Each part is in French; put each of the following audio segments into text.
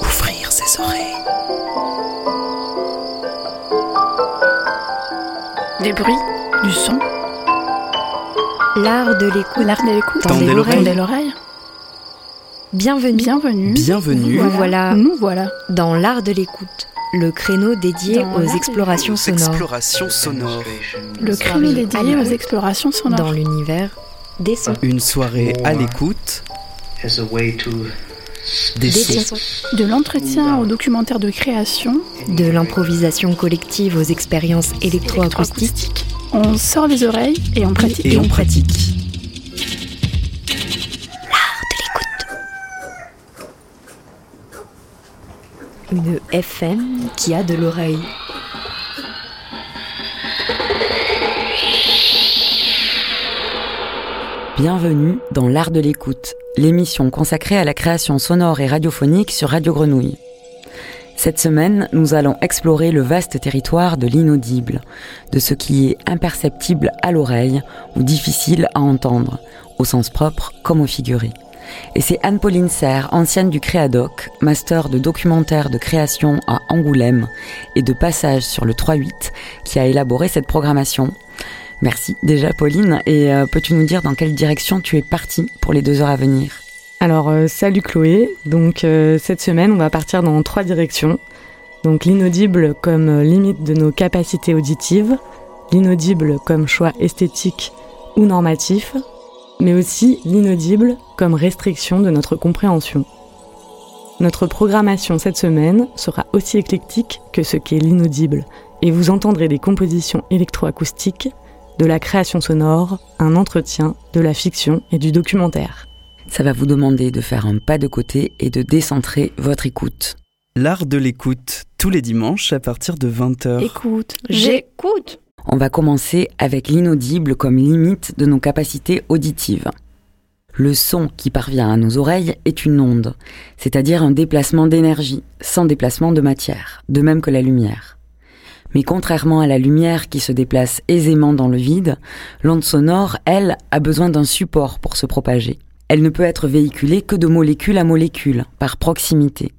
Ouvrir ses oreilles. Des bruits, du son, L'art de l'écoute. l'art de l'écoute. Tendez l'oreille. Tendez l'oreille. Bienvenue. Bienvenue. Bienvenue. Nous voilà Nous voilà. dans l'art de l'écoute, le créneau dédié Dans aux explorations sonores explorations sonores. Le créneau dédié aux explorations sonores. dans l'univers des sons. Une soirée à l'écoute des Des sons. sons. De l'entretien au documentaire de création. De l'improvisation collective aux expériences électroacoustiques. électroacoustique. On sort les oreilles et on pratique. Et on pratique. Une FM qui a de l'oreille. Bienvenue dans l'art de l'écoute, l'émission consacrée à la création sonore et radiophonique sur Radio Grenouille. Cette semaine, nous allons explorer le vaste territoire de l'inaudible, de ce qui est imperceptible à l'oreille ou difficile à entendre, au sens propre comme au figuré. Et c'est Anne-Pauline Serre, ancienne du Créadoc, master de documentaire de création à Angoulême et de passage sur le 3-8, qui a élaboré cette programmation. Merci déjà Pauline, et euh, peux-tu nous dire dans quelle direction tu es partie pour les deux heures à venir? Alors, euh, salut Chloé. Donc, euh, cette semaine, on va partir dans trois directions. Donc, l'inaudible comme limite de nos capacités auditives, l'inaudible comme choix esthétique ou normatif, mais aussi l'inaudible comme restriction de notre compréhension. Notre programmation cette semaine sera aussi éclectique que ce qu'est l'inaudible, et vous entendrez des compositions électroacoustiques, de la création sonore, un entretien, de la fiction et du documentaire. Ça va vous demander de faire un pas de côté et de décentrer votre écoute. L'art de l'écoute, tous les dimanches à partir de 20h. Écoute. J'écoute. On va commencer avec l'inaudible comme limite de nos capacités auditives. Le son qui parvient à nos oreilles est une onde, c'est-à-dire un déplacement d'énergie, sans déplacement de matière, de même que la lumière. Mais contrairement à la lumière qui se déplace aisément dans le vide, l'onde sonore, elle, a besoin d'un support pour se propager. Elle ne peut être véhiculée que de molécule à molécule, par proximité.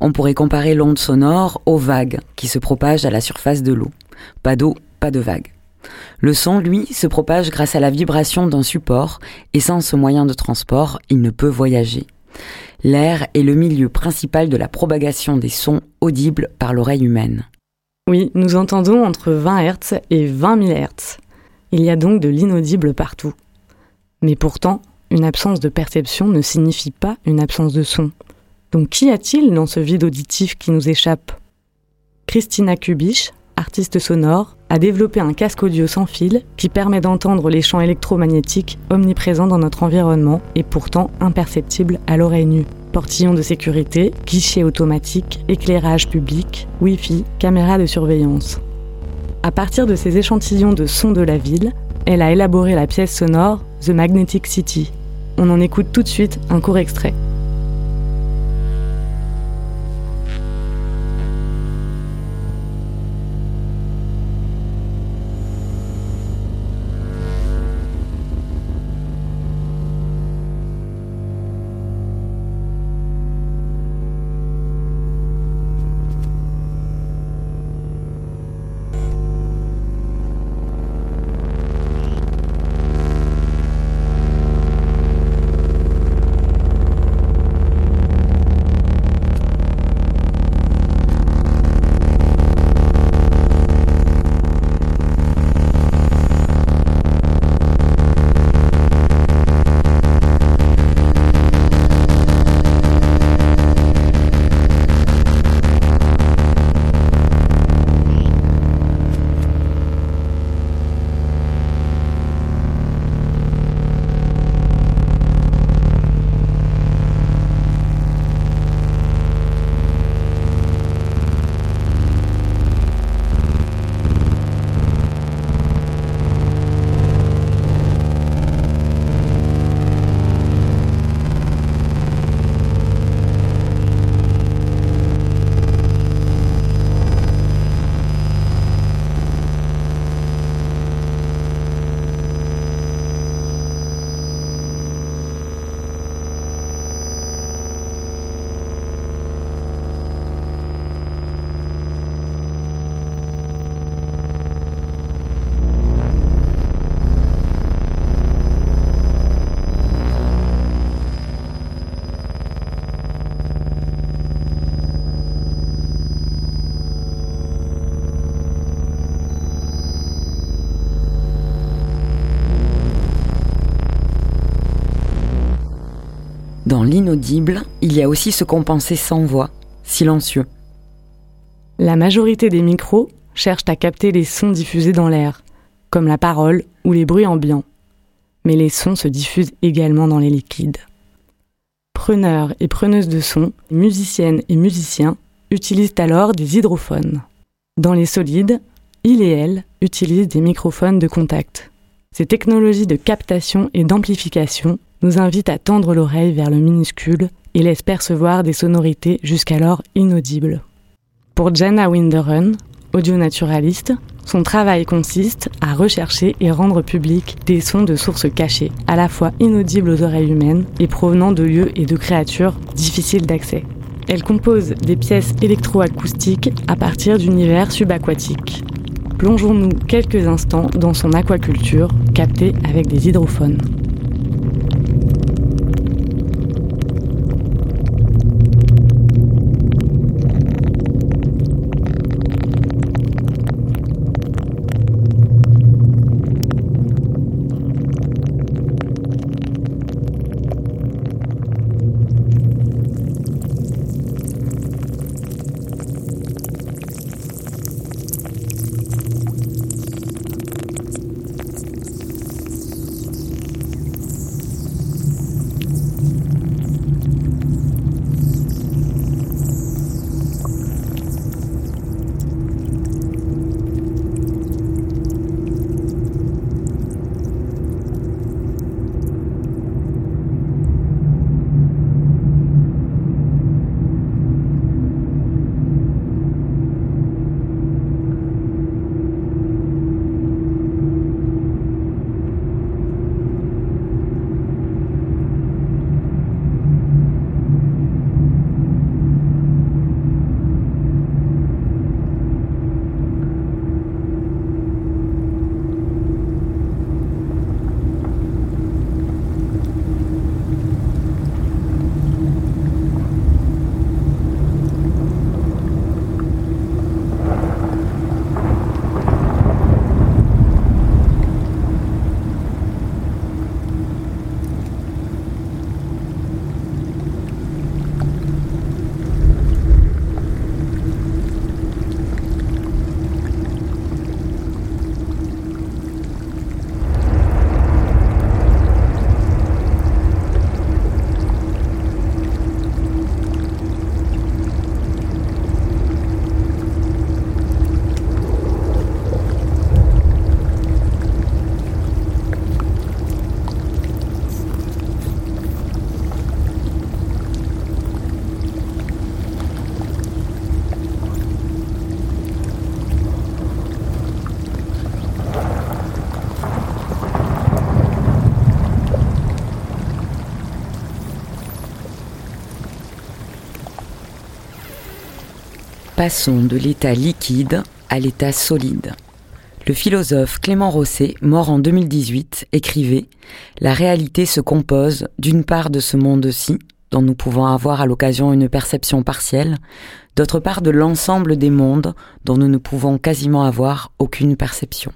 On pourrait comparer l'onde sonore aux vagues qui se propagent à la surface de l'eau. Pas d'eau, pas de vagues. Le son, lui, se propage grâce à la vibration d'un support, et sans ce moyen de transport, il ne peut voyager. L'air est le milieu principal de la propagation des sons audibles par l'oreille humaine. Oui, nous entendons entre 20 Hz et 20 000 Hz. Il y a donc de l'inaudible partout. Mais pourtant, une absence de perception ne signifie pas une absence de son. Donc qu'y a-t-il dans ce vide auditif qui nous échappe? Christina Kubich, artiste sonore, a développé un casque audio sans fil qui permet d'entendre les champs électromagnétiques omniprésents dans notre environnement et pourtant imperceptibles à l'oreille nue. Portillon de sécurité, guichet automatique, éclairage public, Wi-Fi, caméra de surveillance. À partir de ces échantillons de sons de la ville, elle a élaboré la pièce sonore The Magnetic City. On en écoute tout de suite un court extrait. Qu'on pensait sans voix, silencieux. La majorité des micros cherchent à capter les sons diffusés dans l'air, comme la parole ou les bruits ambiants. Mais les sons se diffusent également dans les liquides. Preneurs et preneuses de sons, musiciennes et musiciens utilisent alors des hydrophones. Dans les solides, il et elle utilisent des microphones de contact. Ces technologies de captation et d'amplification nous invitent à tendre l'oreille vers le minuscule et laissent percevoir des sonorités jusqu'alors inaudibles. Pour Jana Winderun, audio-naturaliste, son travail consiste à rechercher et rendre public des sons de sources cachées, à la fois inaudibles aux oreilles humaines et provenant de lieux et de créatures difficiles d'accès. Elle compose des pièces électroacoustiques à partir d'univers subaquatiques. Plongeons-nous quelques instants dans son aquaculture captée avec des hydrophones. Passons de l'état liquide à l'état solide. Le philosophe Clément Rosset, mort en 2018, écrivait La réalité se compose d'une part de ce monde-ci, dont nous pouvons avoir à l'occasion une perception partielle, d'autre part de l'ensemble des mondes dont nous ne pouvons quasiment avoir aucune perception.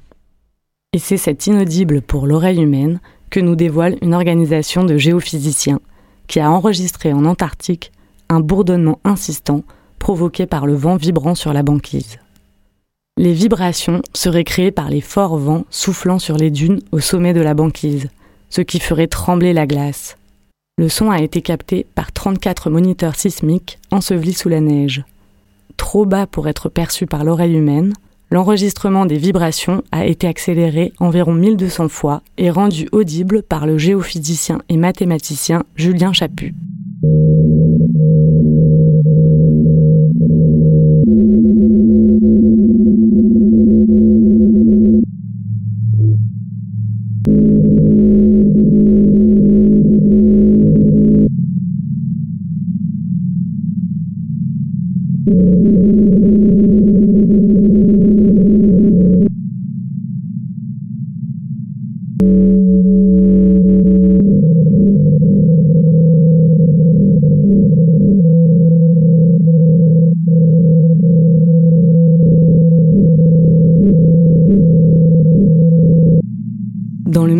Et c'est cet inaudible pour l'oreille humaine que nous dévoile une organisation de géophysiciens qui a enregistré en Antarctique un bourdonnement insistant provoquées par le vent vibrant sur la banquise. Les vibrations seraient créées par les forts vents soufflant sur les dunes au sommet de la banquise, ce qui ferait trembler la glace. Le son a été capté par 34 moniteurs sismiques ensevelis sous la neige. Trop bas pour être perçu par l'oreille humaine, l'enregistrement des vibrations a été accéléré environ 1200 fois et rendu audible par le géophysicien et mathématicien Julien Chaput.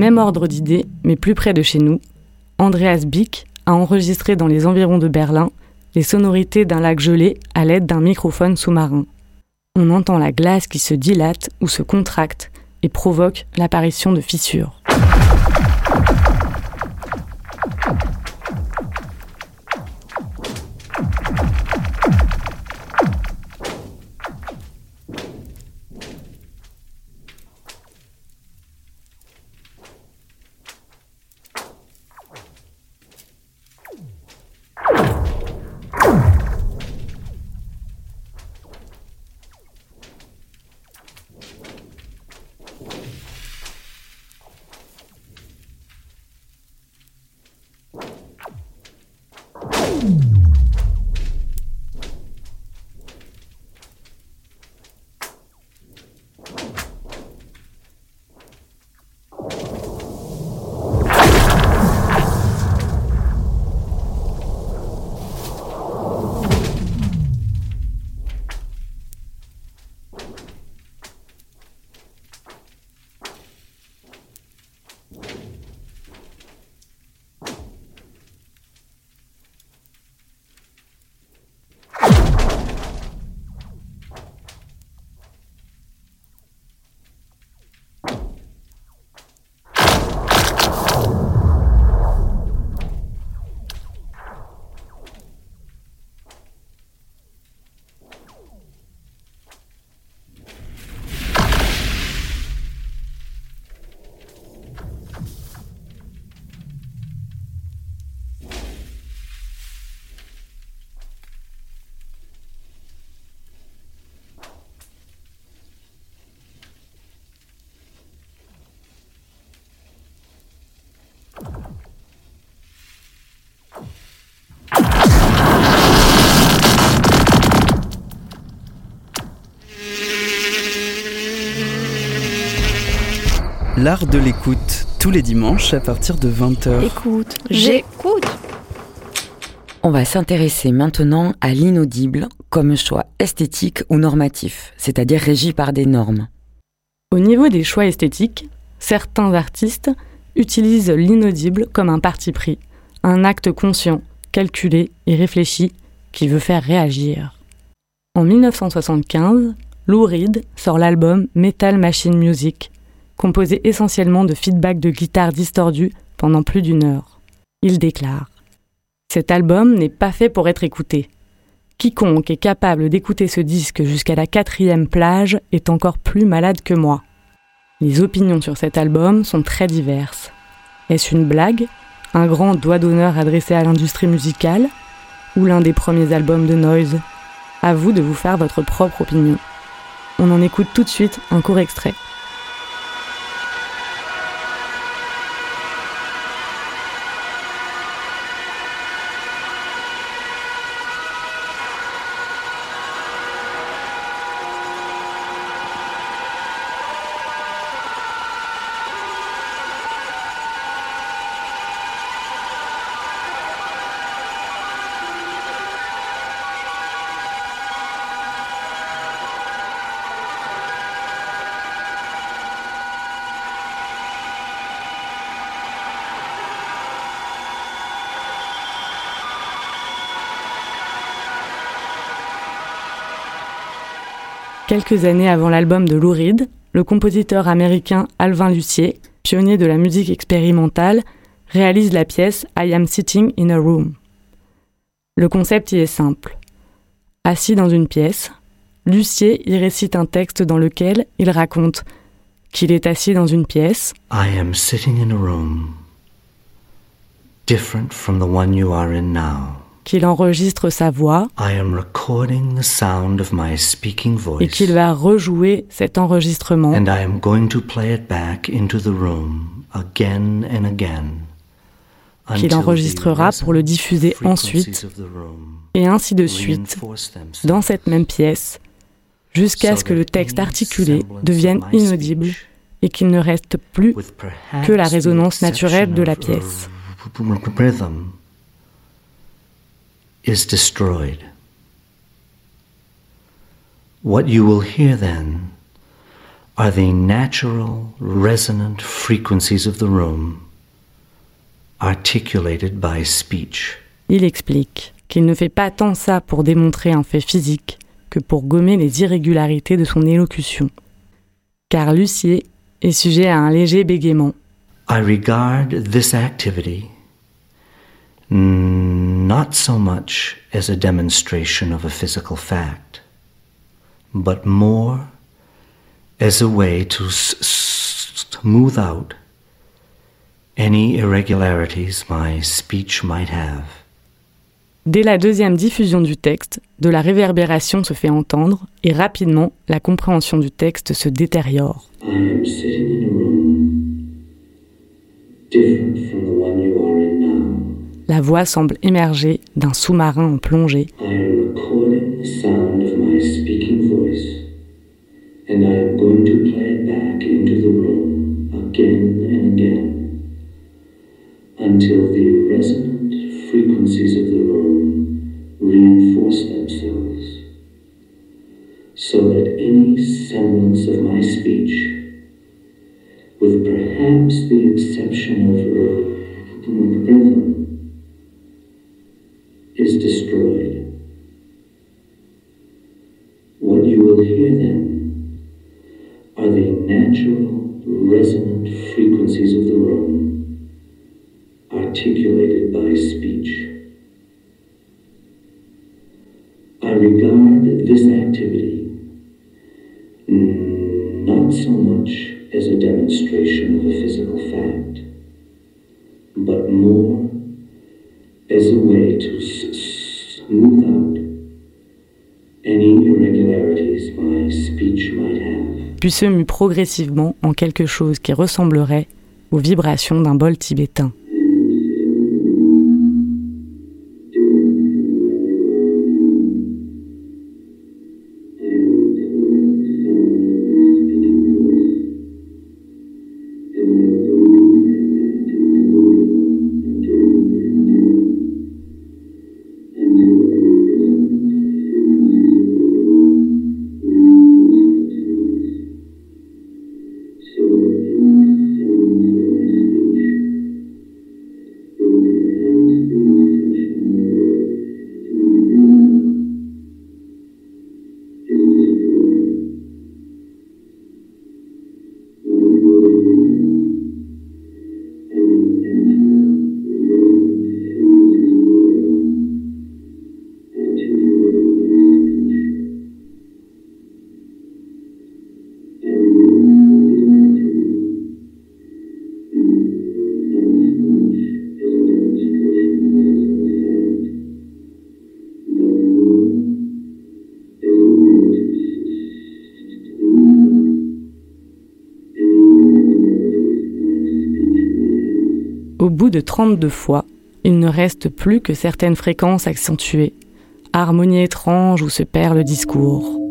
Même ordre d'idées, mais plus près de chez nous, Andreas Bick a enregistré dans les environs de Berlin les sonorités d'un lac gelé à l'aide d'un microphone sous-marin. On entend la glace qui se dilate ou se contracte et provoque l'apparition de fissures. L'art de l'écoute, tous les dimanches à partir de 20h. Écoute, J'écoute. On va s'intéresser maintenant à l'inaudible comme choix esthétique ou normatif, c'est-à-dire régi par des normes. Au niveau des choix esthétiques, certains artistes utilisent l'inaudible comme un parti pris, un acte conscient, calculé et réfléchi qui veut faire réagir. En 1975, Lou Reed sort l'album Metal Machine Music, composé essentiellement de feedback de guitare distordue pendant plus d'une heure. Il déclare Cet album n'est pas fait pour être écouté. Quiconque est capable d'écouter ce disque jusqu'à la quatrième plage est encore plus malade que moi. Les opinions sur cet album sont très diverses. Est-ce une blague Un grand doigt d'honneur adressé à l'industrie musicale Ou l'un des premiers albums de Noise? À vous de vous faire votre propre opinion. On en écoute tout de suite un court extrait. Quelques années avant l'album de Lou Reed, le compositeur américain Alvin Lucier, pionnier de la musique expérimentale, réalise la pièce I Am Sitting in a Room. Le concept y est simple. Assis dans une pièce, Lucier y récite un texte dans lequel il raconte qu'il est assis dans une pièce, I am sitting in a room different from the one you are in now. Qu'il enregistre sa voix I am recording the sound of my speaking et qu'il va rejouer cet enregistrement And I am going to play it back into the room again and again. Qu'il enregistrera pour le diffuser ensuite, et ainsi de suite dans cette même pièce jusqu'à ce que le texte articulé devienne inaudible et qu'il ne reste plus que la résonance naturelle de la pièce. Is destroyed. What you will hear then are the natural resonant frequencies of the room articulated by speech. Il explique qu'il ne fait pas tant ça pour démontrer un fait physique que pour gommer les irrégularités de son élocution. Car Lucier est sujet à un léger bégaiement. I regard this activity not so much as a demonstration of a physical fact, but more as a way to smooth out any irregularities my speech might have. Dès la deuxième diffusion du texte, de la réverbération se fait entendre et rapidement, la compréhension du texte se détériore. I am the and again until the resonant frequencies of the room reinforce themselves so that any semblance of my speech, with perhaps the exception of rhythm, is destroyed. What you will hear then are the natural resonant frequencies of the room, articulated by speech. I regard this activity not so much as a demonstration of a physical fact, but more as a way to puis se mue progressivement en quelque chose qui ressemblerait aux vibrations d'un bol tibétain. 32 fois, il ne reste plus que certaines fréquences accentuées, harmonie étrange où se perd le discours.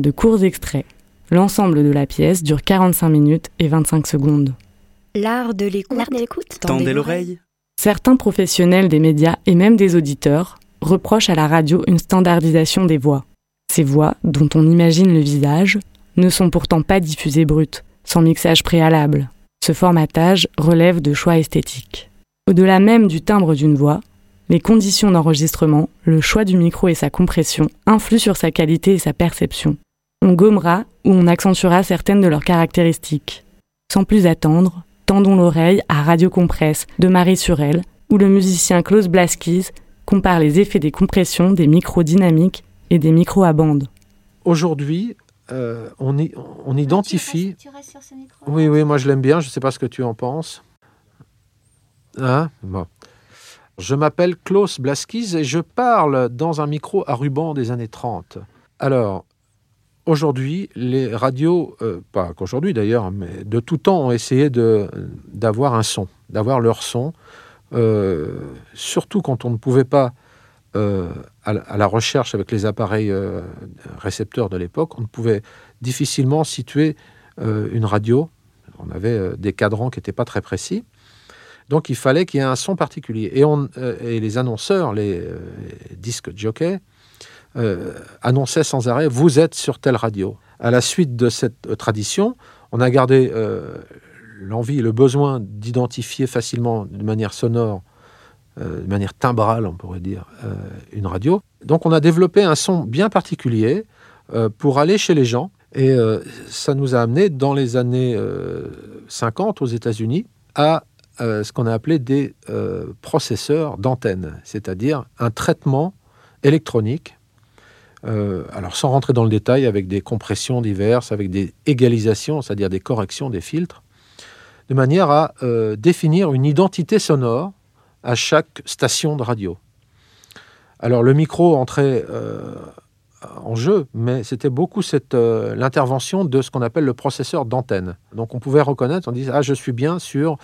De courts extraits. L'ensemble de la pièce dure 45 minutes et 25 secondes. L'art de l'écoute. Tendez l'oreille. Certains professionnels des médias et même des auditeurs reprochent à la radio une standardisation des voix. Ces voix, dont on imagine le visage, ne sont pourtant pas diffusées brutes, sans mixage préalable. Ce formatage relève de choix esthétiques. Au-delà même du timbre d'une voix, les conditions d'enregistrement, le choix du micro et sa compression influent sur sa qualité et sa perception. On gommera ou on accentuera certaines de leurs caractéristiques. Sans plus attendre, tendons l'oreille à Radio Compresse de Marie Surel, où le musicien Klaus Blaskis compare les effets des compressions des micros dynamiques et des micros à bande. Aujourd'hui, euh, on, y- on identifie. Tu restes sur ce micro? Oui, oui, moi je l'aime bien, je ne sais pas ce que tu en penses. Hein? Bon. Je m'appelle Klaus Blaskis et je parle dans un micro à ruban des années 30. Alors, aujourd'hui, les radios, euh, pas qu'aujourd'hui d'ailleurs, mais de tout temps ont essayé d'avoir un son, d'avoir leur son, euh, surtout quand on ne pouvait pas, euh, à, la- recherche avec les appareils récepteurs de l'époque, on ne pouvait difficilement situer une radio. On avait des cadrans qui n'étaient pas très précis. Donc il fallait qu'il y ait un son particulier. Et, euh, les annonceurs, les, euh, disques jockeys, euh, annonçaient sans arrêt Vous êtes sur telle radio. À la suite de cette tradition, on a gardé l'envie et le besoin d'identifier facilement de manière sonore, de manière timbrale, on pourrait dire, une radio. Donc on a développé un son bien particulier pour aller chez les gens. Et ça nous a amené dans les années euh, 50 aux États-Unis à euh, ce qu'on a appelé des euh, processeurs d'antenne, c'est-à-dire un traitement électronique. euh, alors sans rentrer dans le détail, avec des compressions diverses, avec des égalisations, c'est-à-dire des corrections des filtres, de manière à définir une identité sonore à chaque station de radio. Alors le micro entrait en jeu, mais c'était beaucoup l'intervention de ce qu'on appelle le processeur d'antenne. Donc on pouvait reconnaître, on disait ah je suis bien sur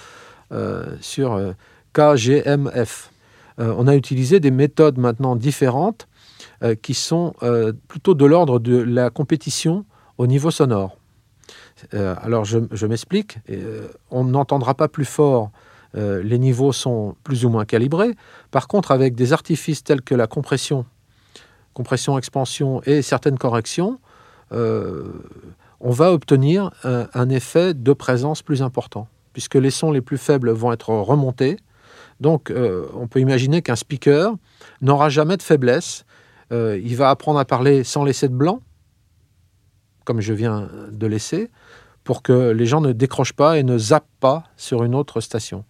sur euh, KGMF. Euh, on a utilisé des méthodes maintenant différentes euh, qui sont euh, plutôt de l'ordre de la compétition au niveau sonore. Euh, alors je, m'explique, Euh, on n'entendra pas plus fort, euh, les niveaux sont plus ou moins calibrés. Par contre, avec des artifices tels que la compression, compression, expansion et certaines corrections, euh, on va obtenir un effet de présence plus important, puisque les sons les plus faibles vont être remontés. Donc, euh, on peut imaginer qu'un speaker n'aura jamais de faiblesse. Euh, il va apprendre à parler sans laisser de blanc, comme je viens de laisser, pour que les gens ne décrochent pas et ne zappent pas sur une autre station.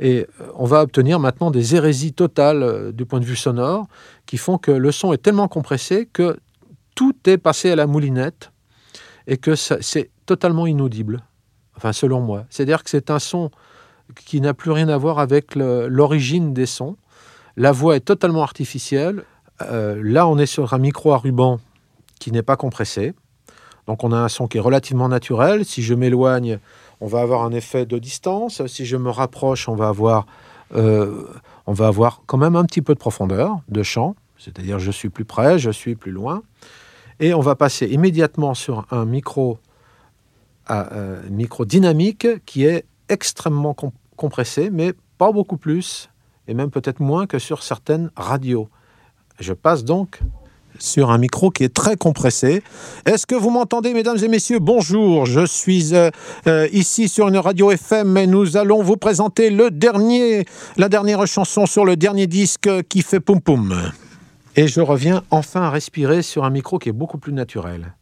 Et euh, on va obtenir maintenant des hérésies totales du point de vue sonore qui font que le son est tellement compressé que tout est passé à la moulinette et que c'est totalement inaudible. Enfin, selon moi. C'est-à-dire que c'est un son qui n'a plus rien à voir avec l'origine des sons. La voix est totalement artificielle. Euh, là, on est sur un micro à ruban qui n'est pas compressé. Donc on a un son qui est relativement naturel. Si je m'éloigne, on va avoir un effet de distance. Si je me rapproche, on va avoir, euh, on va avoir quand même un petit peu de profondeur de chant. C'est-à-dire je suis plus près, je suis plus loin. Et on va passer immédiatement sur un micro, à, micro dynamique qui est extrêmement com- compressé, mais pas beaucoup plus, et même peut-être moins que sur certaines radios. Je passe donc sur un micro qui est très compressé. Est-ce que vous m'entendez, mesdames et messieurs? Bonjour, je suis euh, euh, ici sur une radio FM et nous allons vous présenter le dernier, la dernière chanson sur le dernier disque qui fait poum poum. Et je reviens enfin à respirer sur un micro qui est beaucoup plus naturel.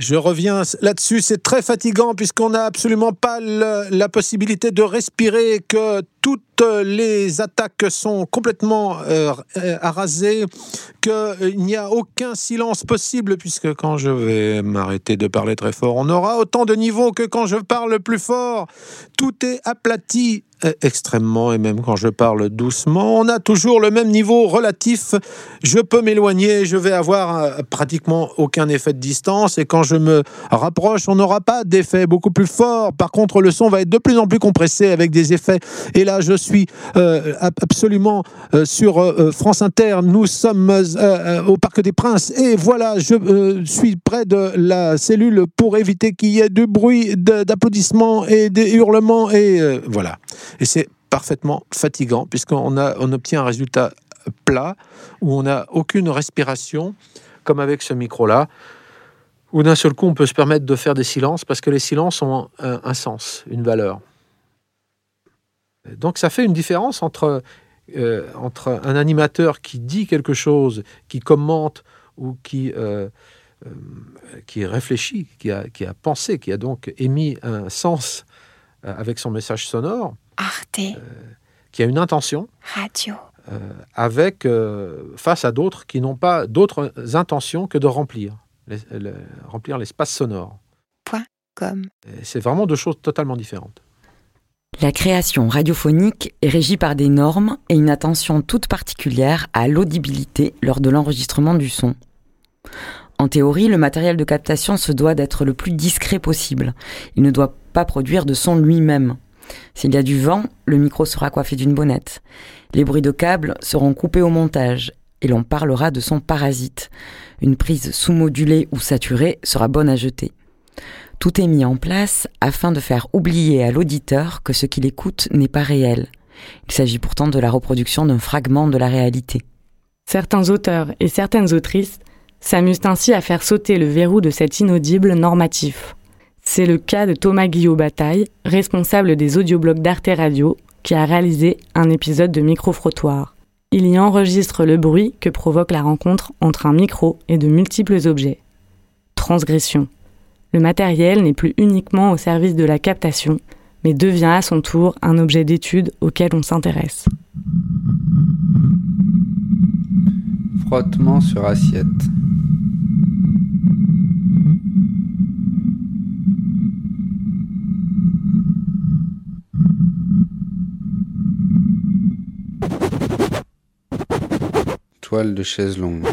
Je reviens là-dessus, c'est très fatigant puisqu'on n'a absolument pas le- la possibilité de respirer, que toutes les attaques sont complètement euh, euh, arasées, qu'il n'y a aucun silence possible puisque quand je vais m'arrêter de parler très fort, on aura autant de niveau que quand je parle plus fort. Tout est aplati euh, extrêmement et même quand je parle doucement, on a toujours le même niveau relatif. Je peux m'éloigner, je vais avoir euh, pratiquement aucun effet de distance et quand je me rapproche, on n'aura pas d'effet beaucoup plus fort. Par contre, le son va être de plus en plus compressé avec des effets élastiques là, je suis euh, absolument euh, sur euh, France Inter. Nous sommes au Parc des Princes et voilà, je suis près de la cellule pour éviter qu'il y ait du bruit d'applaudissements et des hurlements et voilà. Et c'est parfaitement fatigant puisqu'on on obtient un résultat plat où on n'a aucune respiration comme avec ce micro-là où d'un seul coup on peut se permettre de faire des silences parce que les silences ont un, sens, une valeur. Donc ça fait une différence entre, euh, entre un animateur qui dit quelque chose, qui commente ou qui, euh, euh, qui réfléchit, qui a, qui a pensé, qui a donc émis un sens avec son message sonore, Arte. qui a une intention. Radio. avec face à d'autres qui n'ont pas d'autres intentions que de remplir remplir l'espace sonore. Point com. C'est vraiment deux choses totalement différentes. La création radiophonique est régie par des normes et une attention toute particulière à l'audibilité lors de l'enregistrement du son. En théorie, le matériel de captation se doit d'être le plus discret possible. Il ne doit pas produire de son lui-même. S'il y a du vent, le micro sera coiffé d'une bonnette. Les bruits de câbles seront coupés au montage et l'on parlera de son parasite. Une prise sous-modulée ou saturée sera bonne à jeter. Tout est mis en place afin de faire oublier à l'auditeur que ce qu'il écoute n'est pas réel. Il s'agit pourtant de la reproduction d'un fragment de la réalité. Certains auteurs et certaines autrices s'amusent ainsi à faire sauter le verrou de cet inaudible normatif. C'est le cas de Thomas Guillot-Bataille, responsable des audioblogs d'Arte Radio, qui a réalisé un épisode de Micro-frottoir. Il y enregistre le bruit que provoque la rencontre entre un micro et de multiples objets. Transgression. Le matériel n'est plus uniquement au service de la captation, mais devient à son tour un objet d'étude auquel on s'intéresse. Frottement sur assiette. toile de chaise longue.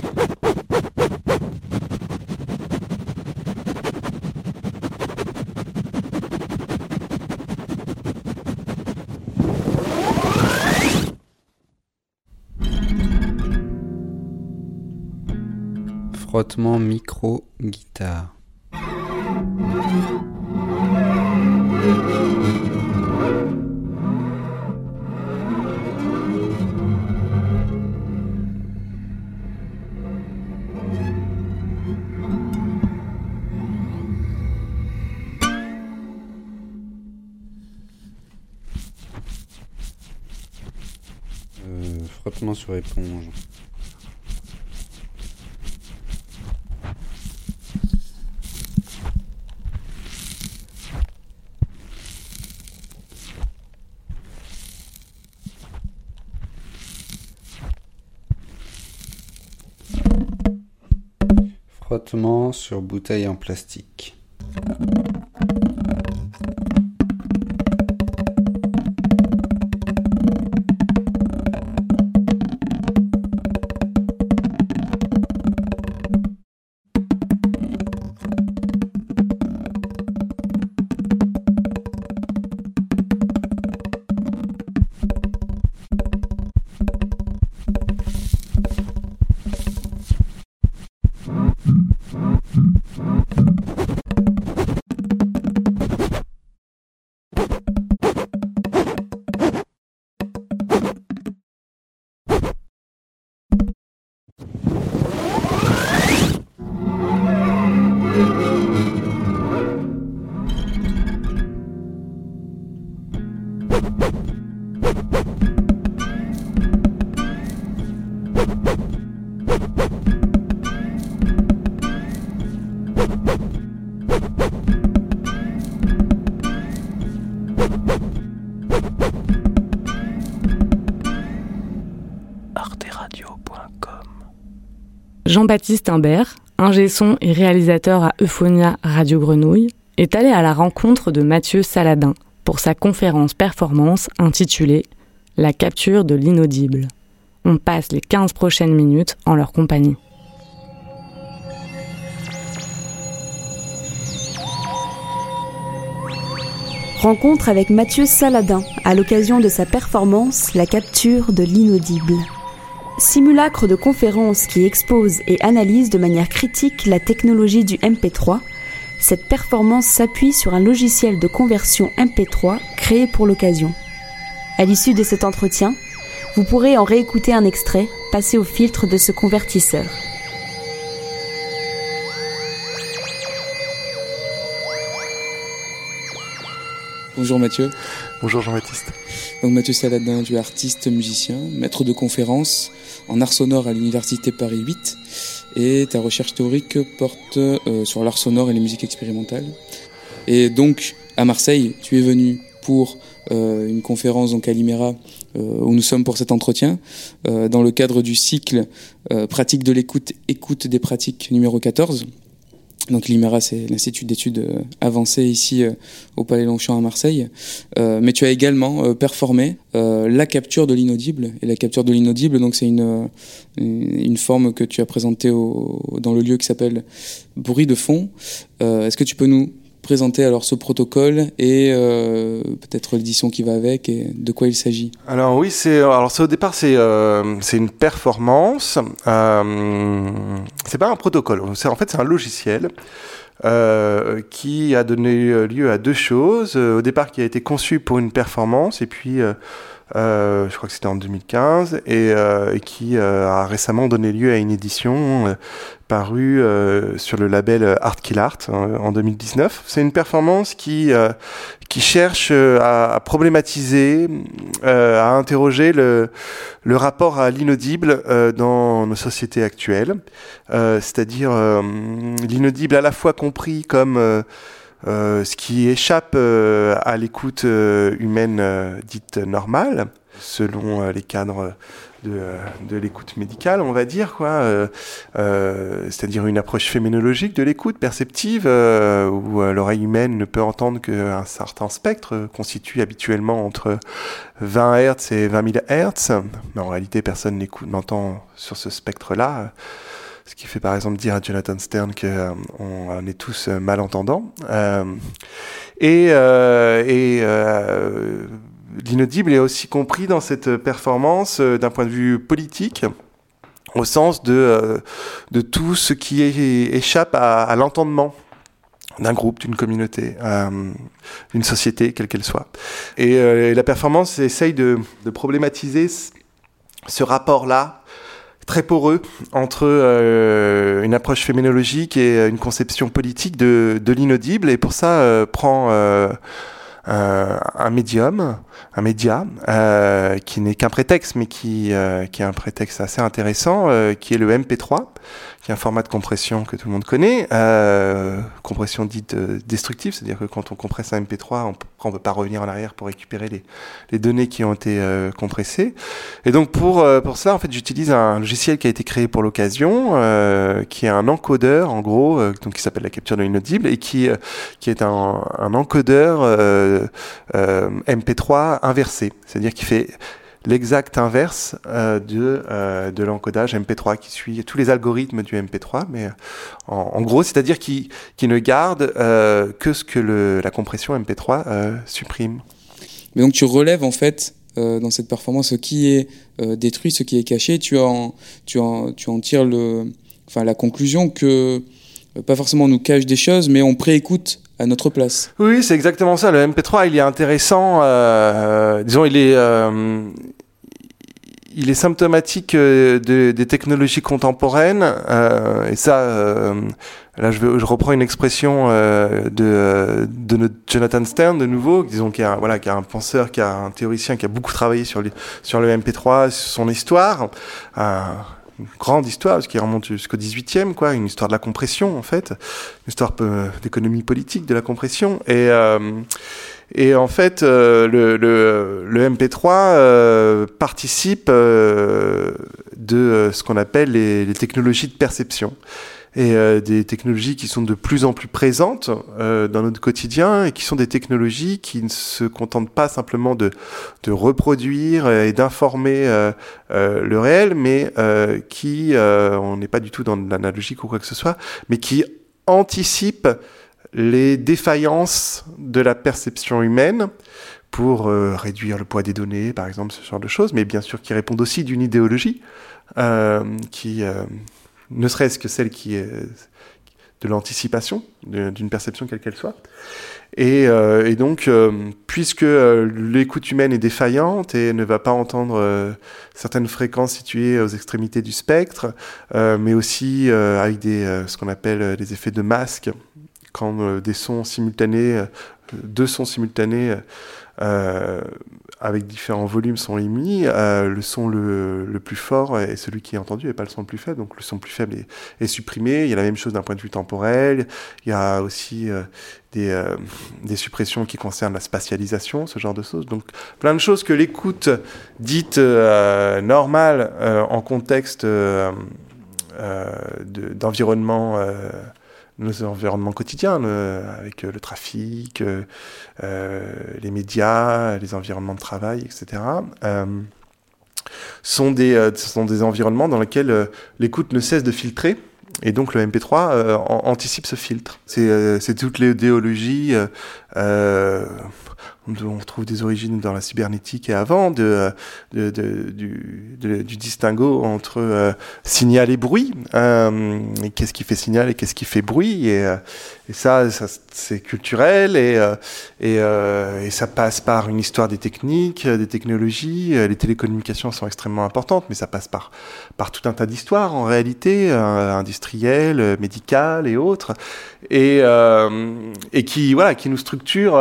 Frottement micro-guitare. sur éponge. Sur bouteille en plastique. you Jean-Baptiste Imbert, ingé son et réalisateur à Euphonia Radio Grenouille, est allé à la rencontre de Mathieu Saladin pour sa conférence performance intitulée La capture de l'inaudible. On passe les 15 prochaines minutes en leur compagnie. Rencontre avec Mathieu Saladin à l'occasion de sa performance La capture de l'inaudible. Simulacre de conférence qui expose et analyse de manière critique la technologie du MP3, cette performance s'appuie sur un logiciel de conversion MP3 créé pour l'occasion. À l'issue de cet entretien, vous pourrez en réécouter un extrait passé au filtre de ce convertisseur. Bonjour Mathieu. Bonjour Jean-Baptiste. Donc Mathieu Saladin, tu es artiste, musicien, maître de conférence en art sonore à l'Université Paris 8 et ta recherche théorique porte euh, sur l'art sonore et les musiques expérimentales. Et donc à Marseille, tu es venu pour euh, une conférence donc à l'Imera euh, où nous sommes pour cet entretien dans le cadre du cycle pratique de l'écoute, écoute des pratiques numéro 14 donc l'IMERA, c'est l'Institut d'études euh, avancées ici euh, au Palais Longchamp à Marseille. Euh, mais tu as également performé la capture de l'inaudible. Et la capture de l'inaudible, donc c'est une, une forme que tu as présentée au, dans le lieu qui s'appelle bruit de fond. Est-ce que tu peux nous présenter alors ce protocole et euh, peut-être l'édition qui va avec et de quoi il s'agit Alors oui, c'est alors au départ c'est euh, c'est une performance. Euh, c'est pas un protocole. C'est en fait c'est un logiciel. Euh, qui a donné lieu à deux choses. Au départ, qui a été conçu pour une performance, et puis je crois que c'était en 2015, et, euh, et qui euh, a récemment donné lieu à une édition parue sur le label Art Kill Art en 2019. C'est une performance qui, qui cherche à, à problématiser, à interroger le, le rapport à l'inaudible dans nos sociétés actuelles, c'est-à-dire l'inaudible à la fois compris comme euh, ce qui échappe euh, à l'écoute euh, humaine dite normale, selon les cadres de, l'écoute médicale, on va dire, quoi, c'est-à-dire une approche féminologique de l'écoute perceptive, où l'oreille humaine ne peut entendre qu'un certain spectre, constitué habituellement entre 20 Hz et 20 000 Hz, mais en réalité personne n'entend sur ce spectre-là. Ce qui fait par exemple dire à Jonathan Stern qu'on euh, est tous euh, malentendants. Euh, et, et l'inaudible est aussi compris dans cette performance d'un point de vue politique au sens de, de tout ce qui échappe à, l'entendement d'un groupe, d'une communauté, d'une société, quelle qu'elle soit. Et, la performance essaye de, de problématiser ce rapport-là très poreux entre euh, une approche féminologique et euh, une conception politique de, l'inaudible. Et pour ça euh, prend un médium, un média, qui n'est qu'un prétexte mais qui est un prétexte assez intéressant, qui est le MP3, qui est un format de compression que tout le monde connaît, euh, compression dite euh, destructive, c'est-à-dire que quand on compresse un MP3, on ne peut pas revenir en arrière pour récupérer les, données qui ont été euh, compressées. Et donc pour, pour cela, en fait, j'utilise un logiciel qui a été créé pour l'occasion, qui est un encodeur, en gros, donc qui s'appelle la capture de l'inaudible, et qui, est un encodeur MP3 inversé, c'est-à-dire qui fait l'exact inverse euh, de, euh, de l'encodage MP3 qui suit tous les algorithmes du MP3, mais euh, en, gros, c'est-à-dire qui, qui ne garde que ce que le, la compression MP3 supprime. Mais donc tu relèves en fait dans cette performance ce qui est détruit, ce qui est caché, tu en, tu en, tu en tires le, la conclusion que pas forcément on nous cache des choses, mais on préécoute à notre place. Oui, c'est exactement ça. Le MP3, il est intéressant. Euh, disons, il est, euh, il est symptomatique euh, de, des technologies contemporaines. Euh, et ça, euh, là, je, veux, je, reprends une expression de, de notre Jonathan Stern de nouveau, disons qui est un, voilà, qui est un penseur, qui a un théoricien, qui a beaucoup travaillé sur, les, sur le MP3, sur son histoire une grande histoire, parce qu'il remonte jusqu'au 18e, quoi, une histoire de la compression, en fait, une histoire d'économie politique de la compression. Et, euh, en fait, euh, le, le, le, MP3 euh, participe euh, de ce qu'on appelle les, technologies de perception et euh, des technologies qui sont de plus en plus présentes euh, dans notre quotidien et qui sont des technologies qui ne se contentent pas simplement de, reproduire et d'informer euh, le réel, mais qui, on n'est pas du tout dans l'analogique ou quoi que ce soit, mais qui anticipent les défaillances de la perception humaine pour réduire le poids des données, par exemple, ce genre de choses, mais bien sûr qui répondent aussi d'une idéologie, qui, ne serait-ce que celle qui est de l'anticipation, d'une perception quelle qu'elle soit. Et, et donc, puisque l'écoute humaine est défaillante et ne va pas entendre certaines fréquences situées aux extrémités du spectre, mais aussi avec des, ce qu'on appelle des effets de masque, quand des sons simultanés, deux sons simultanés euh, avec différents volumes sont émis, euh, le son le, le, plus fort est celui qui est entendu et pas le son le plus faible. Donc le son plus faible est, supprimé. Il y a la même chose d'un point de vue temporel. Il y a aussi euh, des, suppressions qui concernent la spatialisation, ce genre de choses. Donc plein de choses que l'écoute dite normale en contexte d'environnement nos environnements quotidiens, avec euh, le trafic, euh, euh, les médias, les environnements de travail, etc., sont, des, sont des environnements dans lesquels l'écoute ne cesse de filtrer. Et donc le MP3 anticipe ce filtre. C'est toute l'idéologie on trouve des origines dans la cybernétique et avant du, distinguo entre euh, signal et bruit. Euh, qu'est-ce qui fait signal et qu'est-ce qui fait bruit et, euh, ça, c'est culturel et, ça passe par une histoire des techniques, des technologies. Les télécommunications sont extrêmement importantes, mais ça passe par, tout un tas d'histoires en réalité, industrielles, médicales et autres, et, qui qui nous structurent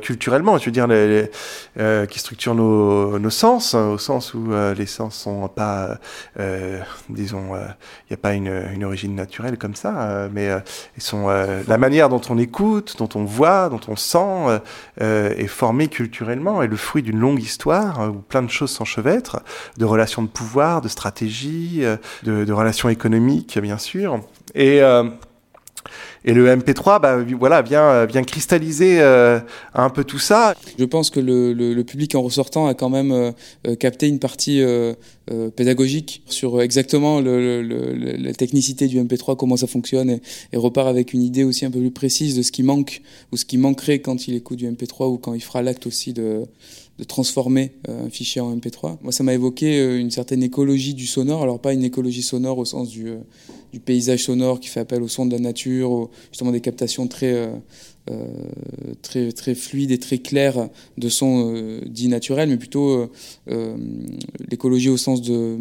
culturellement je veux dire, euh, qui structurent nos, sens, au sens où euh, les sens sont pas, euh, disons, il n'y a pas une, origine naturelle comme ça, mais ils sont la manière dont on écoute, dont on voit, dont on sent, est formée culturellement, et le fruit d'une longue histoire où plein de choses s'enchevêtrent, de relations de pouvoir, de stratégie, de, de relations économiques, bien sûr, et et le MP3, bah, voilà, vient, vient cristalliser euh, un peu tout ça. Je pense que le, le, le public en ressortant a quand même euh, euh capté une partie euh, euh, pédagogique sur exactement le, la technicité du MP3, comment ça fonctionne, et, repart avec une idée aussi un peu plus précise de ce qui manque ou ce qui manquerait quand il écoute du MP3 ou quand il fera l'acte aussi de de transformer un fichier en MP3. Moi, ça m'a évoqué une certaine écologie du sonore. Alors, pas une écologie sonore au sens du, du paysage sonore qui fait appel au son de la nature, justement des captations très, euh, euh, très, très fluides et très claires de sons euh, dits naturels, mais plutôt l'écologie au sens de,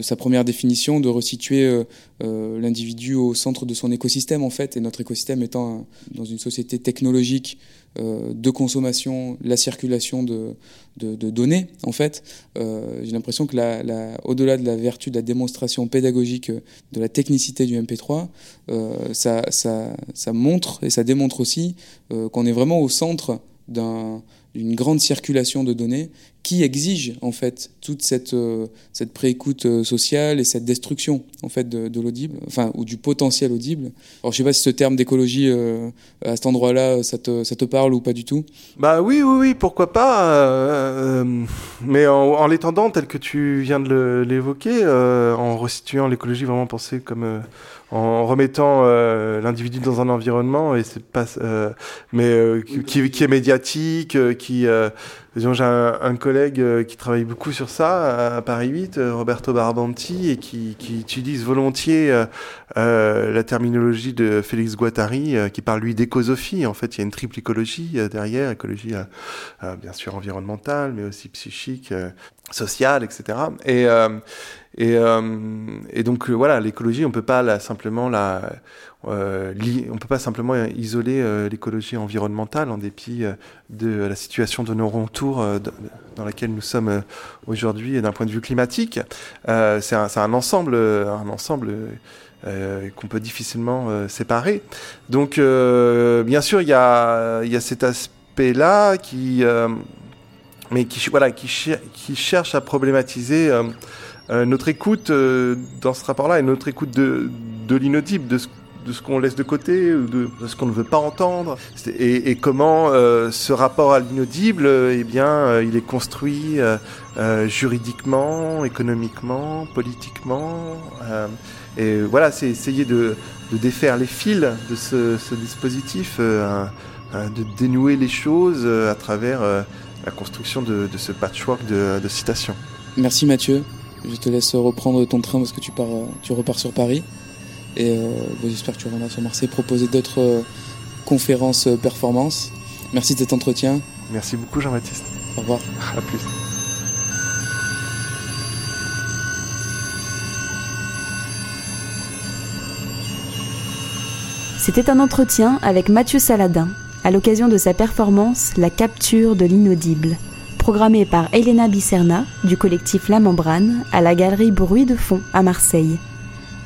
sa première définition, de resituer l'individu au centre de son écosystème en fait, et notre écosystème étant dans une société technologique euh, de consommation, la circulation de, données, en fait, euh, j'ai l'impression que la, la, au-delà de la vertu de la démonstration pédagogique de la technicité du MP3, euh, ça, ça, ça, montre et ça démontre aussi euh, qu'on est vraiment au centre d'un d'une grande circulation de données qui exige en fait toute cette, euh, cette préécoute euh, sociale et cette destruction en fait de, de l'audible, enfin ou du potentiel audible. Alors je sais pas si ce terme d'écologie euh, à cet endroit-là ça te, ça te parle ou pas du tout. Bah oui oui oui pourquoi pas, mais en, en l'étendant tel que tu viens de l'évoquer, en restituant l'écologie vraiment pensée comme en remettant euh, l'individu dans un environnement et c'est pas euh, mais euh, qui, est médiatique qui j'ai un, un, collègue qui travaille beaucoup sur ça à Paris 8 Roberto Barbanti et qui, qui utilise volontiers la terminologie de Félix Guattari qui parle lui d'écosophie. En fait il y a une triple écologie derrière. Écologie bien sûr environnementale mais aussi psychique sociale etc et et, euh, et donc euh, voilà, l'écologie, on peut pas simplement la, euh, on peut pas simplement isoler euh, l'écologie environnementale en dépit de la situation de nos entours dans laquelle nous sommes aujourd'hui d'un point de vue climatique. c'est un, ensemble, un ensemble qu'on peut difficilement séparer. Donc bien sûr, il y a, y a cet aspect-là qui, mais qui, voilà, qui cherche à problématiser euh, notre écoute euh, dans ce rapport-là et notre écoute de, de l'inaudible, de ce, de ce qu'on laisse de côté, de, ce qu'on ne veut pas entendre, et, et comment euh, ce rapport à l'inaudible, eh bien, euh, il est construit euh, juridiquement, économiquement, politiquement. et voilà, c'est essayer de, de, défaire les fils de ce, ce dispositif, de dénouer les choses à travers la construction de, ce patchwork de citations. Merci Mathieu. Je te laisse reprendre ton train parce que tu, pars, tu repars sur Paris. Et euh, j'espère que tu reviendras sur Marseille proposer d'autres euh, conférences euh, performances. Merci de cet entretien. Merci beaucoup Jean-Baptiste. Au revoir. À plus. C'était un entretien avec Mathieu Saladin à l'occasion de sa performance La capture de l'inaudible, programmée par Elena Bicerna du collectif La Membrane à la galerie Bruit de Fond à Marseille.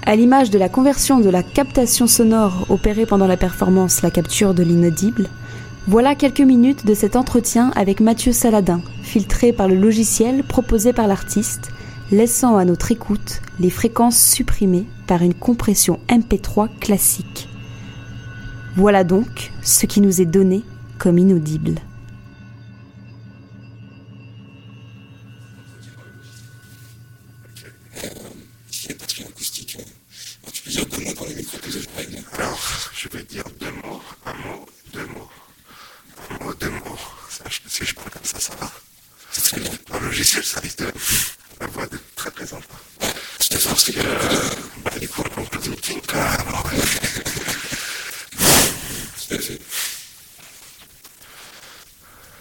À l'image de la conversion de la captation sonore opérée pendant la performance La capture de l'inaudible, voilà quelques minutes de cet entretien avec Mathieu Saladin, filtré par le logiciel proposé par l'artiste, laissant à notre écoute les fréquences supprimées par une compression MP3 classique. Voilà donc ce qui nous est donné comme inaudible. Alors, je vais dire deux mots, un mot, deux mots. Un mot, deux mots. Si je parle comme ça, ça va. C'est bien. Dans le logiciel, ça risque de la voix de très présente. C'est parce que, euh, bah, du coup, on peut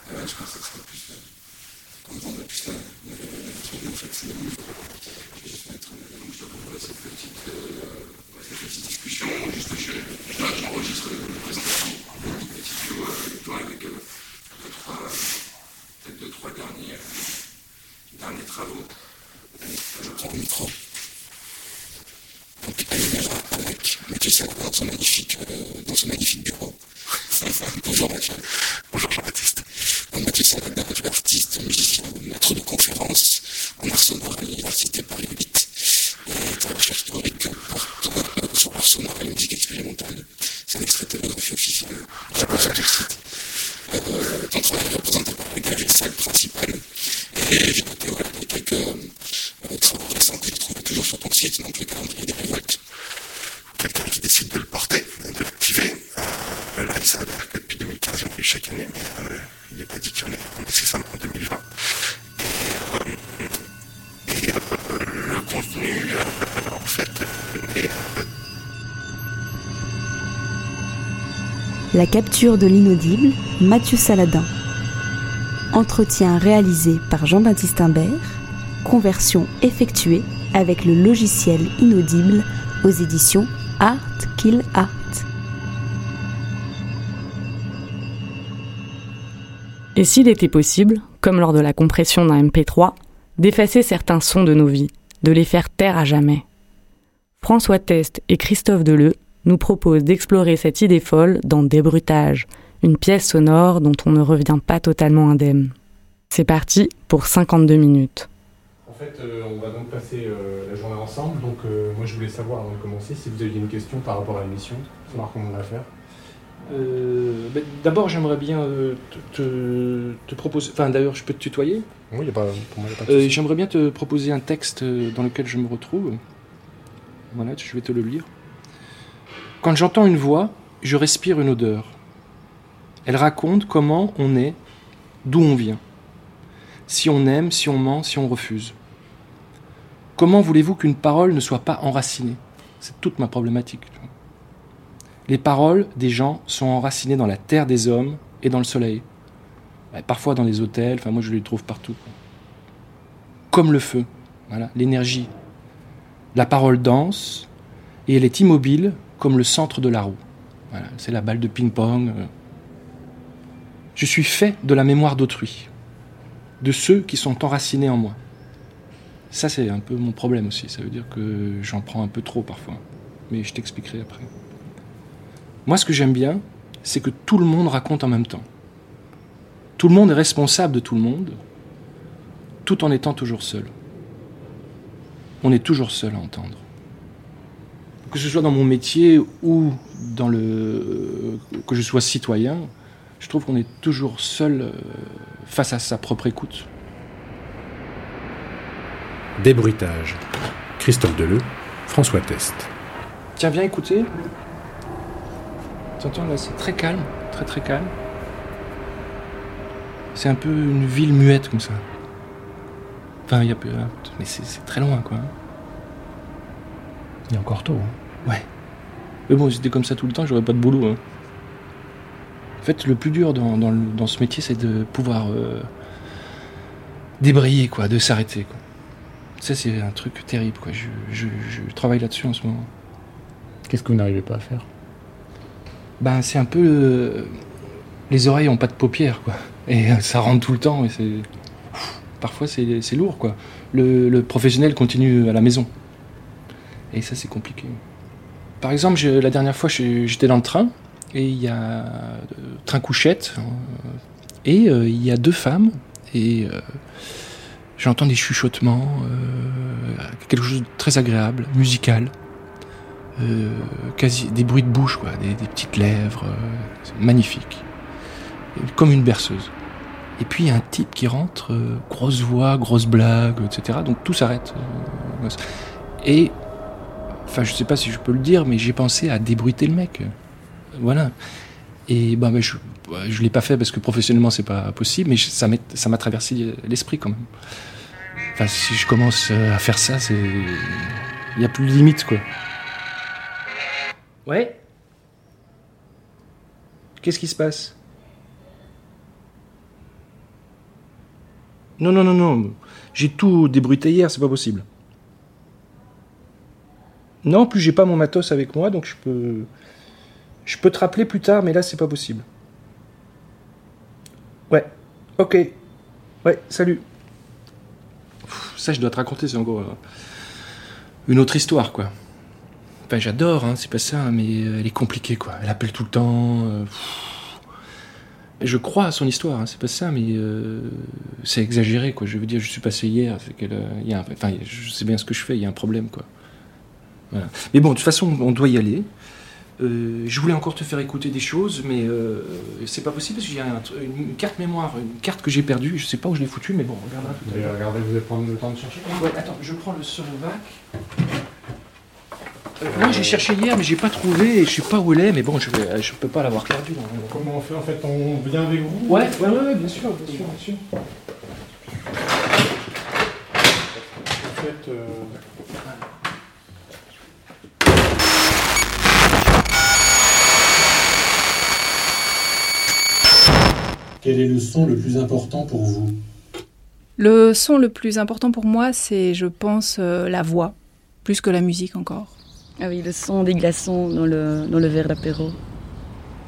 alors, je pense que ça sera plus, comme je vais mettre, donc je dois proposer cette petite, euh, cette petite discussion, juste que je, là, j'enregistre la présentation, une petite avec euh, deux, trois, peut-être deux, trois derniers, euh, derniers travaux. Je prends le micro. Donc, elle verra avec Mathieu Sac dans son magnifique, euh, dans son magnifique bureau. Bonjour Mathieu. Bonjour Jean-Baptiste. Mathieu Saladin, artiste, musicien, maître de conférence en art sonore à l'Université Paris 8 et ta recherche théorique porte sur l'art sonore et la musique expérimentale. C'est un extrait de biographie officielle. Je. Euh, ton travail est représenté par la galerie salle principale. Et j'ai noté quelques euh, travaux récents que je trouve toujours sur ton site, donc le calendrier des révoltes. Quelqu'un qui décide de le porter, de l'activer. Euh, là, il s'avère que depuis 2015, on fait chaque année, mais euh, il n'est pas dit qu'il y en ait nécessairement en 2020. Et, euh, euh, La capture de l'inaudible, Mathieu Saladin. Entretien réalisé par Jean-Baptiste Imbert. Conversion effectuée avec le logiciel inaudible aux éditions Art Kill Art. Et s'il était possible, comme lors de la compression d'un MP3, d'effacer certains sons de nos vies, de les faire taire à jamais François Test et Christophe Deleu nous proposent d'explorer cette idée folle dans Débrutage, une pièce sonore dont on ne revient pas totalement indemne. C'est parti pour 52 minutes. En fait, euh, on va donc passer euh, la journée ensemble. Donc, euh, moi, je voulais savoir avant de commencer si vous aviez une question par rapport à l'émission, savoir comment on va faire. Euh, ben, D'abord, j'aimerais bien euh, te, te- te proposer. Enfin, d'ailleurs, je peux te tutoyer. Oui, y a pas, pour moi, il n'y a pas de Euh, j'aimerais bien te proposer un texte dans lequel je me retrouve. Voilà, je vais te le lire. Quand j'entends une voix, je respire une odeur. Elle raconte comment on est, d'où on vient. Si on aime, si on ment, si on refuse. Comment voulez-vous qu'une parole ne soit pas enracinée? C'est toute ma problématique. Les paroles des gens sont enracinées dans la terre des hommes et dans le soleil. Ouais, Parfois dans les hôtels, enfin moi je les trouve partout. Comme le feu, voilà, l'énergie. La parole danse et elle est immobile comme le centre de la roue. Voilà, c'est la balle de ping-pong. Je suis fait de la mémoire d'autrui, de ceux qui sont enracinés en moi. Ça c'est un peu mon problème aussi, ça veut dire que j'en prends un peu trop parfois. Mais je t'expliquerai après. Moi ce que j'aime bien, c'est que tout le monde raconte en même temps. Tout le monde est responsable de tout le monde, tout en étant toujours seul. On est toujours seul à entendre. que ce soit dans mon métier ou dans le que je sois citoyen, je trouve qu'on est toujours seul euh, face à sa propre écoute. Débruitage. Christophe Deleu, François Test. Tiens, viens écouter. T'entends là, c'est très calme, très très calme. C'est un peu une ville muette comme ça. Enfin, il y a peu, mais c'est très loin quoi. Il est encore tôt. hein. Ouais. Mais bon, si c'était comme ça tout le temps, j'aurais pas de boulot. hein. En fait, le plus dur dans, dans ce métier, c'est de pouvoir euh, débrayer, quoi, de s'arrêter. quoi. Ça, c'est un truc terrible, quoi. Je, je- je travaille là-dessus en ce moment. Qu'est-ce que vous n'arrivez pas à faire? Ben, c'est un peu. les oreilles ont pas de paupières, quoi. Et ça rentre tout le temps, et c'est. Parfois, c'est lourd, quoi. Le, professionnel continue à la maison. Et ça, c'est compliqué. Par exemple, la dernière fois, j'étais dans le train, et il y a. euh, train couchette, euh, et euh, il y a deux femmes, et. euh, J'entends des chuchotements, quelque chose de très agréable, musical. Euh, quasi des bruits de bouche, quoi, des, petites lèvres, euh, magnifique, comme une berceuse. Et puis un type qui rentre, euh, grosse voix, grosse blague, etc. Donc tout s'arrête. euh, et, enfin, je sais pas si je peux le dire, mais j'ai pensé à débruiter le mec. Voilà. Et bah, mais je, bah, je l'ai pas fait parce que professionnellement c'est pas possible, mais ça m'a traversé l'esprit quand même. Enfin, si je commence à faire ça, il y a plus de limite, quoi. Ouais. Qu'est-ce qui se passe? Non, non, non, non. J'ai tout débruité hier, c'est pas possible. Non, plus j'ai pas mon matos avec moi, donc je peux. Je peux te rappeler plus tard, mais là c'est pas possible. Ouais. Ok. Ouais, salut. Ça, je dois te raconter, c'est encore euh, une autre histoire, quoi. Enfin, j'adore, hein, c'est pas ça, mais euh, elle est compliquée, quoi. Elle appelle tout le temps. euh, je crois à son histoire, hein, c'est pas ça, mais euh, c'est exagéré, quoi. Je veux dire, je suis passé hier, c'est qu'elle, il y a un- enfin, je sais bien ce que je fais, il y a un problème, quoi. Voilà. Mais bon, de toute façon, on doit y aller. Euh, je voulais encore te faire écouter des choses, mais euh, c'est pas possible parce qu'il y a un une carte mémoire, une carte que j'ai perdue. Je sais pas où je l'ai foutue, mais bon, on regardera tout à Vous allez l'heure. regarder, vous allez prendre le temps de chercher Ouais, attends, je prends le Sorovac. Euh, moi, j'ai cherché hier, mais j'ai pas trouvé, et je sais pas où elle est, mais bon, je, vais, je peux pas l'avoir perdue. Comment on fait en fait On vient avec vous Ouais, ouais, ouais, ouais, bien sûr, bien sûr, bien sûr. Faites, euh, Quel est le son le plus important pour vous? Le son le plus important pour moi, c'est, je pense, euh, la voix, plus que la musique encore. Ah oui, le son des glaçons dans le, dans le verre d'apéro.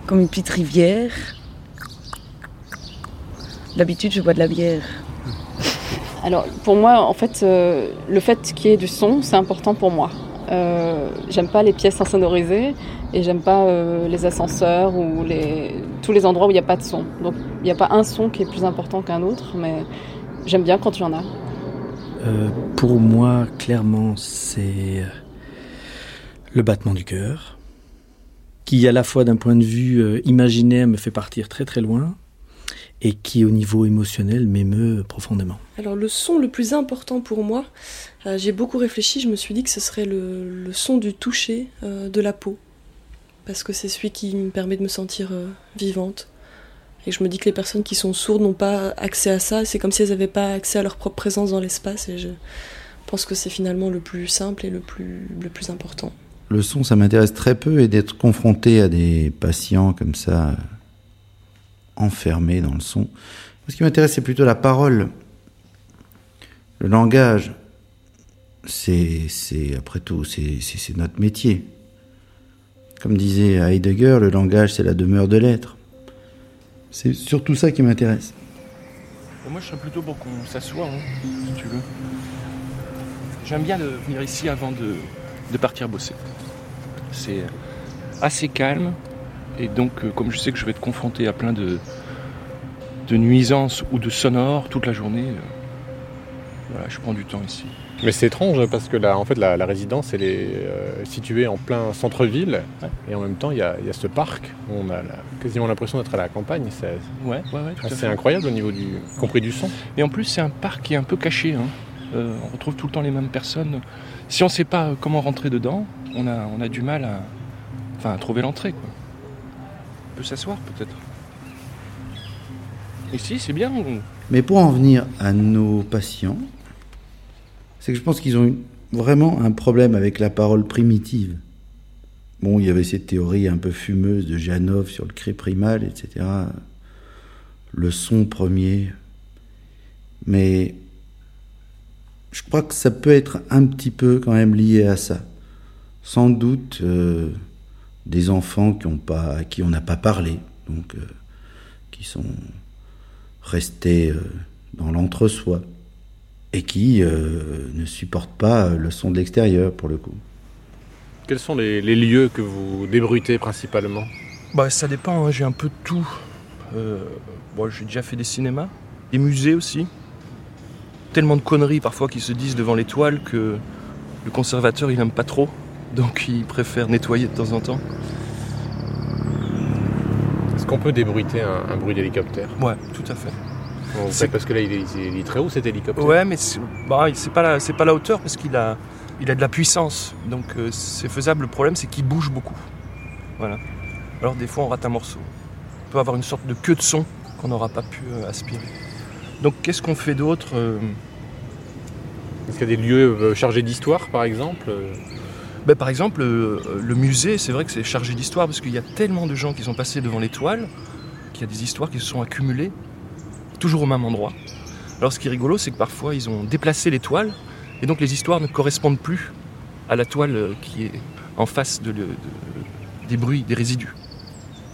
Comme une petite rivière. D'habitude, je bois de la bière. Alors pour moi, en fait, euh, le fait qu'il y ait du son, c'est important pour moi. Euh, j'aime pas les pièces insonorisées et j'aime pas euh, les ascenseurs ou les, tous les endroits où il n'y a pas de son. Donc il n'y a pas un son qui est plus important qu'un autre, mais j'aime bien quand il y en a. Euh, pour moi, clairement, c'est le battement du cœur, qui à la fois d'un point de vue euh, imaginaire me fait partir très très loin, et qui au niveau émotionnel m'émeut profondément. Alors le son le plus important pour moi, euh, j'ai beaucoup réfléchi, je me suis dit que ce serait le, son du toucher euh, de la peau. Parce que c'est celui qui me permet de me sentir vivante. Et je me dis que les personnes qui sont sourdes n'ont pas accès à ça, c'est comme si elles n'avaient pas accès à leur propre présence dans l'espace. Et je pense que c'est finalement le plus simple et le plus, le plus important. Le son, ça m'intéresse très peu et d'être confronté à des patients comme ça, euh, enfermés dans le son. Ce qui m'intéresse, c'est plutôt la parole. Le langage, c'est, après tout, c'est, notre métier. Comme disait Heidegger, le langage, c'est la demeure de l'être. C'est surtout ça qui m'intéresse. Moi, je serais plutôt pour qu'on s'assoie, hein, si tu veux. J'aime bien venir ici avant de, de partir bosser. C'est assez calme, et donc, euh, comme je sais que je vais être confronté à plein de, de nuisances ou de sonores toute la journée, euh, voilà, je prends du temps ici. Mais c'est étrange parce que la, en fait, la, la résidence elle est euh, située en plein centre-ville et en même temps il y a, il y a ce parc. On a la- quasiment l'impression d'être à la campagne. C'est Ouais, ouais, incroyable au niveau du, y compris du son. Et en plus, c'est un parc qui est un peu caché. hein. Euh, on retrouve tout le temps les mêmes personnes. Si on ne sait pas comment rentrer dedans, on a, on a du mal à, enfin, à trouver l'entrée. On peut s'asseoir peut-être. Ici, c'est bien. Mais pour en venir à nos patients, c'est que je pense qu'ils ont vraiment un problème avec la parole primitive. Bon, il y avait cette théorie un peu fumeuse de Janov sur le cri primal, etc. Le son premier. Mais je crois que ça peut être un petit peu quand même lié à ça. Sans doute euh, des enfants qui ont pas, à qui on n'a pas parlé, donc euh, qui sont restés euh, dans l'entre-soi et qui euh, ne supportent pas le son de l'extérieur pour le coup. Quels sont les, les lieux que vous débrutez principalement? Bah, ça dépend, hein, j'ai un peu de tout. Euh, bon, j'ai déjà fait des cinémas, des musées aussi. Tellement de conneries parfois qui se disent devant les toiles que le conservateur il aime pas trop, donc il préfère nettoyer de temps en temps. Est-ce qu'on peut débruiter un, un bruit d'hélicoptère? Ouais, tout à fait. Bon, C'est- parce que là il est, il est très haut cet hélicoptère. Ouais, mais c'est bah, pas, la- c'est pas la hauteur parce qu'il a, il a de la puissance. Donc euh, c'est faisable. Le problème, c'est qu'il bouge beaucoup. Voilà. Alors des fois, on rate un morceau. On peut avoir une sorte de queue de son qu'on n'aura pas pu euh, aspirer. Donc qu'est-ce qu'on fait d'autre euh, Est-ce qu'il y a des lieux euh, chargés d'histoire par exemple euh, ben, Par exemple, le musée, c'est vrai que c'est chargé d'histoire parce qu'il y a tellement de gens qui sont passés devant les toiles qu'il y a des histoires qui se sont accumulées, toujours au même endroit. Alors ce qui est rigolo, c'est que parfois ils ont déplacé les toiles et donc les histoires ne correspondent plus à la toile qui est en face de le- de- des bruits, des résidus.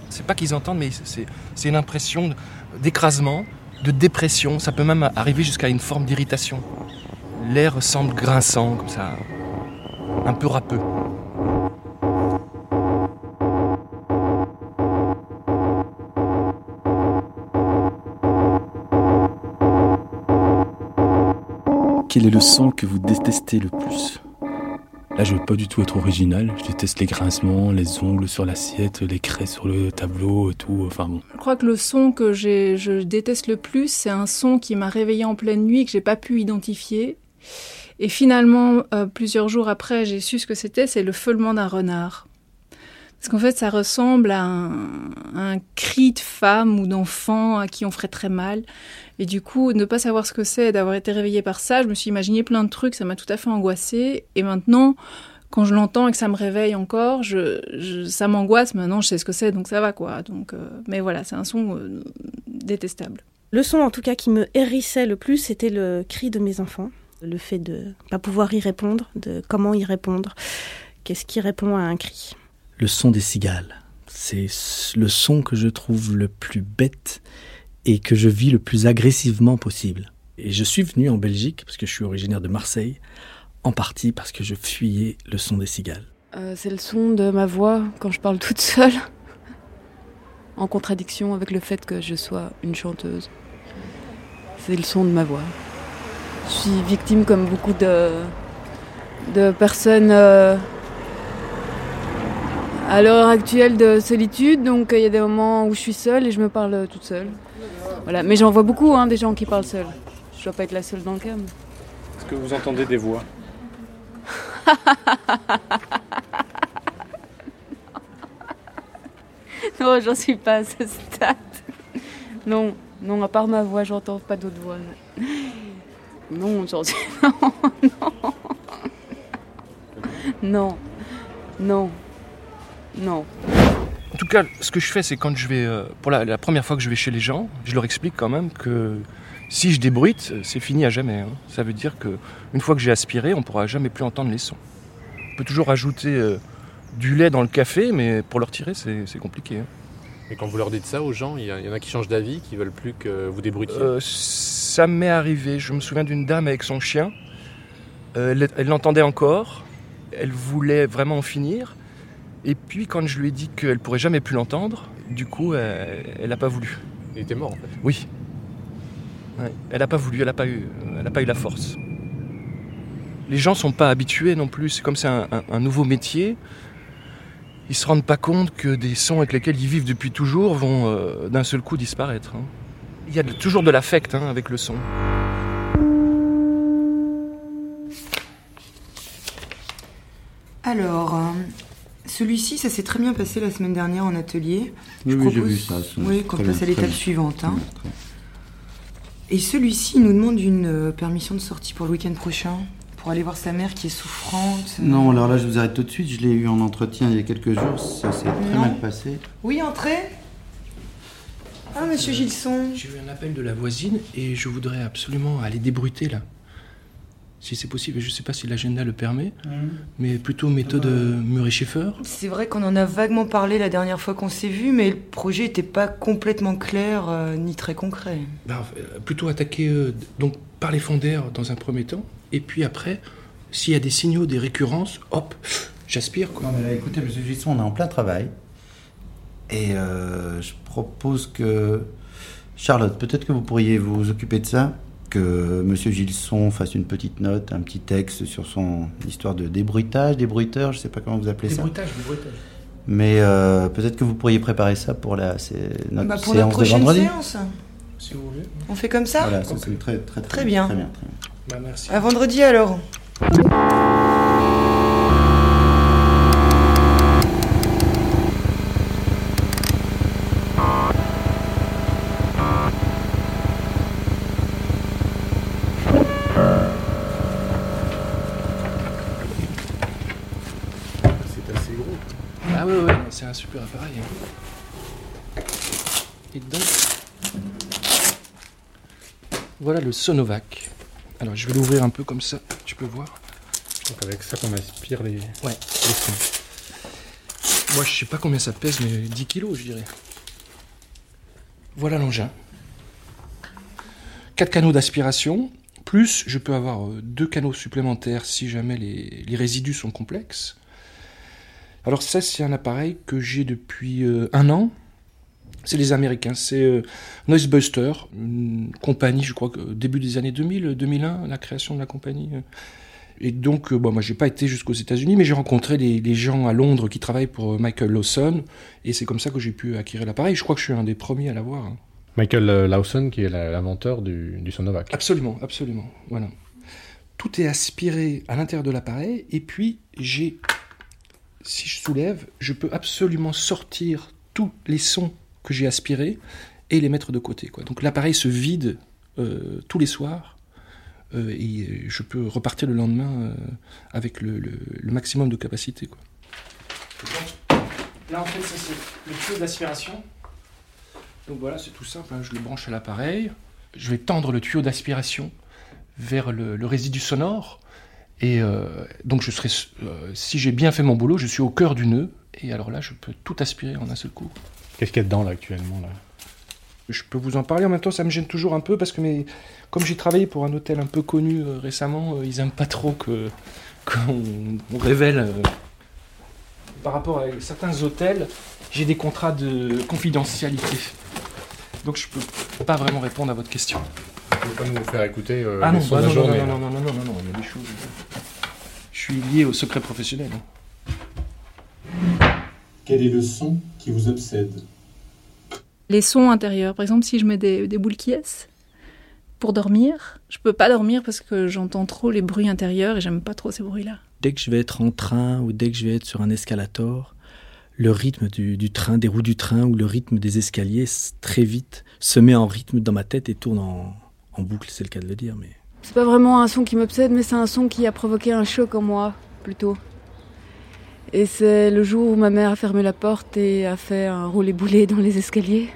C'est pas qu'ils entendent, mais c'est une impression d'écrasement, de dépression. Ça peut même arriver jusqu'à une forme d'irritation. L'air semble grinçant, comme ça, un peu râpeux. Quel est le son que vous détestez le plus? Là, je veux pas du tout être original. Je déteste les grincements, les ongles sur l'assiette, les craies sur le tableau, et tout. Enfin bon. Je crois que le son que je déteste le plus, c'est un son qui m'a réveillé en pleine nuit que j'ai pas pu identifier. Et finalement, euh, plusieurs jours après, j'ai su ce que c'était, c'est le feulement d'un renard. Parce qu'en fait, ça ressemble à un, à un cri de femme ou d'enfant à qui on ferait très mal. Et du coup, ne pas savoir ce que c'est, d'avoir été réveillé par ça, je me suis imaginé plein de trucs, ça m'a tout à fait angoissée. Et maintenant, quand je l'entends et que ça me réveille encore, je, je- ça m'angoisse. Maintenant, je sais ce que c'est, donc ça va quoi. Donc, euh, mais voilà, c'est un son euh, détestable. Le son, en tout cas, qui me hérissait le plus, c'était le cri de mes enfants. Le fait de pas pouvoir y répondre, de comment y répondre, qu'est-ce qui répond à un cri? Le son des cigales. C'est le son que je trouve le plus bête et que je vis le plus agressivement possible. Et je suis venu en Belgique, parce que je suis originaire de Marseille, en partie parce que je fuyais le son des cigales. Euh, c'est le son de ma voix quand je parle toute seule, en contradiction avec le fait que je sois une chanteuse. C'est le son de ma voix. Je suis victime, comme beaucoup de, de personnes euh, à l'heure actuelle, de solitude. Donc il y a des moments où je suis seule et je me parle toute seule. Voilà. Mais j'en vois beaucoup, hein, des gens qui parlent seuls. Je dois pas être la seule dans le cas. mais- Est-ce que vous entendez des voix? Non, j'en suis pas à ce stade. Non, non, à part ma voix, j'entends pas d'autres voix. Non, j'en suis. Non, non. Non. Non. Non. En tout cas, ce que je fais, c'est quand je vais, euh, pour la, la première fois que je vais chez les gens, je leur explique quand même que si je débruite, c'est fini à jamais. hein. Ça veut dire que une fois que j'ai aspiré, on pourra jamais plus entendre les sons. On peut toujours ajouter euh, du lait dans le café, mais pour le retirer, c'est compliqué. hein. Et quand vous leur dites ça aux gens, il y, en a qui changent d'avis, qui veulent plus que vous débrutiez. Euh, ça m'est arrivé. Je me souviens d'une dame avec son chien. Euh, elle l'entendait encore. Elle voulait vraiment en finir. Et puis, quand je lui ai dit qu'elle pourrait jamais plus l'entendre, du coup, elle n'a pas voulu. Il était mort en fait. Oui. Ouais, Elle n'a pas voulu. Elle n'a pas eu. Elle n'a pas eu la force. Les gens sont pas habitués non plus. C'est comme c'est un, un- un nouveau métier. Ils se rendent pas compte que des sons avec lesquels ils vivent depuis toujours vont euh, d'un seul coup disparaître. hein. Il y a de- toujours de l'affect hein, avec le son. Alors, euh, celui-ci, ça s'est très bien passé la semaine dernière en atelier. Oui, Je oui, propose- vu ça, Oui, qu'on passe bien, à l'étape suivante. hein. Et celui-ci, il nous demande une euh, permission de sortie pour le week-end prochain, pour aller voir sa mère qui est souffrante. Non, alors là, je vous arrête tout de suite. Je l'ai eu en entretien il y a quelques jours. Ça s'est très Non. mal passé. Oui, entrez. Ah, monsieur Gilson. J'ai eu un appel de la voisine et je voudrais absolument aller débruiter là. Si c'est possible, je sais pas si l'agenda le permet, mais plutôt méthode euh, Murray Schaeffer. C'est vrai qu'on en a vaguement parlé la dernière fois qu'on s'est vu, mais le projet n'était pas complètement clair euh, ni très concret. Bah, euh, plutôt attaquer euh, donc par les fonds d'air dans un premier temps, et puis après, s'il y a des signaux, des récurrences, hop, j'aspire quoi. Non, mais là, écoutez, monsieur Gisson, on est en plein travail. Et euh, je propose que. Charlotte, peut-être que vous pourriez vous occuper de ça. Que monsieur Gilson fasse une petite note, un petit texte sur son histoire de débruitage, débruiteur, je sais pas comment vous appelez ça. Débruitage, débruitage. Mais euh, peut-être que vous pourriez préparer ça pour la, notre Bah, pour séance notre de vendredi. séance. Si vous voulez. On fait comme ça Voilà, ça, c'est très, très, très, Très bien. Très bien, très bien. Bah, merci. À vendredi alors. Super appareil. hein. Et donc, voilà le Sonovac. Alors je vais l'ouvrir un peu comme ça, tu peux voir. Donc avec ça qu'on aspire les, Ouais. les sons. Moi je sais pas combien ça pèse, mais 10 kilos je dirais. Voilà l'engin. 4 canaux d'aspiration, plus je peux avoir euh, deux canaux supplémentaires si jamais les, les résidus sont complexes. Alors ça c'est un appareil que j'ai depuis euh, un an. C'est les Américains, c'est euh, Noisebuster, une compagnie, je crois que euh, début des années 2000, 2001, la création de la compagnie. euh. Et donc, euh, bon, moi, j'ai pas été jusqu'aux États-Unis, mais j'ai rencontré les, les gens à Londres qui travaillent pour euh, Michael Lawson, et c'est comme ça que j'ai pu acquérir l'appareil. Je crois que je suis un des premiers à l'avoir. hein. Michael euh, Lawson, qui est l'inventeur du, du Sonovac. Absolument, absolument. Voilà. Tout est aspiré à l'intérieur de l'appareil, et puis j'ai, si je soulève, je peux absolument sortir tous les sons que j'ai aspirés et les mettre de côté. Donc l'appareil se vide euh, tous les soirs, euh, et je peux repartir le lendemain euh, avec le, maximum de capacité. Là, en fait, ça c'est le tuyau d'aspiration. Donc voilà, c'est tout simple. hein. Je le branche à l'appareil. Je vais tendre le tuyau d'aspiration vers le résidu sonore. Et euh, donc, je serai, euh, si j'ai bien fait mon boulot, je suis au cœur du nœud. Et alors là, je peux tout aspirer en un seul coup. Qu'est-ce qu'il y a dedans là actuellement là Je peux vous en parler en même temps, ça me gêne toujours un peu parce que mes... comme j'ai travaillé pour un hôtel un peu connu euh, récemment, euh, ils aiment pas trop que qu'on on révèle. euh, Par rapport à certains hôtels, j'ai des contrats de confidentialité. Donc je peux pas vraiment répondre à votre question. Vous pouvez pas nous faire écouter euh, ah non, bah de la non, non, journée non, là non, non, non, non, non, non, il y a des choses. Je suis lié au secret professionnel. hein. Quel est le son qui vous obsède? Les sons intérieurs, par exemple, si je mets des, des boules qui est pour dormir, je peux pas dormir parce que j'entends trop les bruits intérieurs et j'aime pas trop ces bruits-là. Dès que je vais être en train ou dès que je vais être sur un escalator, le rythme du, du train, des roues du train ou le rythme des escaliers, très vite, se met en rythme dans ma tête et tourne en, en boucle, c'est le cas de le dire. Mais C'est pas vraiment un son qui m'obsède, mais c'est un son qui a provoqué un choc en moi, plutôt. Et c'est le jour où ma mère a fermé la porte et a fait un roulé-boulé dans les escaliers.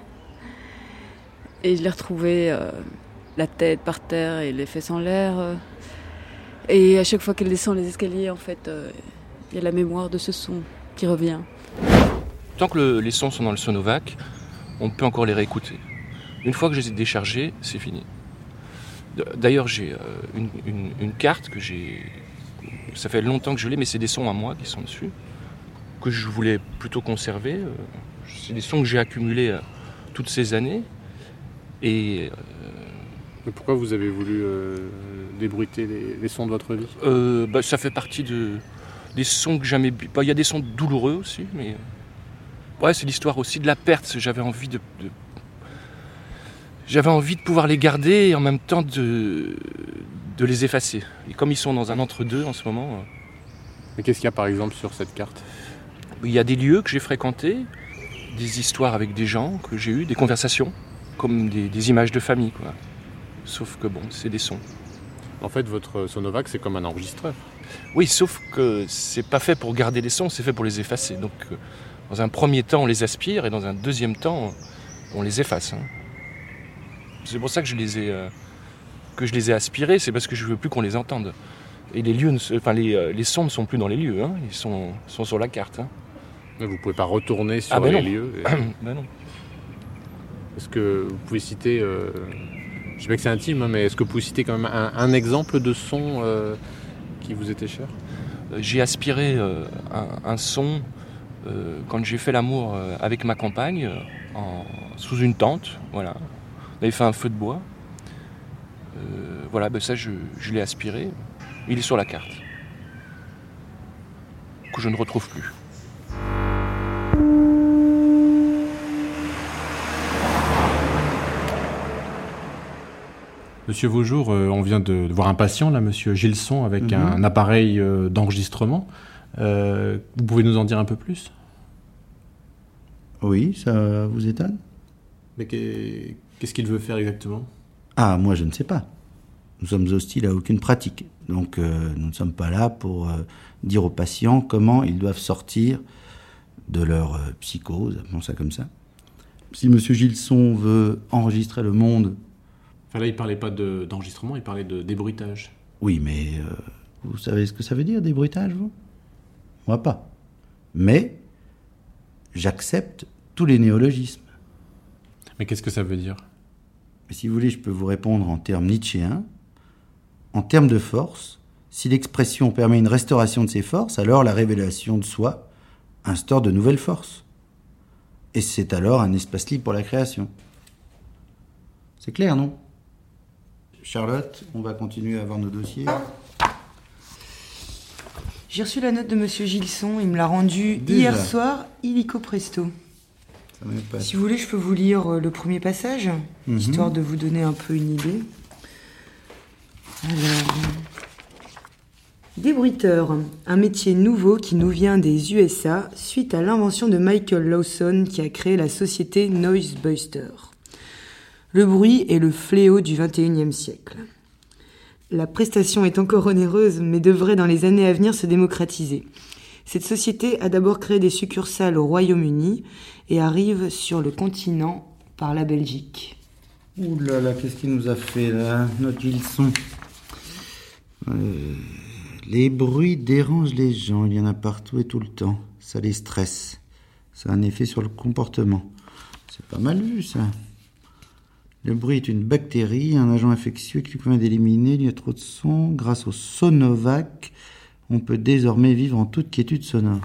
Et je l'ai retrouvée euh, la tête par terre et les fesses en l'air. Et à chaque fois qu'elle descend les escaliers, en fait, euh, il y a la mémoire de ce son qui revient. Tant que le- les sons sont dans le Sonovac, on peut encore les réécouter. Une fois que je les ai déchargés, c'est fini. D'ailleurs, j'ai euh, une, une- une carte que j'ai. Ça fait longtemps que je l'ai, mais c'est des sons à moi qui sont dessus, que je voulais plutôt conserver. Euh, C'est des sons que j'ai accumulés euh, toutes ces années. Et. Mais pourquoi vous avez voulu euh, débruiter les, les sons de votre vie? Euh, bah, ça fait partie de, des sons que j'aimais. bi- bah, Il y a des sons douloureux aussi, mais. Ouais, c'est l'histoire aussi de la perte. J'avais envie de. de- J'avais envie de pouvoir les garder et en même temps de, de les effacer. Et comme ils sont dans un entre-deux en ce moment. euh, Mais qu'est-ce qu'il y a par exemple sur cette carte Il y a des lieux que j'ai fréquentés, des histoires avec des gens que j'ai eues, des conversations, comme des, des images de famille, quoi. Sauf que bon, c'est des sons. En fait, votre Sonovac, c'est comme un enregistreur. Oui, sauf que c'est pas fait pour garder les sons, c'est fait pour les effacer. Donc, euh, dans un premier temps, on les aspire et dans un deuxième temps, on les efface. hein. C'est pour ça que je les ai, euh, que je les ai aspirés, c'est parce que je veux plus qu'on les entende. Et les lieux, ne enfin les, euh, les sons ne sont plus dans les lieux, hein, ils sont, sont sur la carte. hein. Mais vous pouvez pas retourner sur Ah ben les non. lieux. et- Ben non. Est-ce que vous pouvez citer, euh, je sais pas que c'est intime, hein, mais est-ce que vous pouvez citer quand même un, un exemple de son euh, qui vous était cher? J'ai aspiré euh, un, un son quand j'ai fait l'amour avec ma compagne en- sous une tente. Voilà. On avait fait un feu de bois. Euh, voilà, ben ça je, je l'ai aspiré. Il est sur la carte. Que je ne retrouve plus. Monsieur Vaujour, euh, on vient de, de voir un patient, là, monsieur Gilson, avec Mhm. un appareil euh, d'enregistrement. Euh, vous pouvez nous en dire un peu plus? Oui, ça vous étonne? Mais qu'est- qu'est-ce qu'il veut faire exactement? Ah, moi je ne sais pas. Nous sommes hostiles à aucune pratique. Donc euh, nous ne sommes pas là pour euh, dire aux patients comment ils doivent sortir de leur euh, psychose, appelons ça comme ça. Si M. Gilson veut enregistrer le monde, Enfin là, il parlait pas de- d'enregistrement, il parlait de débruitage. oui, mais vous savez ce que ça veut dire, des bruitages, vous? Moi pas. Mais j'accepte tous les néologismes. Mais qu'est-ce que ça veut dire? Mais si vous voulez, je peux vous répondre en termes nietzschéens. En termes de force, si l'expression permet une restauration de ses forces, alors la révélation de soi instaure de nouvelles forces. Et c'est alors un espace libre pour la création. C'est clair, non? Charlotte, on va continuer à voir nos dossiers. J'ai reçu la note de Monsieur Gilson, il me l'a rendue hier soir, illico presto. Pas- Si vous voulez, je peux vous lire euh, le premier passage, Mhm. histoire de vous donner un peu une idée. Alors, Débruiteur, un métier nouveau qui nous vient des USA suite à l'invention de Michael Lawson qui a créé la société Noisebuster. Le bruit est le fléau du 21e siècle. La prestation est encore onéreuse, mais devrait dans les années à venir se démocratiser. Cette société a d'abord créé des succursales au Royaume-Uni et arrive sur le continent par la Belgique. Ouh là là, qu'est-ce qu'il nous a fait là, notre Gilson? Euh, Les bruits dérangent les gens, il y en a partout et tout le temps. Ça les stresse. Ça a un effet sur le comportement. C'est pas mal vu ça. Le bruit est une bactérie, un agent infectieux qu'il convient d'éliminer. Il y a trop de son. Grâce au Sonovac, on peut désormais vivre en toute quiétude sonore.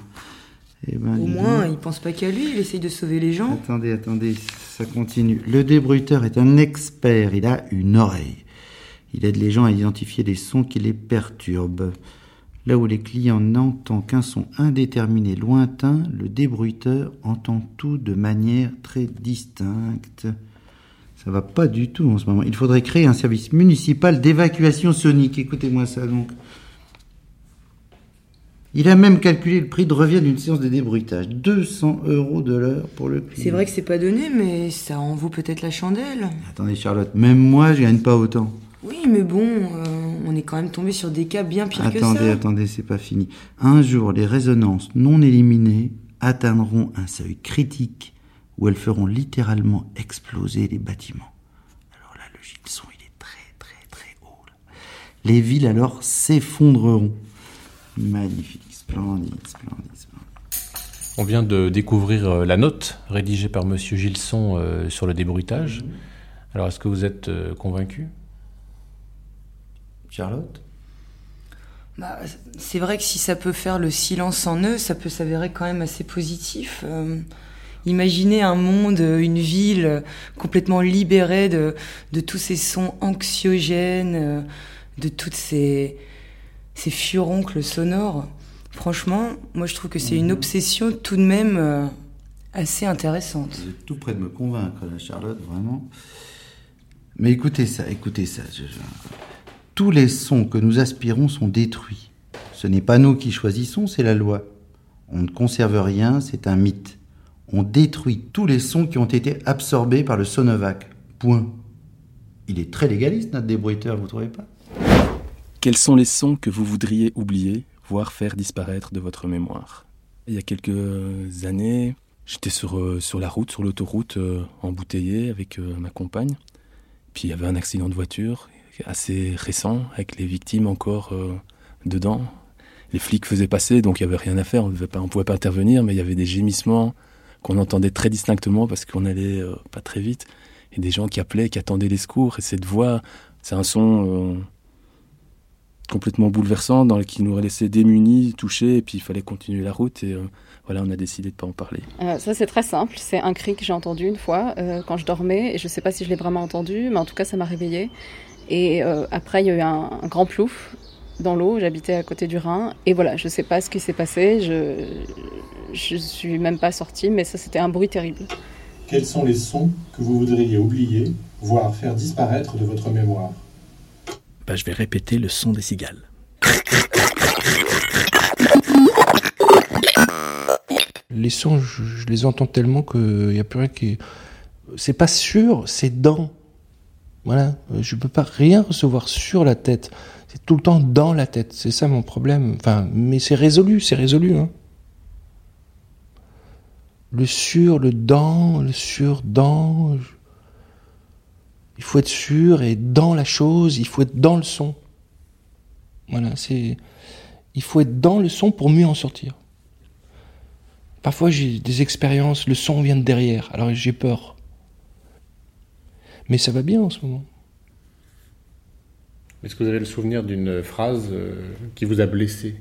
Eh ben, Au moins, il pense pas qu'à lui, il essaye de sauver les gens. Attendez, attendez, ça continue. Le débruiteur est un expert, il a une oreille. Il aide les gens à identifier les sons qui les perturbent. Là où les clients n'entendent qu'un son indéterminé lointain, le débruiteur entend tout de manière très distincte. Ça va pas du tout en ce moment. Il faudrait créer un service municipal d'évacuation sonique. Écoutez-moi ça donc. Il a même calculé le prix de revient d'une séance de débruitage. 200 euros de l'heure pour le client. C'est vrai que c'est pas donné, mais ça en vaut peut-être la chandelle. Attendez Charlotte, même moi je gagne pas autant. Oui, mais bon, euh, on est quand même tombé sur des cas bien pires attendez, que ça. attendez, c'est pas fini. Un jour, les résonances non éliminées atteindront un seuil critique où elles feront littéralement exploser les bâtiments. Alors là, le Gilson, il est très très très haut. là. Les villes alors s'effondreront. Magnifique, splendide, splendide, splendide. On vient de découvrir euh, la note rédigée par Monsieur Gilson euh, sur le débruitage. Alors, est-ce que vous êtes euh, convaincu? Charlotte? Bah, c'est vrai que si ça peut faire le silence en eux, ça peut s'avérer quand même assez positif. Euh, imaginez un monde, une ville complètement libérée de, de tous ces sons anxiogènes, de toutes ces, ces furoncles sonores. Franchement, moi je trouve que c'est une obsession tout de même euh, assez intéressante. Vous êtes tout près de me convaincre, Charlotte, vraiment. Mais écoutez ça, écoutez ça. je- Tous les sons que nous aspirons sont détruits. Ce n'est pas nous qui choisissons, c'est la loi. On ne conserve rien, c'est un mythe. On détruit tous les sons qui ont été absorbés par le Sonovac. Point. Il est très légaliste, notre débruiteur, vous trouvez pas? Quels sont les sons que vous voudriez oublier, voire faire disparaître de votre mémoire Il y a quelques années, j'étais sur, euh, sur la route, sur l'autoroute, euh, embouteillé avec euh, ma compagne. Puis il y avait un accident de voiture assez récent, avec les victimes encore dedans. Les flics faisaient passer, donc il n'y avait rien à faire, on ne pouvait pas intervenir, mais il y avait des gémissements qu'on entendait très distinctement parce qu'on allait pas très vite. Et des gens qui appelaient, qui attendaient les secours. Et cette voix, c'est un son... complètement bouleversant dans qui nous aurait laissé démunis, touchés, et puis il fallait continuer la route et euh, voilà, on a décidé de pas en parler. Euh, ça, c'est très simple. C'est un cri que j'ai entendu une fois euh, quand je dormais. Et je ne sais pas si je l'ai vraiment entendu, mais en tout cas, ça m'a réveillée. Et euh, après, il y a eu un, un grand plouf dans l'eau. J'habitais à côté du Rhin. Et voilà, je ne sais pas ce qui s'est passé. Je ne suis même pas sortie, mais ça, c'était un bruit terrible. Quels sont les sons que vous voudriez oublier, voire faire disparaître de votre mémoire? Bah, je vais répéter le son des cigales. Les sons, je, les entends tellement qu'il n'y a plus rien qui. C'est pas sûr, c'est dans. Voilà, je peux pas rien recevoir sur la tête. C'est tout le temps dans la tête. C'est ça mon problème. Enfin, mais c'est résolu, c'est résolu. Hein. Le sur, le dans, le sur, dans. Il faut être sûr et dans la chose, il faut être dans le son. Voilà, c'est. Il faut être dans le son pour mieux en sortir. Parfois j'ai des expériences, le son vient de derrière, alors j'ai peur. Mais ça va bien en ce moment. Est-ce que vous avez le souvenir d'une phrase euh, qui vous a blessé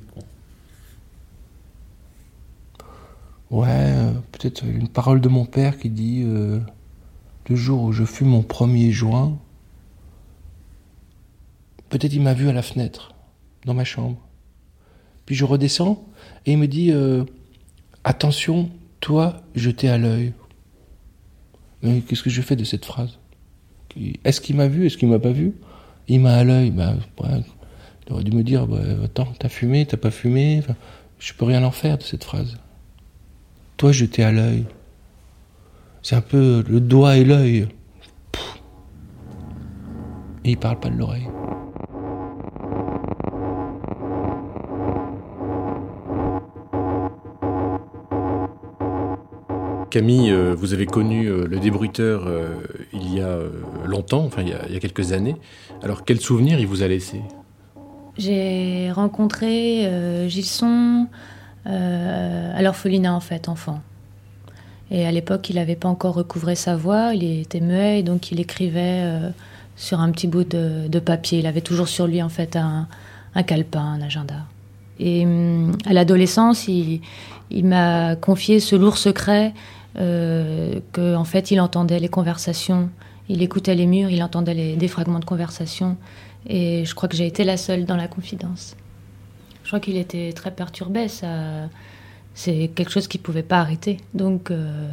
Ouais, euh, peut-être une parole de mon père qui dit euh, le jour où je fus mon premier joint, peut-être il m'a vu à la fenêtre, dans ma chambre. Puis je redescends et il me dit euh, attention, toi, je t'ai à l'œil. Mais qu'est-ce que je fais de cette phrase? Est-ce qu'il m'a vu? Est-ce qu'il m'a pas vu? Il m'a à l'œil. Bah, il aurait dû me dire bah, attends, t'as fumé, t'as pas fumé? Enfin, je peux rien en faire de cette phrase. Toi, je t'ai à l'œil. C'est un peu le doigt et l'œil. Et il parle pas de l'oreille. Camille, euh, vous avez connu euh, le débruiteur euh, il y a longtemps, enfin il y a, il y a quelques années. Alors quel souvenir il vous a laissé? J'ai rencontré euh, Gilson euh, à l'orphelinat en fait, enfant. Et à l'époque, il n'avait pas encore recouvré sa voix, il était muet, et donc il écrivait euh, sur un petit bout de, papier. Il avait toujours sur lui en fait un, un calepin, un agenda. Et hum, à l'adolescence, il, m'a confié ce lourd secret euh, que en fait, il entendait les conversations, il écoutait les murs, il entendait les- des fragments de conversation. Et je crois que j'ai été la seule dans la confidence. Je crois qu'il était très perturbé. Ça, c'est quelque chose qu'il pouvait pas arrêter. Donc, euh,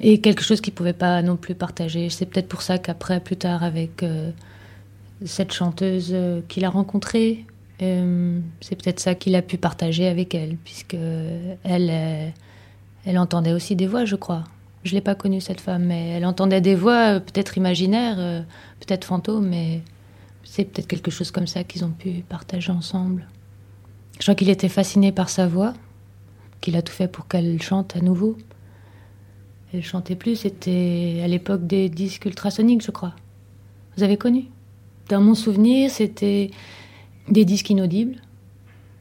et quelque chose qu'il pouvait pas non plus partager. C'est peut-être pour ça qu'après, plus tard, avec euh, cette chanteuse euh, qu'il a rencontrée, c'est peut-être ça qu'il a pu partager avec elle, puisque elle, elle entendait aussi des voix, je crois. Je l'ai pas connue cette femme, mais elle entendait des voix, peut-être imaginaires, peut-être fantômes, mais c'est peut-être quelque chose comme ça qu'ils ont pu partager ensemble. Je crois qu'il était fasciné par sa voix, qu'il a tout fait pour qu'elle chante à nouveau. Elle chantait plus, c'était à l'époque des disques ultrasoniques, je crois. Vous avez connu? Dans mon souvenir, c'était des disques inaudibles.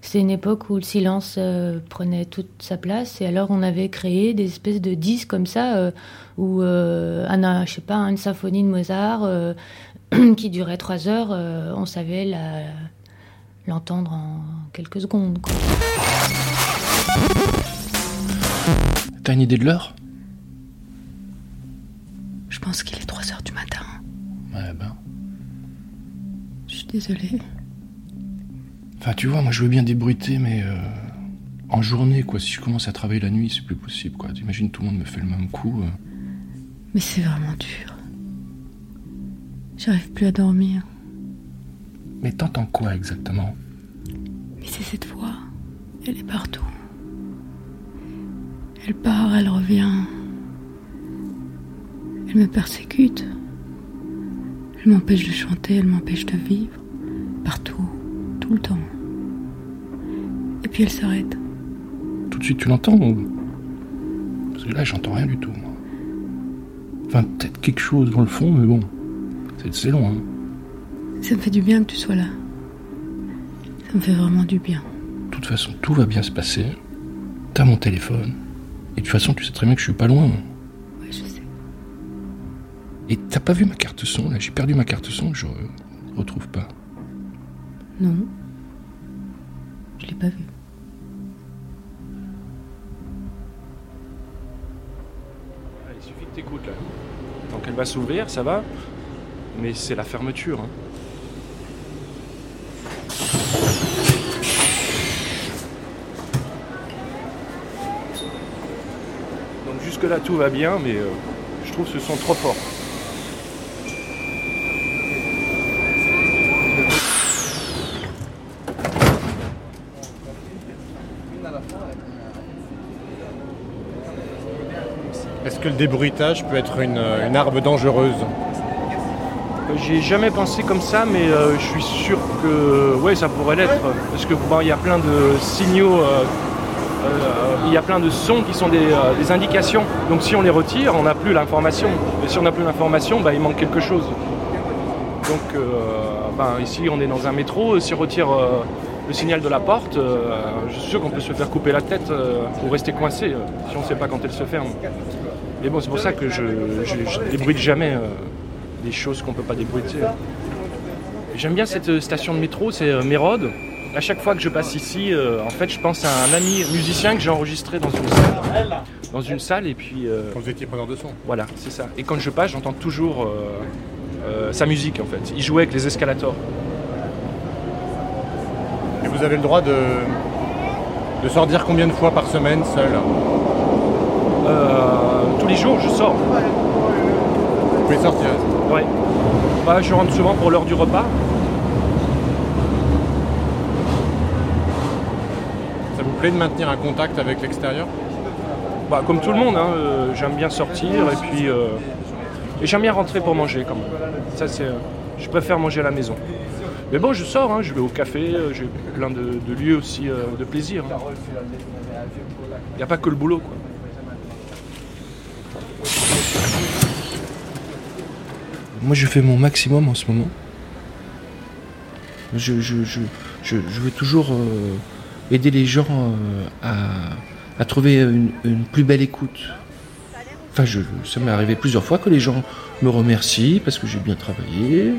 C'est une époque où le silence euh, prenait toute sa place et alors on avait créé des espèces de disques comme ça euh, où euh, sais pas, une symphonie de Mozart euh, qui durait trois heures, on savait l'entendre en quelques secondes. T'as une idée de l'heure? Je pense qu'il est 3 heures du matin. Ouais, ben. Chut, Désolée. Enfin, tu vois, moi je veux bien débruiter, mais euh, en journée, quoi. Si je commence à travailler la nuit, c'est plus possible, quoi. T'imagines, tout le monde me fait le même coup. euh. Mais c'est vraiment dur. J'arrive plus à dormir. Mais t'entends quoi exactement? Mais c'est cette voix. Elle est partout. Elle part, elle revient. Elle me persécute. Elle m'empêche de chanter, elle m'empêche de vivre. Partout, tout le temps. Et puis elle s'arrête. Tout de suite, tu l'entends ou... Parce que là, j'entends rien du tout, moi. Enfin, peut-être quelque chose dans le fond, mais bon. C'est- C'est long, hein. Ça me fait du bien que tu sois là. Ça me fait vraiment du bien. De toute façon, tout va bien se passer. T'as mon téléphone. Et de toute façon, tu sais très bien que je suis pas loin. Ouais, je sais. Et t'as pas vu ma carte son, là? J'ai perdu ma carte son, je re- retrouve pas. Non. Je l'ai pas vu. Il suffit que t'écoutes, là. Tant qu'elle va s'ouvrir, ça va. Mais c'est la fermeture, hein. Donc jusque-là, tout va bien, mais euh, je trouve ce son trop fort. Est-ce que le débruitage peut être une, une arme dangereuse? Euh, J'ai jamais pensé comme ça, mais euh, je suis sûr que ouais, ça pourrait l'être. Parce que il y a plein de signaux, euh, euh, il y a plein de sons qui sont des, euh, des indications. Donc si on les retire, on n'a plus l'information. Et si on n'a plus l'information, bah, il manque quelque chose. Donc euh, ben, ici, on est dans un métro. Si on retire euh, le signal de la porte, euh, je suis sûr qu'on peut se faire couper la tête euh, ou rester coincé euh, si on ne sait pas quand elle se ferme. Mais bon, c'est pour ça que je ne débruite jamais euh, des choses qu'on ne peut pas débruiter. J'aime bien cette euh, station de métro, c'est euh, Mérode. À chaque fois que je passe ici, euh, en fait, je pense à un ami musicien que j'ai enregistré dans une salle. Dans une salle, et puis. euh, Quand vous étiez preneur de son Voilà, c'est ça. Et quand je passe, j'entends toujours euh, sa musique, en fait. Il jouait avec les escalators. Et vous avez le droit de, de sortir combien de fois par semaine seul Euh, tous les jours, je sors. Vous pouvez sortir Ouais. Bah, je rentre souvent pour l'heure du repas. Ça vous plaît de maintenir un contact avec l'extérieur Bah, comme tout le monde, hein, euh, j'aime bien sortir et puis euh, et j'aime bien rentrer pour manger quand même. Ça c'est, euh, je préfère manger à la maison. Mais bon, je sors, hein, je vais au café, j'ai plein de, de lieux aussi euh, de plaisir. Il n'y a pas que le boulot quoi. Moi, je fais mon maximum en ce moment. Je, je, je, je, je veux toujours euh, aider les gens euh, à, trouver une, plus belle écoute. Enfin, je, ça m'est arrivé plusieurs fois que les gens me remercient parce que j'ai bien travaillé.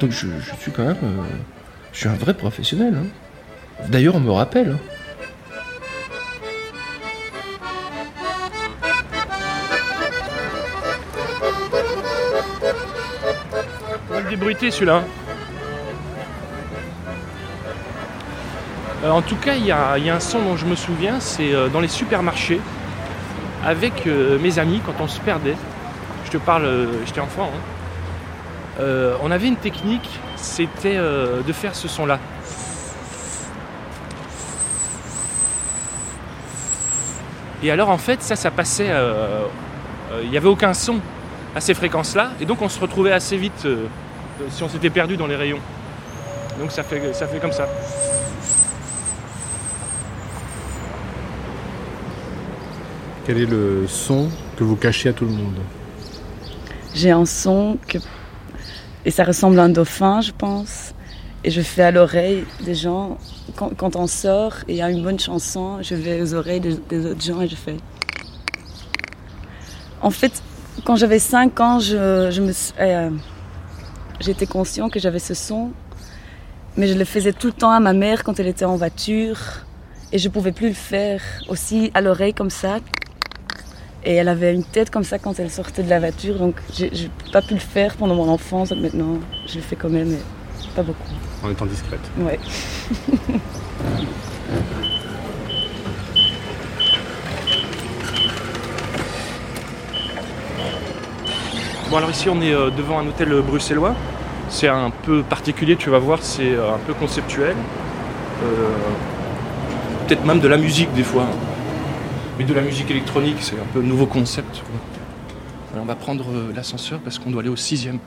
Donc, je, suis quand même. euh, je suis un vrai professionnel. hein. D'ailleurs, on me rappelle. hein. Le celui-là. Euh, en tout cas, il y, a un son dont je me souviens, c'est euh, dans les supermarchés, avec euh, mes amis quand on se perdait. Je te parle, j'étais enfant. hein. On avait une technique, c'était de faire ce son-là. Et alors en fait, ça, ça passait. Il n'y avait aucun son à ces fréquences-là, et donc on se retrouvait assez vite si on s'était perdu dans les rayons. Donc ça fait, ça fait comme ça. Quel est le son que vous cachez à tout le monde J'ai un son et ça ressemble à un dauphin, je pense. Et je fais à l'oreille des gens, quand, on sort et il y a une bonne chanson, je vais aux oreilles des, autres gens et je fais. En fait, quand j'avais 5 ans, euh, j'étais conscient que j'avais ce son, mais je le faisais tout le temps à ma mère quand elle était en voiture et je pouvais plus le faire aussi à l'oreille comme ça. Et elle avait une tête comme ça quand elle sortait de la voiture, donc j'ai pas pu le faire pendant mon enfance. Maintenant, je le fais quand même. et pas beaucoup. En étant discrète. Ouais. Bon alors ici on est euh, devant un hôtel bruxellois. C'est un peu particulier, tu vas voir, c'est euh, un peu conceptuel. Euh, Peut-être même de la musique des fois. Mais de la musique électronique, c'est un peu nouveau concept. Alors, on va prendre euh, l'ascenseur parce qu'on doit aller au sixième.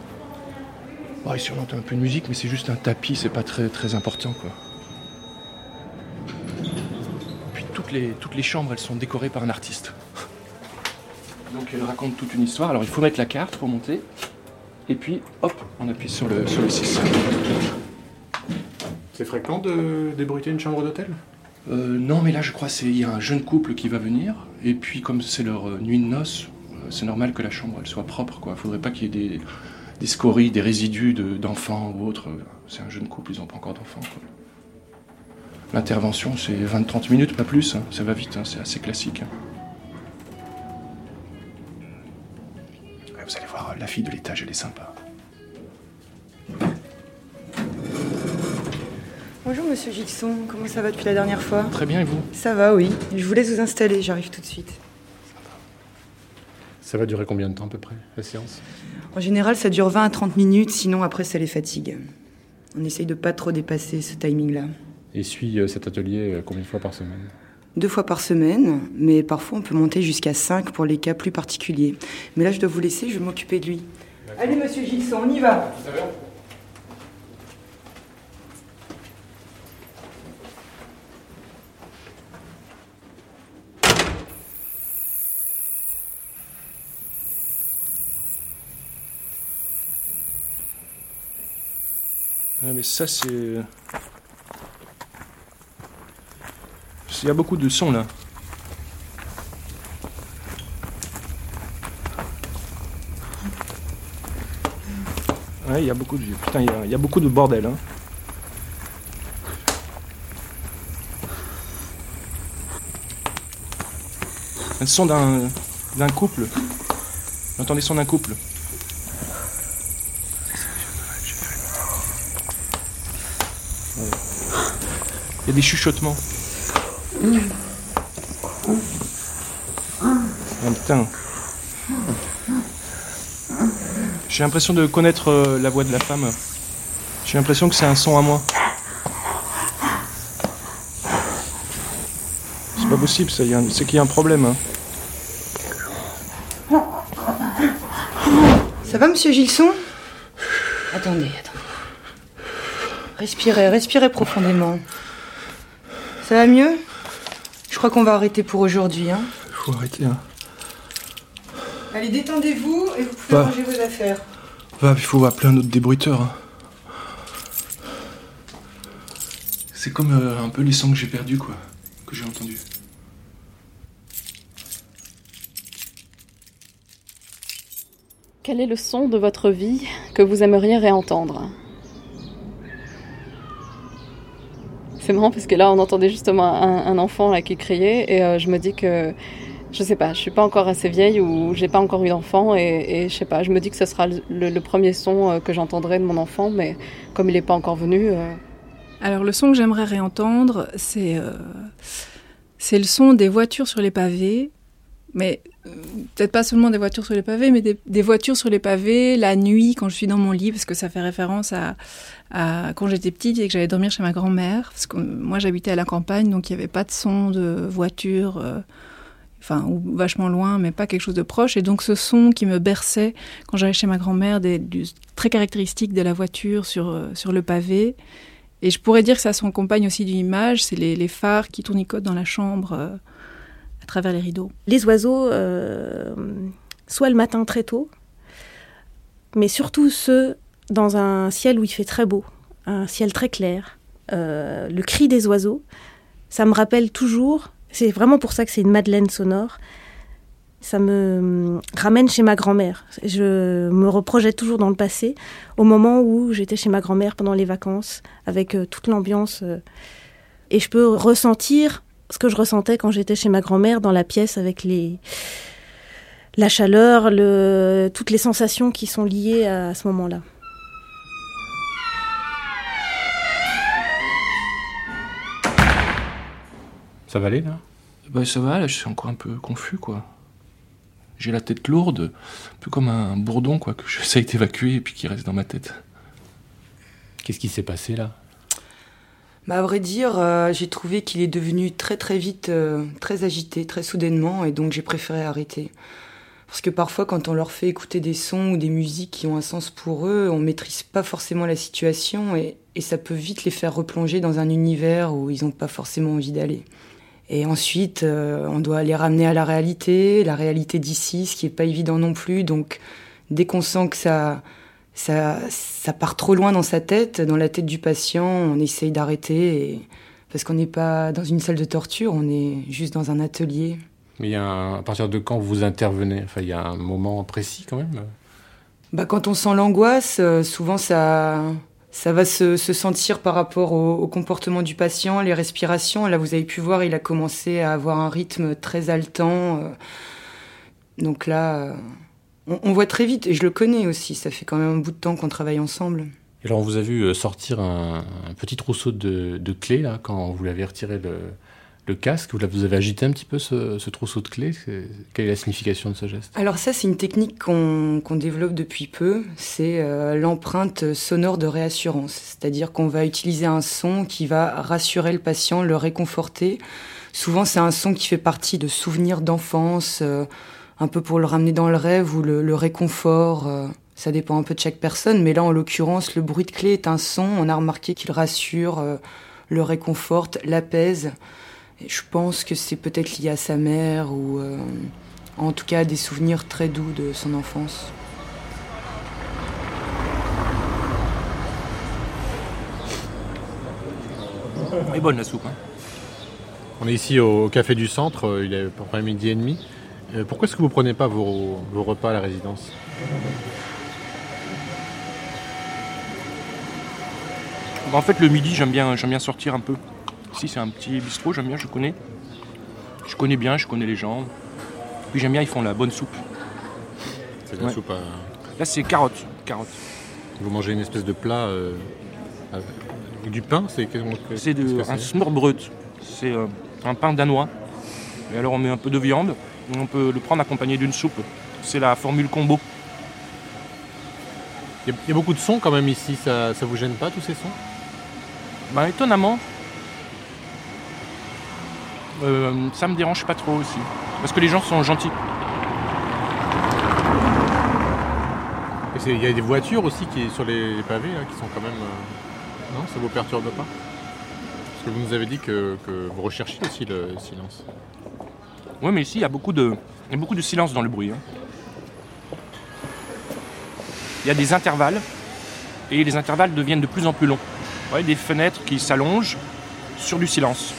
Bon, ici on entend un peu de musique, mais c'est juste un tapis, c'est pas très, très important quoi. Puis toutes les, toutes les chambres, elles sont décorées par un artiste. Donc elle raconte toute une histoire. Alors il faut mettre la carte pour monter. Et puis, hop, on appuie sur le, sur le 6. C'est fréquent de débruiter une chambre d'hôtel? Euh, non, mais là, je crois qu'il y a un jeune couple qui va venir. Et puis, comme c'est leur euh, nuit de noces, euh, c'est normal que la chambre elle soit propre. Il ne faudrait pas qu'il y ait des, scories, des résidus de- d'enfants ou autres. C'est un jeune couple, ils n'ont pas encore d'enfants. L'intervention, c'est 20-30 minutes, pas plus. hein. Ça va vite, hein, c'est assez classique. hein. Vous allez voir, la fille de l'étage, elle est sympa. Bonjour Monsieur Gilson, comment ça va depuis la dernière fois? Très bien, et vous? Ça va, oui. Je vous laisse vous installer, j'arrive tout de suite. Ça va durer combien de temps à peu près, la séance? En général, ça dure 20 à 30 minutes, sinon après ça les fatigue. On essaye de pas trop dépasser ce timing-là. Et suit euh, cet atelier euh, combien de fois par semaine? Deux fois par semaine, mais parfois on peut monter jusqu'à 5 pour les cas plus particuliers. Mais là, je dois vous laisser, je vais m'occuper de lui. Allez, Monsieur Gilson, on y va. Ouais, mais ça, c'est. Il y a beaucoup de sons là. Ouais, il y a beaucoup de. Putain, il y a- beaucoup de bordel. Hein. Le son d'un couple. J'entends les sons d'un couple. Il y a des chuchotements. Ah, putain. J'ai l'impression de connaître euh, la voix de la femme. J'ai l'impression que c'est un son à moi. C'est pas possible, ça. un- C'est qu'il y a un problème. hein. Ça va, Monsieur Gilson? Attendez, attendez. Respirez, respirez profondément. Ça va mieux? Je crois qu'on va arrêter pour aujourd'hui. Hein. Faut arrêter. Hein. Allez, détendez-vous et vous pouvez Bah. ranger vos affaires. Va, il faut appeler un autre débruiteur. hein. C'est comme euh, un peu les sons que j'ai perdus, quoi. Que j'ai entendus. Quel est le son de votre vie que vous aimeriez réentendre? C'est parce que là, on entendait justement un, enfant qui criait et euh, je me dis que je sais pas, je suis pas encore assez vieille ou j'ai pas encore eu d'enfant et, et je sais pas, je me dis que ce sera le, premier son euh, que j'entendrai de mon enfant, mais comme il n'est pas encore venu. euh, Alors le son que j'aimerais réentendre, c'est c'est le son des voitures sur les pavés, mais euh, peut-être pas seulement des voitures sur les pavés, mais des, voitures sur les pavés la nuit quand je suis dans mon lit, parce que ça fait référence à, quand j'étais petite et que j'allais dormir chez ma grand-mère, parce que moi j'habitais à la campagne, donc il n'y avait pas de son de voiture. euh, Enfin, ou vachement loin, mais pas quelque chose de proche. Et donc, ce son qui me berçait quand j'allais chez ma grand-mère, très caractéristique de la voiture sur, euh, sur le pavé, et je pourrais dire que ça s'accompagne aussi d'une image, c'est les, phares qui tournicotent dans la chambre euh, travers les rideaux. Les oiseaux, euh, soit le matin très tôt, mais surtout ceux dans un ciel où il fait très beau, un ciel très clair. Euh, le cri des oiseaux, ça me rappelle toujours, c'est vraiment pour ça que c'est une Madeleine sonore, ça me hum, ramène chez ma grand-mère. Je me reprojette toujours dans le passé, au moment où j'étais chez ma grand-mère pendant les vacances, avec euh, toute l'ambiance. euh, et je peux ressentir ce que je ressentais quand j'étais chez ma grand-mère dans la pièce avec les la chaleur, le, toutes les sensations qui sont liées à, ce moment-là. Ça va aller là? Bah, ça va, là je suis encore un peu confus quoi. J'ai la tête lourde, un peu comme un bourdon quoi, que j'essaye d'évacuer et puis qui reste dans ma tête. Qu'est-ce qui s'est passé là? Bah, à vrai dire, euh, j'ai trouvé qu'il est devenu très très vite euh, très agité, très soudainement, et donc j'ai préféré arrêter. Parce que parfois, quand on leur fait écouter des sons ou des musiques qui ont un sens pour eux, on maîtrise pas forcément la situation et, ça peut vite les faire replonger dans un univers où ils n'ont pas forcément envie d'aller. Et ensuite, euh, on doit les ramener à la réalité, la réalité d'ici, ce qui est pas évident non plus. Donc, dès qu'on sent que ça, ça, ça part trop loin dans sa tête, dans la tête du patient, on essaye d'arrêter. Et... Parce qu'on n'est pas dans une salle de torture, on est juste dans un atelier. Mais il y a un... à partir de quand vous intervenez? Enfin, il y a un moment précis quand même? Bah, Quand on sent l'angoisse, euh, souvent ça, ça va se, se sentir par rapport au, au, comportement du patient, les respirations. Là, vous avez pu voir, il a commencé à avoir un rythme très haletant. Euh... Donc là. On, voit très vite, et je le connais aussi, ça fait quand même un bout de temps qu'on travaille ensemble. Et alors on vous a vu euh, sortir un, un petit trousseau de, de, clés là, quand vous l'avez retiré le, le, casque, vous, vous avez agité un petit peu ce, ce trousseau de clés. Quelle est la signification de ce geste? Alors ça c'est une technique qu'on qu développe depuis peu, c'est euh, l'empreinte sonore de réassurance, c'est-à-dire qu'on va utiliser un son qui va rassurer le patient, le réconforter. Souvent c'est un son qui fait partie de souvenirs d'enfance. Euh, un peu pour le ramener dans le rêve ou le, le réconfort. Euh, ça dépend un peu de chaque personne, mais là, en l'occurrence, le bruit de clé est un son. On a remarqué qu'il rassure, euh, le réconforte, l'apaise. Et je pense que c'est peut-être lié à sa mère ou euh, en tout cas à des souvenirs très doux de son enfance. Elle est bonne la soupe. Hein. On est ici au Café du Centre, il est à peu près midi et demi. Euh, pourquoi est-ce que vous prenez pas vos, vos repas à la résidence bah, En fait, le midi, j'aime bien, j'aime bien sortir un peu. Ici, c'est un petit bistrot, j'aime bien, je connais. Je connais bien, je connais les gens. Puis j'aime bien, ils font la bonne soupe. C'est de la Ouais. soupe à... Là, c'est carottes. carottes. Vous mangez une espèce de plat euh, avec du pain C'est un smørbrød. C'est euh, un pain danois. Et alors, on met un peu de viande. On peut le prendre accompagné d'une soupe. C'est la formule combo. Il y, a- il y a beaucoup de sons quand même ici, ça, ça vous gêne pas tous ces sons? Bah, étonnamment, euh, ça me dérange pas trop aussi. Parce que les gens sont gentils. Il y a des voitures aussi qui sur les, les pavés là, qui sont quand même. euh, Non, ça vous perturbe pas? Parce que vous nous avez dit que, que vous recherchiez aussi le silence. Oui, mais ici, il y a beaucoup de, y a beaucoup de silence dans le bruit. hein. Il y a des intervalles, et les intervalles deviennent de plus en plus longs. Voyez, des fenêtres qui s'allongent sur du silence,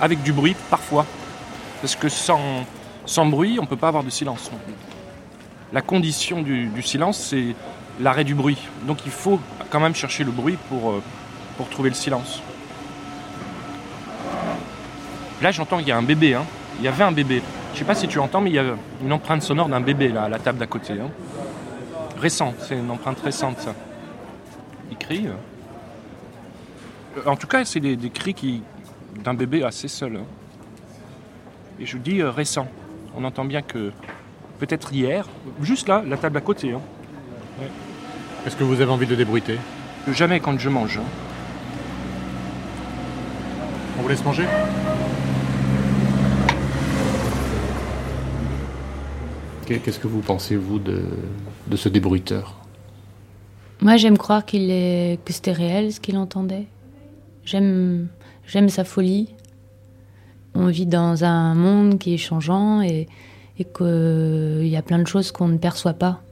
avec du bruit parfois. Parce que sans, sans bruit, on ne peut pas avoir de silence. La condition du, du silence, c'est l'arrêt du bruit. Donc il faut quand même chercher le bruit pour, euh, pour trouver le silence. Là, j'entends qu'il y a un bébé. hein. Il y avait un bébé. Je sais pas si tu entends, mais il y a une empreinte sonore d'un bébé là, à la table d'à côté. hein. Récent, c'est une empreinte récente, ça. Il crie. euh. En tout cas, c'est des, des cris qui d'un bébé assez seul. hein. Et je dis euh, récent. On entend bien que peut-être hier, juste là, la table à côté. hein. Est-ce que vous avez envie de débruiter? Jamais quand je mange. hein. On vous laisse manger? Qu'est-ce que vous pensez, vous, de, de ce débruiteur? Moi, j'aime croire qu'il est... que c'était réel ce qu'il entendait. J'aime, sa folie. On vit dans un monde qui est changeant et, et qu'il y a plein de choses qu'on ne perçoit pas.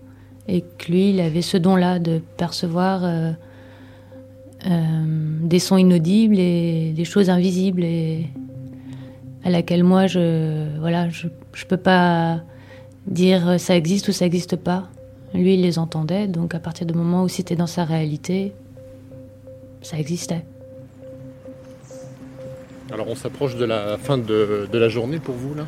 Et que lui, il avait ce don-là de percevoir euh, euh, des sons inaudibles et des choses invisibles et à laquelle moi, je voilà, je, je peux pas dire euh, ça existe ou ça existe pas. Lui, il les entendait, donc à partir du moment où c'était dans sa réalité, ça existait. Alors on s'approche de la fin de, de la journée pour vous, là?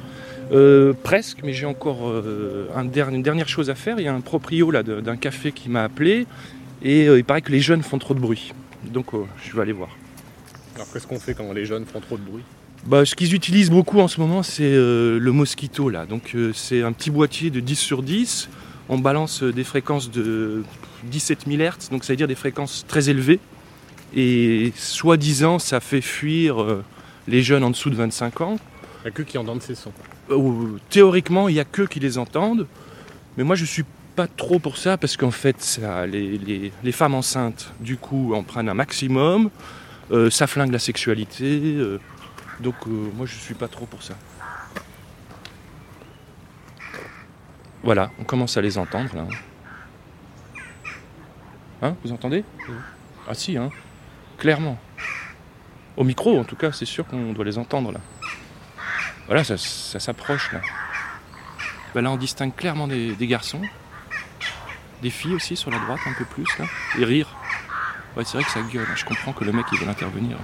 Euh, presque, mais j'ai encore euh, un der- une dernière chose à faire. Il y a un proprio là d'un café qui m'a appelé et euh, il paraît que les jeunes font trop de bruit. Donc euh, je vais aller voir. Alors qu'est-ce qu'on fait quand les jeunes font trop de bruit? Bah, Ce qu'ils utilisent beaucoup en ce moment, c'est euh, le Mosquito. Là. Donc, euh, c'est un petit boîtier de 10 sur 10. On balance des fréquences de 17 000 Hz, donc ça veut dire des fréquences très élevées. Et soi-disant, ça fait fuir euh, les jeunes en dessous de 25 ans. Il n'y a que qui entendent ces sons. Euh, théoriquement, il n'y a que qui les entendent. Mais moi, je suis pas trop pour ça parce qu'en fait, ça, les, les- les femmes enceintes, du coup, en prennent un maximum. Euh, ça flingue la sexualité. euh, donc, euh, moi, je suis pas trop pour ça. Voilà, on commence à les entendre là. Hein, vous entendez? Ah si, hein, clairement. Au micro, en tout cas, c'est sûr qu'on doit les entendre là. Voilà, ça, ça s'approche là. Ben là, on distingue clairement des, des garçons, des filles aussi sur la droite un peu plus là, et rire. Ouais, c'est vrai que ça gueule. Je comprends que le mec il veut intervenir.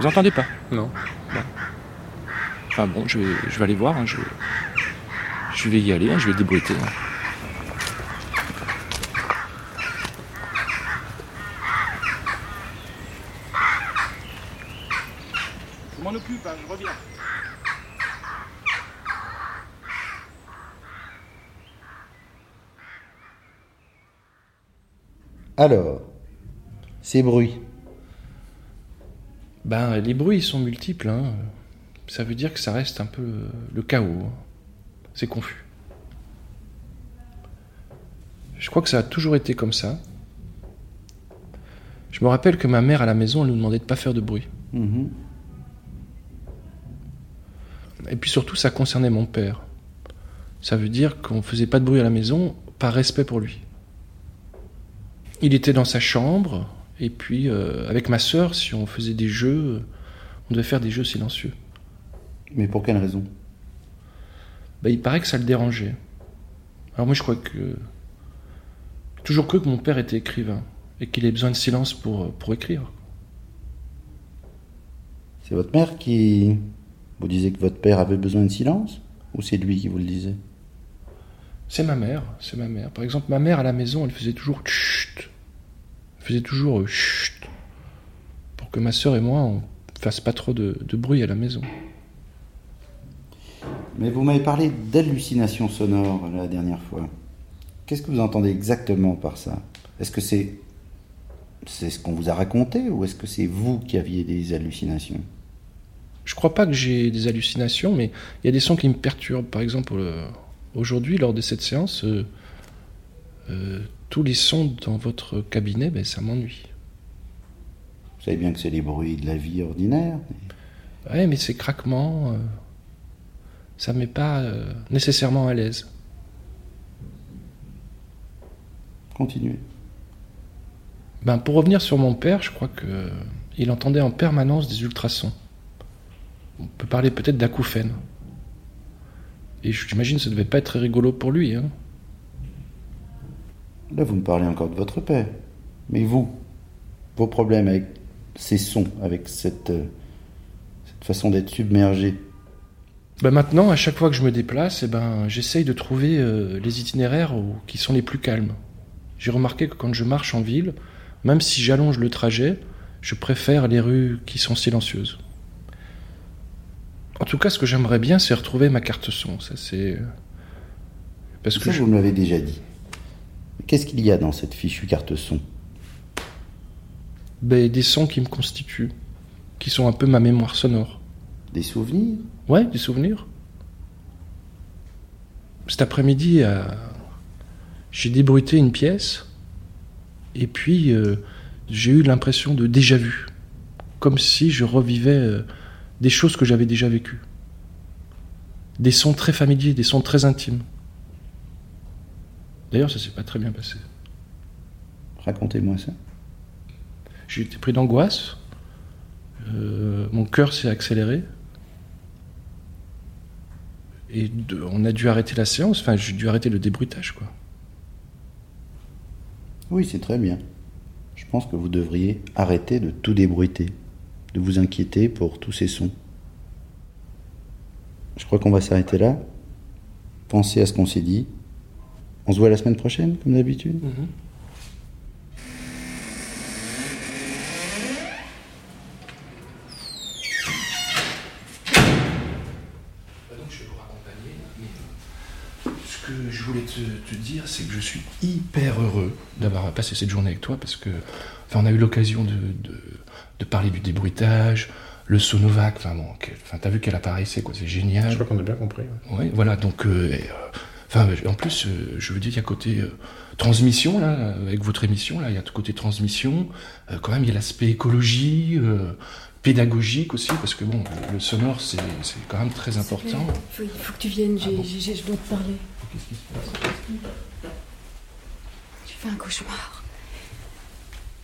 Vous entendez pas Non. Bon. Enfin bon, je vais, je vais aller voir. hein, je, je vais y aller. hein, je vais débrouiller. Je m'en occupe, hein, je reviens. Alors, ces bruits. Ben, les bruits sont multiples. hein. Ça veut dire que ça reste un peu le chaos. hein. C'est confus. Je crois que ça a toujours été comme ça. Je me rappelle que ma mère à la maison, elle nous demandait de pas faire de bruit. Mhm. Et puis surtout, ça concernait mon père. Ça veut dire qu'on faisait pas de bruit à la maison par respect pour lui. Il était dans sa chambre, et puis euh, avec ma sœur, si on faisait des jeux, on devait faire des jeux silencieux. Mais pour quelle raison? Ben, il paraît que ça le dérangeait. Alors moi, je crois que j'ai toujours cru que mon père était écrivain et qu'il avait besoin de silence pour, pour écrire. C'est votre mère qui vous disait que votre père avait besoin de silence? Ou c'est lui qui vous le disait? C'est ma mère, c'est ma mère. Par exemple, ma mère à la maison, elle faisait toujours chut. Faisait toujours euh, chut. Pour que ma sœur et moi, on fasse pas trop de, de bruit à la maison. Mais vous m'avez parlé d'hallucinations sonores la dernière fois. Qu'est-ce que vous entendez exactement par ça? Est-ce que c'est c'est ce qu'on vous a raconté ou est-ce que c'est vous qui aviez des hallucinations? Je crois pas que j'ai des hallucinations, mais il y a des sons qui me perturbent. Par exemple, euh, aujourd'hui, lors de cette séance, euh, euh, tous les sons dans votre cabinet, ben, ça m'ennuie. Vous savez bien que c'est les bruits de la vie ordinaire. Ouais, mais ces craquements, euh, ça me met pas euh, nécessairement à l'aise. Continuez. Ben, pour revenir sur mon père, je crois que euh, il entendait en permanence des ultrasons. On peut parler peut-être d'acouphènes. Et j'imagine que ça devait pas être très rigolo pour lui. Hein. Là, vous me parlez encore de votre père. Mais vous, vos problèmes avec ces sons, avec cette, euh, cette façon d'être submergé, Ben maintenant, à chaque fois que je me déplace, eh ben, j'essaye de trouver euh, les itinéraires où- qui sont les plus calmes. J'ai remarqué que quand je marche en ville, même si j'allonge le trajet, je préfère les rues qui sont silencieuses. En tout cas, ce que j'aimerais bien, c'est retrouver ma carte son. Ça, c'est parce ça, que je- vous me l'avez déjà dit. Qu'est-ce qu'il y a dans cette fichue carte son? Ben, des sons qui me constituent, qui sont un peu ma mémoire sonore. Des souvenirs? Ouais, des souvenirs. Cet après-midi, euh, j'ai débruité une pièce, et puis euh, j'ai eu l'impression de déjà vu, comme si je revivais euh, des choses que j'avais déjà vécues. Des sons très familiers, des sons très intimes. D'ailleurs, ça s'est pas très bien passé. Racontez-moi ça. J'ai été pris d'angoisse. Euh, mon cœur s'est accéléré. Et de- on a dû arrêter la séance. Enfin, j'ai dû arrêter le débruitage, quoi. Oui, c'est très bien. Je pense que vous devriez arrêter de tout débruiter, de vous inquiéter pour tous ces sons. Je crois qu'on va s'arrêter là. Pensez à ce qu'on s'est dit. On se voit la semaine prochaine, comme d'habitude je vais vous raccompagner. Mais ce que je voulais te, te dire, c'est que je suis hyper heureux d'avoir passé cette journée avec toi parce que, enfin, on a eu l'occasion de, de, de parler du débruitage, le Sonovac, enfin bon, enfin, t'as vu quel appareil c'est quoi, c'est génial. Je crois qu'on a bien compris. ouais. Oui, voilà, donc, euh, et, euh, enfin, en plus, euh, je veux dire, il y a côté euh, transmission, là, avec votre émission, là, il y a tout côté transmission, euh, quand même, il y a l'aspect écologie, pédagogique aussi, parce que bon, le sonore, c'est quand même très important. Il faut, que tu viennes, j'ai- je dois te parler. Qu'est-ce qui se passe J'ai fait un cauchemar.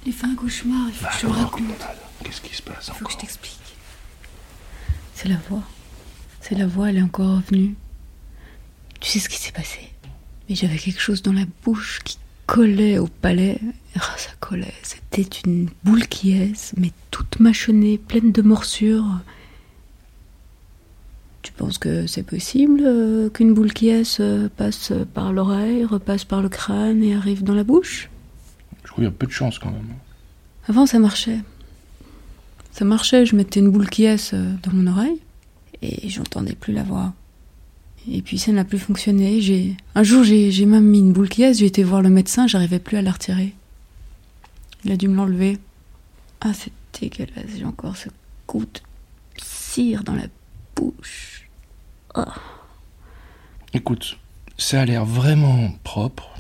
J'ai fait un cauchemar, il faut Bah que je te raconte. Qu'est-ce qui se passe Il faut que je t'explique. C'est la voix. C'est la voix, elle est encore revenue. Tu sais ce qui s'est passé? Mais j'avais quelque chose dans la bouche qui collait au palais. Ah, ça collait. C'était une boule qui est, mais toute mâchonnée, pleine de morsures. Tu penses que c'est possible euh, qu'une boule qui est euh, passe par l'oreille, repasse par le crâne et arrive dans la bouche? Je trouve qu'il y a peu de chance quand même. Avant, ça marchait. Ça marchait, je mettais une boule qui est euh, dans mon oreille et j'entendais plus la voix. Et puis ça n'a plus fonctionné. J'ai un jour j'ai même mis une boule qui j'ai été voir le médecin, j'arrivais plus à la retirer. Il a dû me l'enlever. Ah, c'est dégueulasse, j'ai encore ce goût de cire dans la bouche. Ah. Écoute, ça a l'air vraiment propre,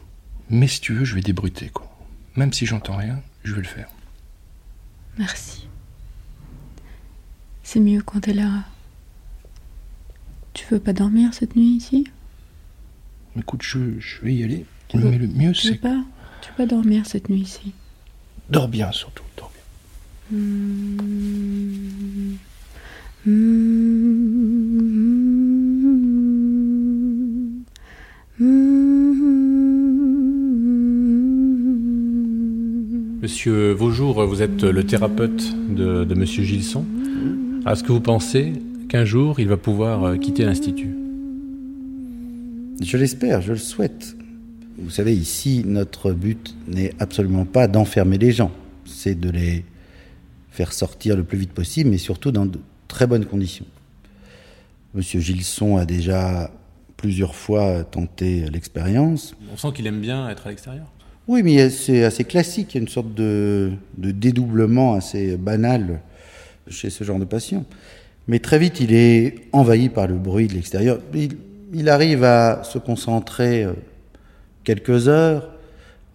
mais si tu veux, je vais débruiter, quoi. Même si j'entends rien, je vais le faire. Merci. C'est mieux quand t'es là. Tu veux pas dormir cette nuit ici? Écoute, je, je vais y aller, mais le mieux, c'est... pas Tu veux pas dormir cette nuit ici? Dors bien, surtout, dors bien. Hmm. Hmm. Monsieur Vaujour, vous êtes le thérapeute de, de Monsieur Gilson. Est-ce que vous pensez qu'un jour il va pouvoir euh, quitter l'Institut Je l'espère, je le souhaite. Vous savez, ici, notre but n'est absolument pas d'enfermer les gens, c'est de les faire sortir le plus vite possible, mais surtout dans de très bonnes conditions. Monsieur Gilson a déjà plusieurs fois tenté l'expérience. On sent qu'il aime bien être à l'extérieur. Oui, mais c'est assez classique, il y a une sorte de, de dédoublement assez banal chez ce genre de patient. Mais très vite, il est envahi par le bruit de l'extérieur. Il, arrive à se concentrer euh, quelques heures,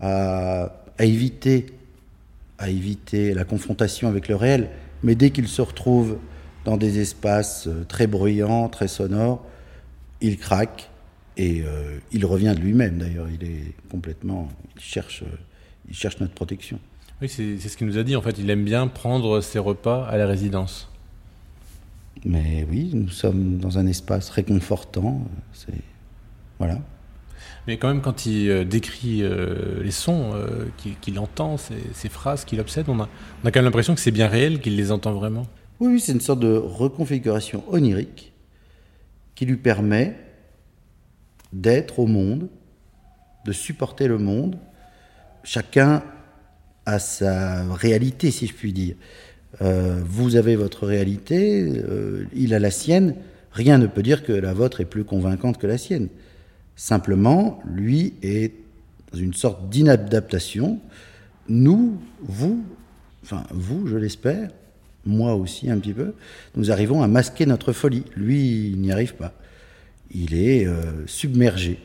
à, éviter, à éviter la confrontation avec le réel. Mais dès qu'il se retrouve dans des espaces euh, très bruyants, très sonores, il craque et euh, il revient de lui-même. D'ailleurs, il est complètement, il cherche, il cherche notre protection. Oui, c'est ce qu'il nous a dit. En fait, il aime bien prendre ses repas à la résidence. Mais oui, nous sommes dans un espace réconfortant. C'est voilà. Mais quand même, quand il euh, décrit euh, les sons euh, qu'il entend, ces, ces phrases qu'il obsède, on a, on a quand même l'impression que c'est bien réel, qu'il les entend vraiment. Oui, oui, c'est une sorte de reconfiguration onirique qui lui permet d'être au monde, de supporter le monde. Chacun a sa réalité, si je puis dire. Euh, vous avez votre réalité, euh, il a la sienne. Rien ne peut dire que la vôtre est plus convaincante que la sienne. Simplement, lui est dans une sorte d'inadaptation. Nous, vous, enfin vous, je l'espère, moi aussi un petit peu, nous arrivons à masquer notre folie. Lui, il n'y arrive pas. Il est euh, submergé.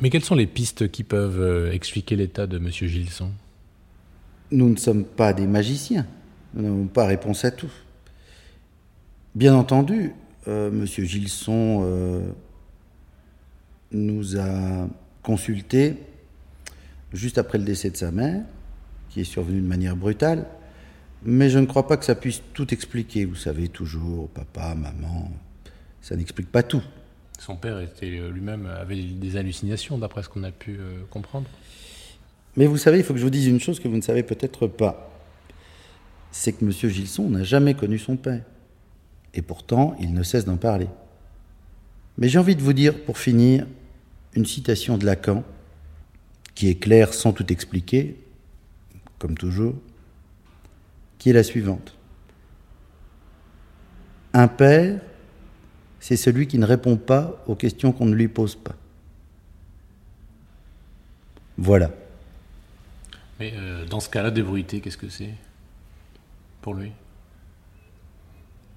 Mais quelles sont les pistes qui peuvent expliquer l'état de Monsieur Gilson? Nous ne sommes pas des magiciens. Nous n'avons pas réponse à tout. Bien entendu, euh, Monsieur Gilson euh, nous a consultés juste après le décès de sa mère, qui est survenu de manière brutale. Mais je ne crois pas que ça puisse tout expliquer. Vous savez, toujours, papa, maman, ça n'explique pas tout. Son père était euh, lui-même avait des hallucinations, d'après ce qu'on a pu euh, comprendre. Mais vous savez, il faut que je vous dise une chose que vous ne savez peut-être pas. C'est que M. Gilson n'a jamais connu son père. Et pourtant, il ne cesse d'en parler. Mais j'ai envie de vous dire, pour finir, une citation de Lacan, qui est claire sans tout expliquer, comme toujours, qui est la suivante. Un père c'est celui qui ne répond pas aux questions qu'on ne lui pose pas. Voilà. Mais euh, dans ce cas-là, débruiter, qu'est-ce que c'est? Pour lui?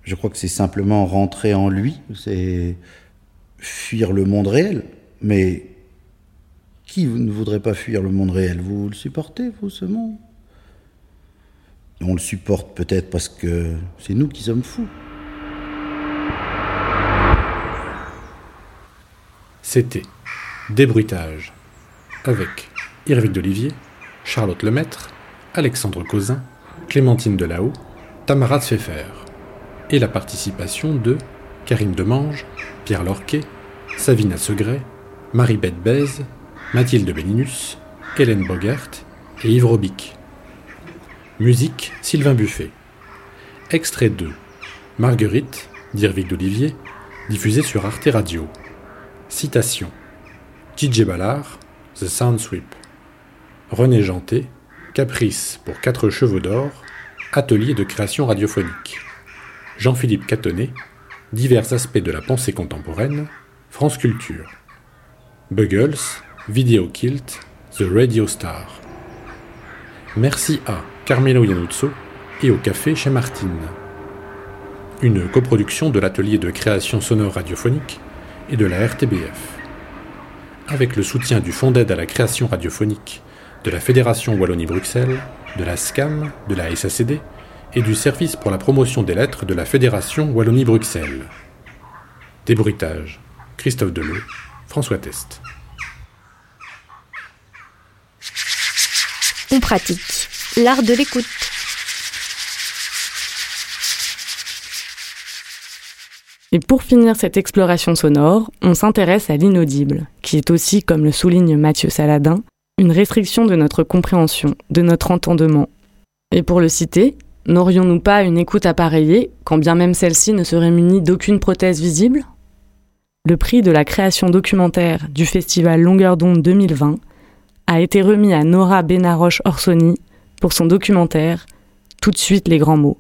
Je crois que c'est simplement rentrer en lui, c'est fuir le monde réel. Mais qui ne voudrait pas fuir le monde réel? Vous le supportez, vous, ce monde? On le supporte peut-être parce que c'est nous qui sommes fous. C'était Débruitage avec Irving d'Olivier, Charlotte Lemaître, Alexandre Causin, Clémentine Delahaut, Tamara Pfeffer et la participation de Karine Demange, Pierre Lorquet, Savina Segret, Marie-Beth Bèze, Mathilde Bellinus, Hélène Bogert et Yves Robic. Musique Sylvain Buffet. Extrait 2 Marguerite d'Irving d'Olivier, diffusé sur Arte Radio. Citation DJ Ballard, The Sound Sweep. René Janté, Caprice pour quatre chevaux d'or, atelier de création radiophonique. Jean-Philippe Catonnet, divers aspects de la pensée contemporaine, France Culture. Buggles, Video Kilt, The Radio Star. Merci à Carmelo Iannuzzo et au Café chez Martine. Une coproduction de l'atelier de création sonore radiophonique et de la RTBF. Avec le soutien du Fonds d'aide à la création radiophonique, de la Fédération Wallonie-Bruxelles, de la SCAM, de la SACD et du Service pour la promotion des lettres de la Fédération Wallonie-Bruxelles. Débruitage. Christophe Deleu, François Test. On pratique l'art de l'écoute. Et pour finir cette exploration sonore, on s'intéresse à l'inaudible, qui est aussi, comme le souligne Mathieu Saladin, une restriction de notre compréhension, de notre entendement. Et pour le citer, n'aurions-nous pas une écoute appareillée, quand bien même celle-ci ne serait munie d'aucune prothèse visible? Le prix de la création documentaire du festival Longueur d'onde 2020 a été remis à Nora Benaroche Orsoni pour son documentaire Tout de suite les grands mots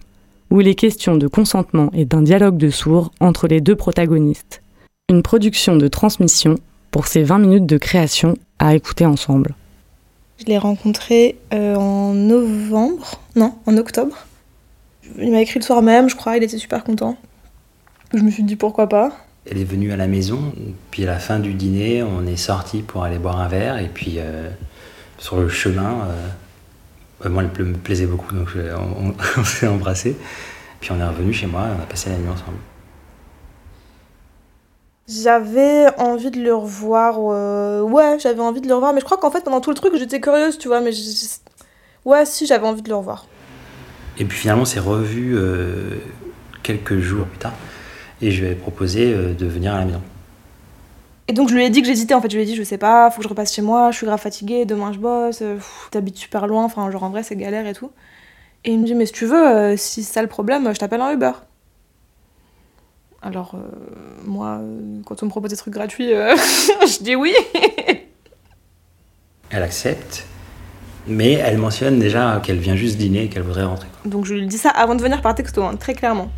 où il est question de consentement et d'un dialogue de sourds entre les deux protagonistes. Une production de transmission pour ces 20 minutes de création à écouter ensemble. Je l'ai rencontré euh, en novembre, non, en octobre. Il m'a écrit le soir même, je crois, il était super content. Je me suis dit pourquoi pas. Elle est venue à la maison, puis à la fin du dîner, on est sorti pour aller boire un verre, et puis euh, sur le chemin, euh, bah, moi, elle me plaisait beaucoup, donc on, on s'est embrassés. Puis on est revenu chez moi et on a passé la nuit ensemble. J'avais envie de le revoir. Euh, ouais, j'avais envie de le revoir. Mais je crois qu'en fait, pendant tout le truc, j'étais curieuse, tu vois. Mais ouais, si, j'avais envie de le revoir. Et puis finalement, c'est revu euh, quelques jours plus tard. Et je lui ai proposé euh, de venir à la maison. Et donc je lui ai dit que j'hésitais en fait, je lui ai dit je sais pas, faut que je repasse chez moi, je suis grave fatiguée, demain je bosse, t'habites super loin, enfin genre en vrai c'est galère et tout. Et il me dit mais si tu veux, euh, si c'est ça le problème, je t'appelle un Uber. Alors euh, moi, euh, quand on me propose des trucs gratuits, je dis oui. elle accepte, mais elle mentionne déjà qu'elle vient juste dîner et qu'elle voudrait rentrer. Donc je lui dis ça avant de venir par texto, hein, très clairement.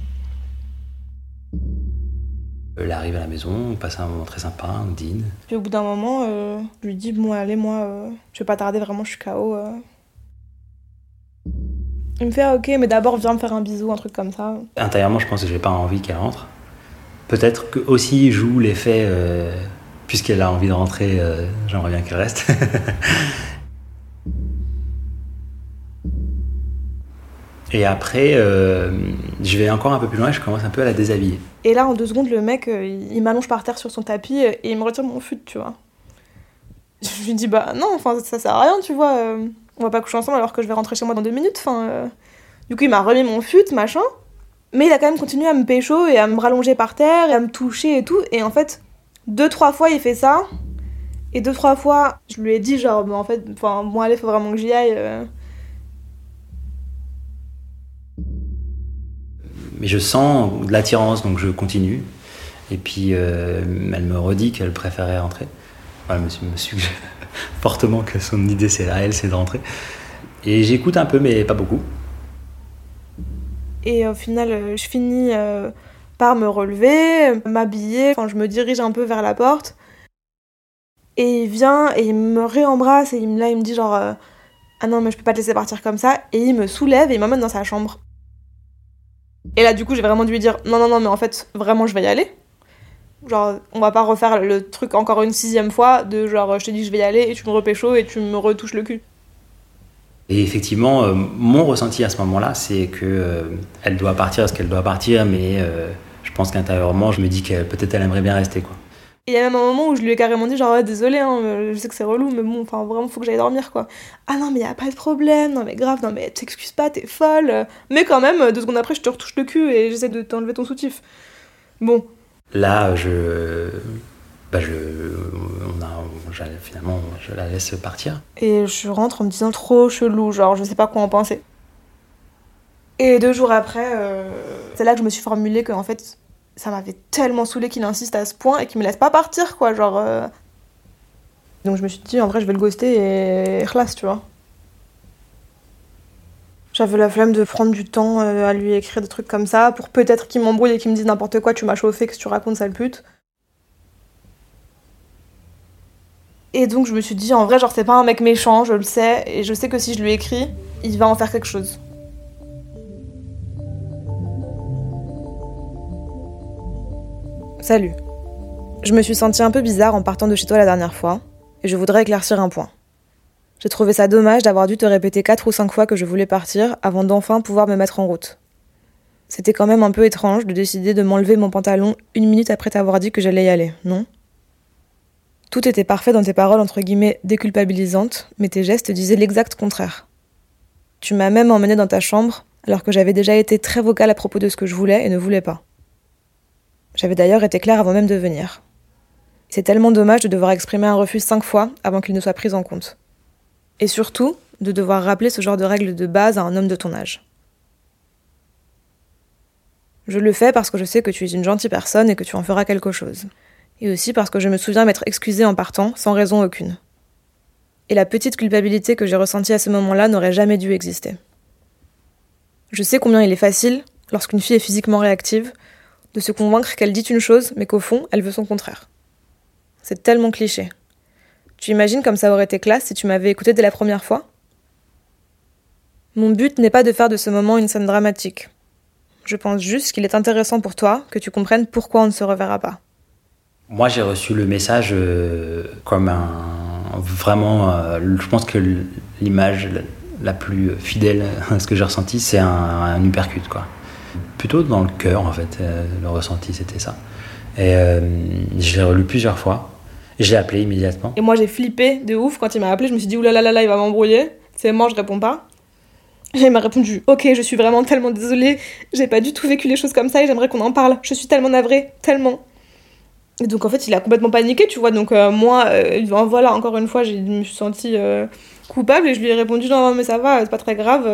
Elle arrive à la maison, on passe un moment très sympa, on dîne. Puis au bout d'un moment, euh, je lui dis Bon, allez, moi, euh, je vais pas tarder, vraiment, je suis KO. Euh. Il me fait ah, Ok, mais d'abord, viens me faire un bisou, un truc comme ça. Intérieurement, je pense que j'ai pas envie qu'elle rentre. Peut-être que aussi joue l'effet, puisqu'elle a envie de rentrer, j'aimerais bien qu'elle reste. Et après, je vais encore un peu plus loin et je commence un peu à la déshabiller. Et là, en deux secondes, le mec, euh, il m'allonge par terre sur son tapis et il me retire mon fut, tu vois. Je lui dis, bah non, enfin, ça sert à rien, tu vois. Euh, on va pas coucher ensemble alors que je vais rentrer chez moi dans deux minutes. Enfin, euh. Du coup, il m'a remis mon fut, machin. Mais il a quand même continué à me pécho et à me rallonger par terre et à me toucher et tout. Et en fait, deux, trois fois, il fait ça. Et deux, trois fois, je lui ai dit, genre, en fait, enfin, bon, allez, faut vraiment que j'y aille. mais je sens de l'attirance, donc je continue. Et puis euh, elle me redit qu'elle préférait rentrer. elle me, suggère fortement que son idée, c'est à elle, c'est de rentrer. Et j'écoute un peu, mais pas beaucoup. Et au final, euh, je finis euh, par me relever, m'habiller, enfin je me dirige un peu vers la porte. Et il vient et il me réembrasse et il là il me dit genre euh, ah non mais je peux pas te laisser partir comme ça et il me soulève et il m'emmène dans sa chambre. Et là du coup j'ai vraiment dû lui dire non non non mais en fait vraiment je vais y aller. Genre on va pas refaire le truc encore une sixième fois de genre je te dis je vais y aller et tu me repécho et tu me retouches le cul. Et effectivement, euh, mon ressenti à ce moment-là, c'est que euh, elle doit partir parce qu'elle doit partir, mais euh, je pense qu'intérieurement, je me dis que peut-être elle aimerait bien rester. Quoi. Il y a même un moment où je lui ai carrément dit genre désolé, hein, je sais que c'est relou, mais bon, enfin vraiment faut que j'aille dormir quoi. Ah non mais y a pas de problème, non mais grave, non mais t'excuses pas, t'es folle. Mais quand même, deux secondes après, je te retouche le cul et j'essaie de t'enlever ton soutif. Bon. Là, je bah je, on a, finalement, je la laisse partir. Et je rentre en me disant trop chelou, genre je sais pas quoi en penser. Et deux jours après, euh, c'est là que je me suis formulé que en fait, ça m'avait tellement saoulé qu'il insiste à ce point et qu'il me laisse pas partir, quoi, genre. Euh. Donc je me suis dit, en vrai, je vais le ghoster et classe, tu vois. J'avais la flemme de prendre du temps euh, à lui écrire des trucs comme ça pour peut-être qu'il m'embrouille et qu'il me dise n'importe quoi, tu m'as chauffé, que tu racontes, sale pute. Et donc je me suis dit, en vrai, genre, c'est pas un mec méchant, je le sais, et je sais que si je lui écris, il va en faire quelque chose. Salut. Je me suis sentie un peu bizarre en partant de chez toi la dernière fois, et je voudrais éclaircir un point. J'ai trouvé ça dommage d'avoir dû te répéter quatre ou cinq fois que je voulais partir avant d'enfin pouvoir me mettre en route. C'était quand même un peu étrange de décider de m'enlever mon pantalon une minute après t'avoir dit que j'allais y aller, non? Tout était parfait dans tes paroles entre guillemets déculpabilisantes, mais tes gestes disaient l'exact contraire. Tu m'as même emmené dans ta chambre, alors que j'avais déjà été très vocale à propos de ce que je voulais et ne voulais pas. J'avais d'ailleurs été claire avant même de venir. C'est tellement dommage de devoir exprimer un refus cinq fois avant qu'il ne soit pris en compte. Et surtout, de devoir rappeler ce genre de règles de base à un homme de ton âge. Je le fais parce que je sais que tu es une gentille personne et que tu en feras quelque chose et aussi parce que je me souviens m'être excusée en partant, sans raison aucune. Et la petite culpabilité que j'ai ressentie à ce moment-là n'aurait jamais dû exister. Je sais combien il est facile, lorsqu'une fille est physiquement réactive, de se convaincre qu'elle dit une chose, mais qu'au fond, elle veut son contraire. C'est tellement cliché. Tu imagines comme ça aurait été classe si tu m'avais écouté dès la première fois? Mon but n'est pas de faire de ce moment une scène dramatique. Je pense juste qu'il est intéressant pour toi que tu comprennes pourquoi on ne se reverra pas. Moi, j'ai reçu le message euh, comme un. Vraiment, euh, je pense que l'image la plus fidèle à ce que j'ai ressenti, c'est un, un quoi. Plutôt dans le cœur, en fait, euh, le ressenti, c'était ça. Et je l'ai relu plusieurs fois. Et je l'ai appelé immédiatement. Et moi, j'ai flippé de ouf quand il m'a appelé. Je me suis dit, oulala, là, là, il va m'embrouiller. C'est moi, je réponds pas. Et il m'a répondu, ok, je suis vraiment tellement désolée. J'ai pas du tout vécu les choses comme ça et j'aimerais qu'on en parle. Je suis tellement navrée, tellement. Et donc en fait, il a complètement paniqué, tu vois. Donc euh, moi, euh, voilà, encore une fois, je me suis sentie euh, coupable et je lui ai répondu non, mais ça va, c'est pas très grave.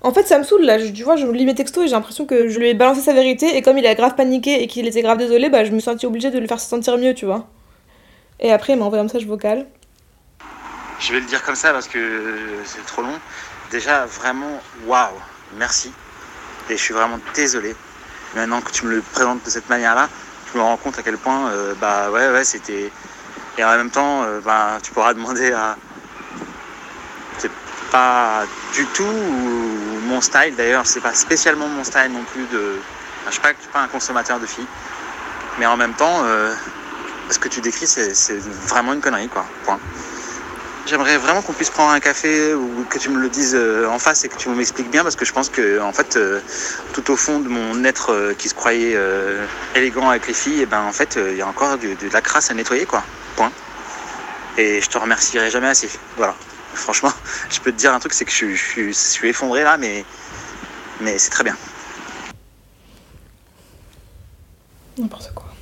En fait, ça me saoule là, tu vois, je lis mes textos et j'ai l'impression que je lui ai balancé sa vérité et comme il a grave paniqué et qu'il était grave désolé, bah je me suis sentie obligée de le faire se sentir mieux, tu vois. Et après, il m'a envoyé un message vocal. Je vais le dire comme ça parce que c'est trop long. Déjà, vraiment, waouh, merci. Et je suis vraiment désolé maintenant que tu me le présentes de cette manière-là, je me rends compte à quel point, euh, bah ouais, ouais, c'était. Et en même temps, euh, bah, tu pourras demander à. C'est pas du tout mon style d'ailleurs, c'est pas spécialement mon style non plus de. je suis pas, suis pas un consommateur de filles, mais en même temps, euh, ce que tu décris, c'est vraiment une connerie, quoi. Point. J'aimerais vraiment qu'on puisse prendre un café ou que tu me le dises euh, en face et que tu m'expliques bien parce que je pense que en fait euh, tout au fond de mon être euh, qui se croyait élégant avec les filles, et eh ben en fait il y a encore de, la crasse à nettoyer quoi. Point. Et je te remercierai jamais assez. Voilà. Franchement, je peux te dire un truc, c'est que je, je, suis effondré là, mais mais c'est très bien. N'importe quoi.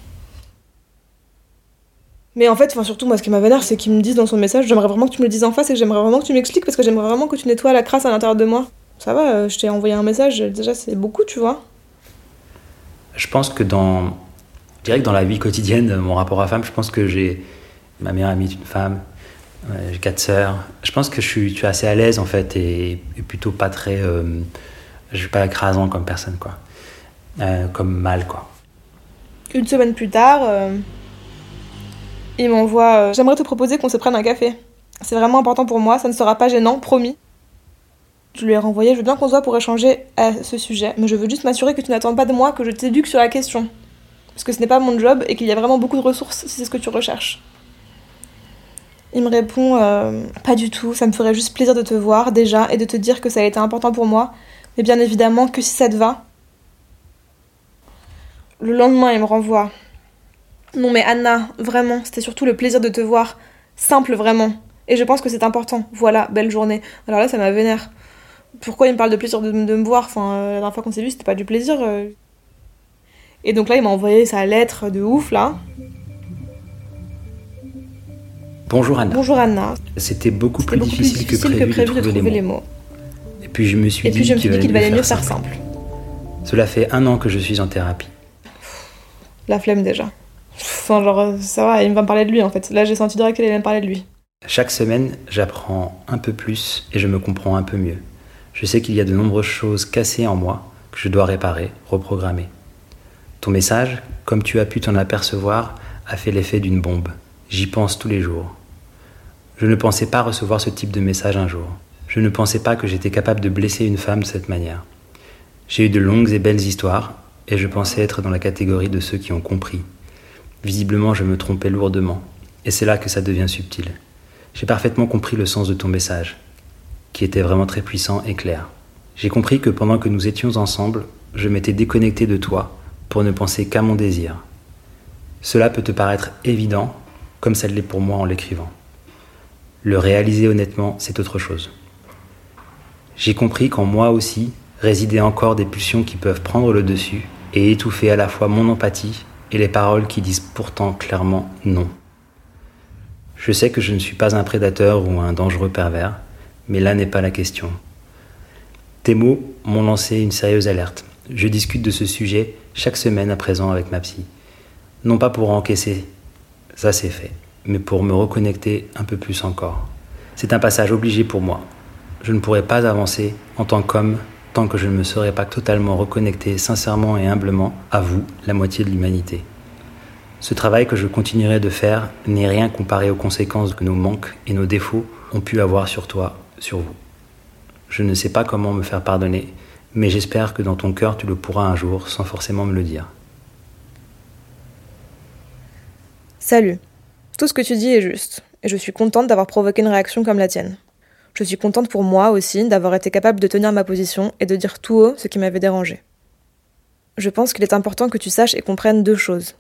Mais en fait, enfin surtout moi ce qui m'a vénère, c'est qu'il me disent dans son message, j'aimerais vraiment que tu me le dises en face et j'aimerais vraiment que tu m'expliques parce que j'aimerais vraiment que tu nettoies la crasse à l'intérieur de moi. Ça va, euh, je t'ai envoyé un message, déjà c'est beaucoup, tu vois. Je pense que dans, je dirais que dans la vie quotidienne, mon rapport à femme, je pense que j'ai ma meilleure amie est une femme, j'ai quatre sœurs. Je pense que je suis, tu es assez à l'aise en fait et, plutôt pas très, euh, je suis pas écrasant comme personne quoi. euh, comme mal, quoi. Une semaine plus tard, euh, il m'envoie euh, J'aimerais te proposer qu'on se prenne un café. C'est vraiment important pour moi, ça ne sera pas gênant, promis. Je lui ai renvoyé Je veux bien qu'on se voit pour échanger à ce sujet, mais je veux juste m'assurer que tu n'attends pas de moi que je t'éduque sur la question. Parce que ce n'est pas mon job et qu'il y a vraiment beaucoup de ressources si c'est ce que tu recherches. Il me répond euh, Pas du tout, ça me ferait juste plaisir de te voir déjà et de te dire que ça a été important pour moi, mais bien évidemment que si ça te va. Le lendemain, il me renvoie Non, mais Anna, vraiment, c'était surtout le plaisir de te voir. Simple, vraiment. Et je pense que c'est important. Voilà, belle journée. Alors là, ça m'a vénère. Pourquoi il me parle de plaisir de, de me voir? Enfin, euh, la dernière fois qu'on s'est vu, c'était pas du plaisir. euh. Et donc là, il m'a envoyé sa lettre de ouf, là. Bonjour Anna. Bonjour Anna. C'était beaucoup plus Beaucoup plus difficile, difficile que prévu, de trouver, les, mots. Et puis je me suis Et dit puis je me suis dit qu'il valait mieux faire simple. simple. Cela fait un an que je suis en thérapie. La flemme déjà. Enfin, genre, ça va, il va me parler de lui en fait. Là, j'ai senti direct qu'il allait me parler de lui. Chaque semaine, j'apprends un peu plus et je me comprends un peu mieux. Je sais qu'il y a de nombreuses choses cassées en moi que je dois réparer, reprogrammer. Ton message, comme tu as pu t'en apercevoir, a fait l'effet d'une bombe. J'y pense tous les jours. Je ne pensais pas recevoir ce type de message un jour. Je ne pensais pas que j'étais capable de blesser une femme de cette manière. J'ai eu de longues et belles histoires, et je pensais être dans la catégorie de ceux qui ont compris. Visiblement, je me trompais lourdement, et c'est là que ça devient subtil. J'ai parfaitement compris le sens de ton message, qui était vraiment très puissant et clair. J'ai compris que pendant que nous étions ensemble, je m'étais déconnecté de toi pour ne penser qu'à mon désir. Cela peut te paraître évident, comme ça l'est pour moi en l'écrivant. Le réaliser honnêtement, c'est autre chose. J'ai compris qu'en moi aussi résidaient encore des pulsions qui peuvent prendre le dessus et étouffer à la fois mon empathie et les paroles qui disent pourtant clairement non. Je sais que je ne suis pas un prédateur ou un dangereux pervers, mais là n'est pas la question. Tes mots m'ont lancé une sérieuse alerte. Je discute de ce sujet chaque semaine à présent avec ma psy. Non pas pour encaisser, ça c'est fait, mais pour me reconnecter un peu plus encore. C'est un passage obligé pour moi. Je ne pourrais pas avancer en tant qu'homme tant que je ne me serais pas totalement reconnecté sincèrement et humblement à vous, la moitié de l'humanité. Ce travail que je continuerai de faire n'est rien comparé aux conséquences que nos manques et nos défauts ont pu avoir sur toi, sur vous. Je ne sais pas comment me faire pardonner, mais j'espère que dans ton cœur tu le pourras un jour sans forcément me le dire. Salut. Tout ce que tu dis est juste, et je suis contente d'avoir provoqué une réaction comme la tienne. Je suis contente pour moi aussi d'avoir été capable de tenir ma position et de dire tout haut ce qui m'avait dérangé. Je pense qu'il est important que tu saches et comprennes deux choses.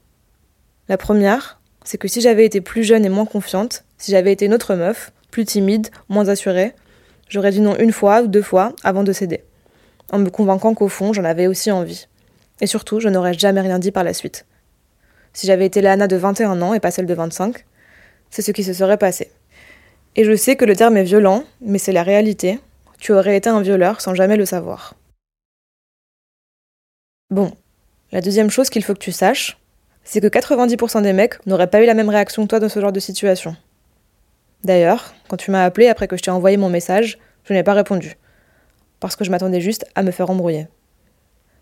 La première, c'est que si j'avais été plus jeune et moins confiante, si j'avais été une autre meuf, plus timide, moins assurée, j'aurais dit non une fois ou deux fois avant de céder, en me convainquant qu'au fond j'en avais aussi envie. Et surtout, je n'aurais jamais rien dit par la suite. Si j'avais été la Anna de 21 ans et pas celle de 25, c'est ce qui se serait passé. Et je sais que le terme est violent, mais c'est la réalité. Tu aurais été un violeur sans jamais le savoir. Bon, la deuxième chose qu'il faut que tu saches, c'est que 90% des mecs n'auraient pas eu la même réaction que toi dans ce genre de situation. D'ailleurs, quand tu m'as appelé après que je t'ai envoyé mon message, je n'ai pas répondu. Parce que je m'attendais juste à me faire embrouiller.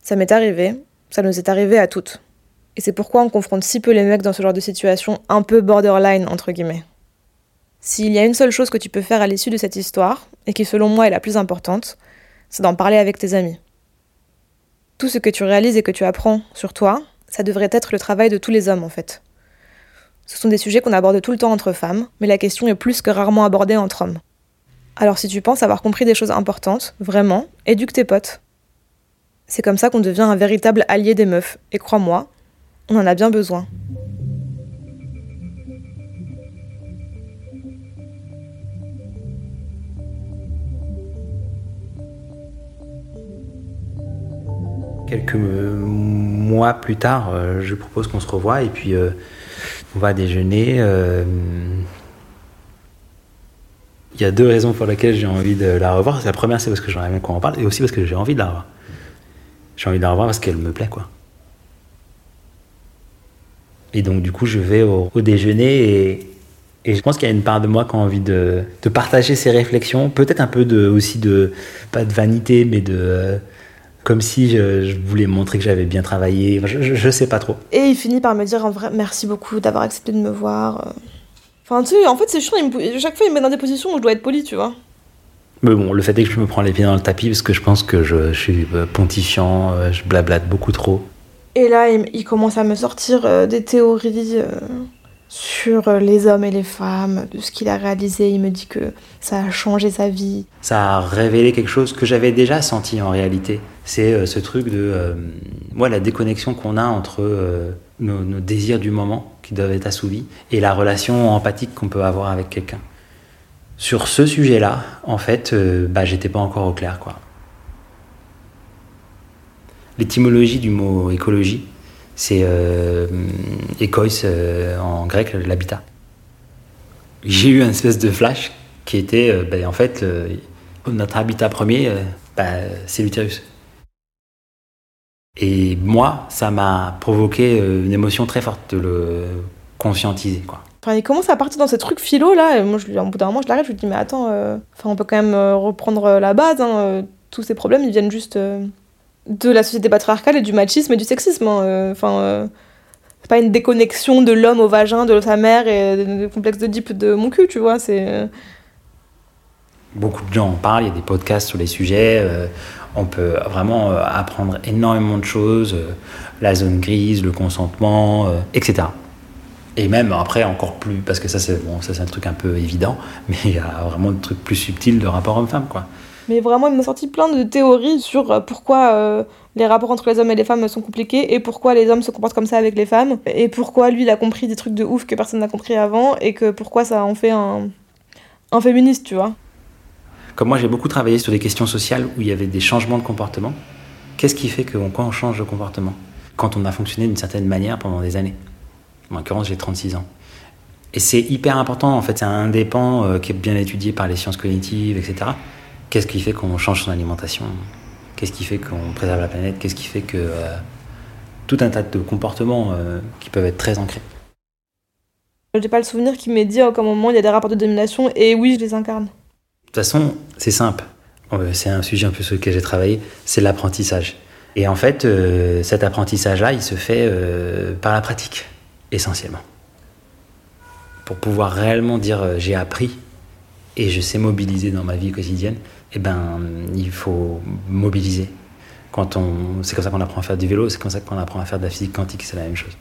Ça m'est arrivé, ça nous est arrivé à toutes. Et c'est pourquoi on confronte si peu les mecs dans ce genre de situation un peu borderline, entre guillemets. S'il y a une seule chose que tu peux faire à l'issue de cette histoire, et qui selon moi est la plus importante, c'est d'en parler avec tes amis. Tout ce que tu réalises et que tu apprends sur toi, ça devrait être le travail de tous les hommes en fait. Ce sont des sujets qu'on aborde tout le temps entre femmes, mais la question est plus que rarement abordée entre hommes. Alors si tu penses avoir compris des choses importantes, vraiment, éduque tes potes. C'est comme ça qu'on devient un véritable allié des meufs, et crois-moi, on en a bien besoin. Quelques mois plus tard, euh, je propose qu'on se revoie et puis euh, on va déjeuner. euh, Il y a deux raisons pour lesquelles j'ai envie de la revoir. La première, c'est parce que j'aimerais bien qu'on en parle et aussi parce que j'ai envie de la revoir. J'ai envie de la revoir parce qu'elle me plaît, quoi. Et donc, du coup, je vais au, déjeuner et, je pense qu'il y a une part de moi qui a envie de, de partager ces réflexions. Peut-être un peu de, aussi de, pas de vanité, mais de, Comme si je, je voulais montrer que j'avais bien travaillé. Je, je, je sais pas trop. Et il finit par me dire en vrai merci beaucoup d'avoir accepté de me voir. Enfin, tu sais, en fait, c'est chiant. me- chaque fois, il me met dans des positions où je dois être poli, tu vois. Mais bon, le fait est que je me prends les pieds dans le tapis parce que je pense que je, suis euh, pontifiant, euh, je blablate beaucoup trop. Et là, il, il commence à me sortir euh, des théories euh, sur euh, les hommes et les femmes, de ce qu'il a réalisé. Il me dit que ça a changé sa vie. Ça a révélé quelque chose que j'avais déjà senti en réalité. C'est euh, ce truc de euh, ouais, la déconnexion qu'on a entre nos, nos désirs du moment qui doivent être assouvis et la relation empathique qu'on peut avoir avec quelqu'un. Sur ce sujet-là, en fait, euh, bah, j'étais pas encore au clair, quoi. L'étymologie du mot écologie, c'est euh, ékois euh, en grec, l'habitat. J'ai eu un espèce de flash qui était, euh, ben, en fait, notre habitat premier, euh, ben, c'est l'utérus. Et moi, ça m'a provoqué une émotion très forte de le conscientiser, quoi. Enfin, il commence à partir dans ces trucs philo là. Et moi, je, au bout d'un moment, je l'arrête. Je lui dis, mais attends, on peut quand même reprendre la base. hein, tous ces problèmes, ils viennent juste de la société patriarcale et du machisme et du sexisme. hein, euh, Enfin, euh, c'est pas une déconnexion de l'homme au vagin de sa mère et du complexe d'Oedipe de mon cul, tu vois. C'est euh, Beaucoup de gens en parlent, il y a des podcasts sur les sujets. on peut vraiment apprendre énormément de choses, la zone grise, le consentement, etc. Et même après encore plus, parce que ça c'est bon, ça c'est un truc un peu évident, mais il y a vraiment des trucs plus subtils de rapport homme-femme, quoi. Mais vraiment, il m'a sorti plein de théories sur euh, pourquoi euh, les rapports entre les hommes et les femmes sont compliqués et pourquoi les hommes se comportent comme ça avec les femmes et pourquoi lui il a compris des trucs de ouf que personne n'a compris avant et que pourquoi ça en fait un, un féministe, tu vois. Comme moi j'ai beaucoup travaillé sur des questions sociales où il y avait des changements de comportement, qu'est-ce qui fait que quand on change de comportement? Quand on a fonctionné d'une certaine manière pendant des années. En l'occurrence, j'ai 36 ans. Et c'est hyper important, en fait, c'est un dépend euh, qui est bien étudié par les sciences cognitives, etc. Qu'est-ce qui fait qu'on change son alimentation? Qu'est-ce qui fait qu'on préserve la planète? Qu'est-ce qui fait que euh, tout un tas de comportements euh, qui peuvent être très ancrés? J'ai pas le souvenir qu'il m'ait dit à aucun moment il y a des rapports de domination et oui, je les incarne. De toute façon, c'est simple. Euh, C'est un sujet un peu sur lequel j'ai travaillé, c'est l'apprentissage. Et en fait, euh, cet apprentissage-là, il se fait par la pratique, essentiellement. Pour pouvoir réellement dire j'ai appris et je sais mobiliser dans ma vie quotidienne, eh ben, il faut mobiliser. Quand on, c'est comme ça qu'on apprend à faire du vélo, c'est comme ça qu'on apprend à faire de la physique quantique, c'est la même chose.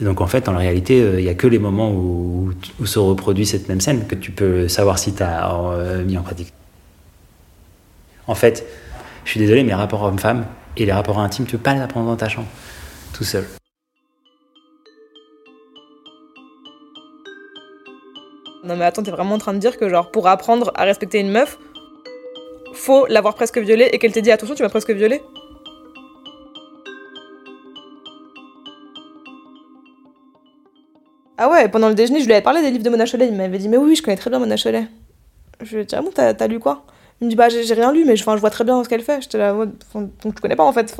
Et donc en fait, en réalité, euh, il n'y a que les moments où, où se reproduit cette même scène que tu peux savoir si tu as mis en pratique. En fait, je suis désolé, mais les rapports homme-femme et les rapports intimes, tu peux pas les apprendre dans ta chambre, tout seul. Non mais attends, t'es vraiment en train de dire que genre pour apprendre à respecter une meuf, faut l'avoir presque violée et qu'elle t'ait dit attention, tu m'as presque violée Ah ouais, pendant le déjeuner, je lui avais parlé des livres de Mona Chollet. Il m'avait dit, mais oui, je connais très bien Mona Chollet. Je lui ai dit, ah bon, t'as lu quoi? Il me dit, bah j'ai rien lu, mais je, je vois très bien ce qu'elle fait. Là, donc tu connais pas en fait.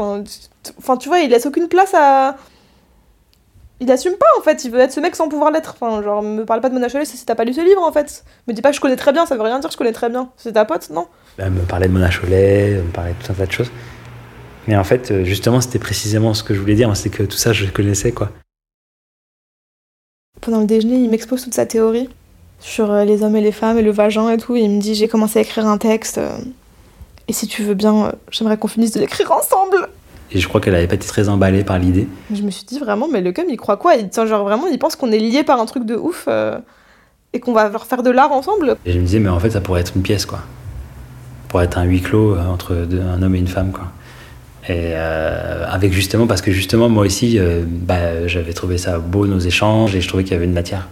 Enfin, tu vois, il laisse aucune place à. Il assume pas en fait, il veut être ce mec sans pouvoir l'être. Enfin, genre, me parle pas de Mona Chollet si t'as pas lu ce livre en fait. Me dis pas, je connais très bien, ça veut rien dire, je connais très bien. C'est ta pote, non? Elle me parlait de Mona Chollet, elle me parlait de tout un tas de choses. Mais en fait, euh, justement, c'était précisément ce que je voulais dire, c'est que tout ça, je connaissais, quoi. Pendant le déjeuner, il m'expose toute sa théorie sur euh, les hommes et les femmes et le vagin et tout. Et il me dit J'ai commencé à écrire un texte. euh, et si tu veux bien, euh, j'aimerais qu'on finisse de l'écrire ensemble. Et je crois qu'elle avait pas été très emballée par l'idée. Je me suis dit vraiment, mais le cum, il croit quoi? Il, Genre vraiment, il pense qu'on est liés par un truc de ouf euh, et qu'on va leur faire de l'art ensemble? Et je me disais, mais en fait, ça pourrait être une pièce, quoi. Pour être un huis clos euh, entre deux- un homme et une femme, quoi. Et euh, avec justement, parce que justement, moi aussi, bah, j'avais trouvé ça beau, nos échanges, et je trouvais qu'il y avait une matière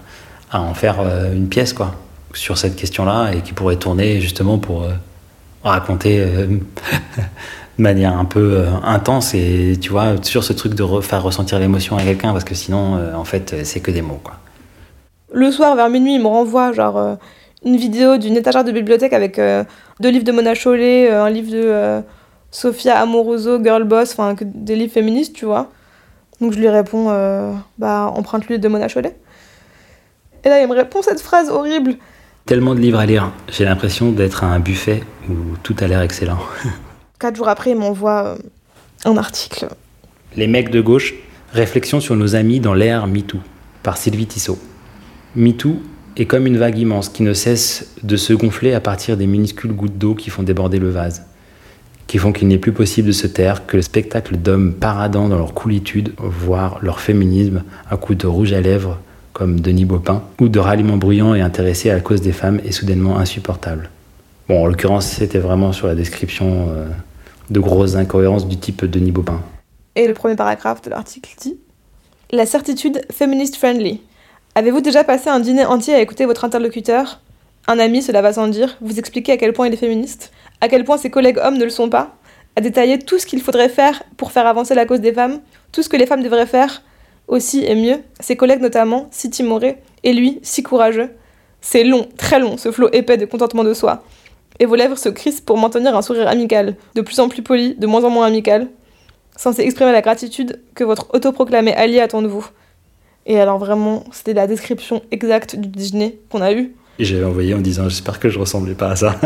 à en faire une pièce, quoi, sur cette question-là, et qui pourrait tourner justement pour raconter de manière un peu euh, intense, et tu vois, sur ce truc de re- faire ressentir l'émotion à quelqu'un, parce que sinon, euh, en fait, c'est que des mots, quoi. Le soir, vers minuit, il me renvoie genre euh, une vidéo d'une étagère de bibliothèque avec deux livres de Mona Chollet, un livre de Sophia Amoroso, Girl Boss, enfin des livres féministes, tu vois. Donc je lui réponds, bah emprunte-lui de Mona Chollet. Et là, il me répond cette phrase horrible. Tellement de livres à lire, j'ai l'impression d'être à un buffet où tout a l'air excellent. quatre jours après, il m'envoie euh, un article. Les mecs de gauche, réflexion sur nos amis dans l'ère MeToo, par Sylvie Tissot. MeToo est comme une vague immense qui ne cesse de se gonfler à partir des minuscules gouttes d'eau qui font déborder le vase, qui font qu'il n'est plus possible de se taire que le spectacle d'hommes paradant dans leur coolitude, voire leur féminisme, à coups de rouge à lèvres comme Denis Baupin, ou de ralliements bruyants et intéressés à la cause des femmes est soudainement insupportable. Bon, en l'occurrence, c'était vraiment sur la description euh, de grosses incohérences du type Denis Baupin. Et le premier paragraphe de l'article dit La certitude feminist friendly. Avez-vous déjà passé un dîner entier à écouter votre interlocuteur? Un ami, cela va sans dire, vous expliquer à quel point il est féministe, à quel point ses collègues hommes ne le sont pas, à détailler tout ce qu'il faudrait faire pour faire avancer la cause des femmes, tout ce que les femmes devraient faire aussi et mieux, ses collègues notamment, si timorés, et lui, si courageux. C'est long, très long, ce flot épais de contentement de soi. Et vos lèvres se crispent pour maintenir un sourire amical, de plus en plus poli, de moins en moins amical, censé exprimer la gratitude que votre autoproclamé allié attend de vous. Et alors vraiment, c'était la description exacte du dîner qu'on a eu. Et j'avais envoyé en disant j'espère que je ressemblais pas à ça.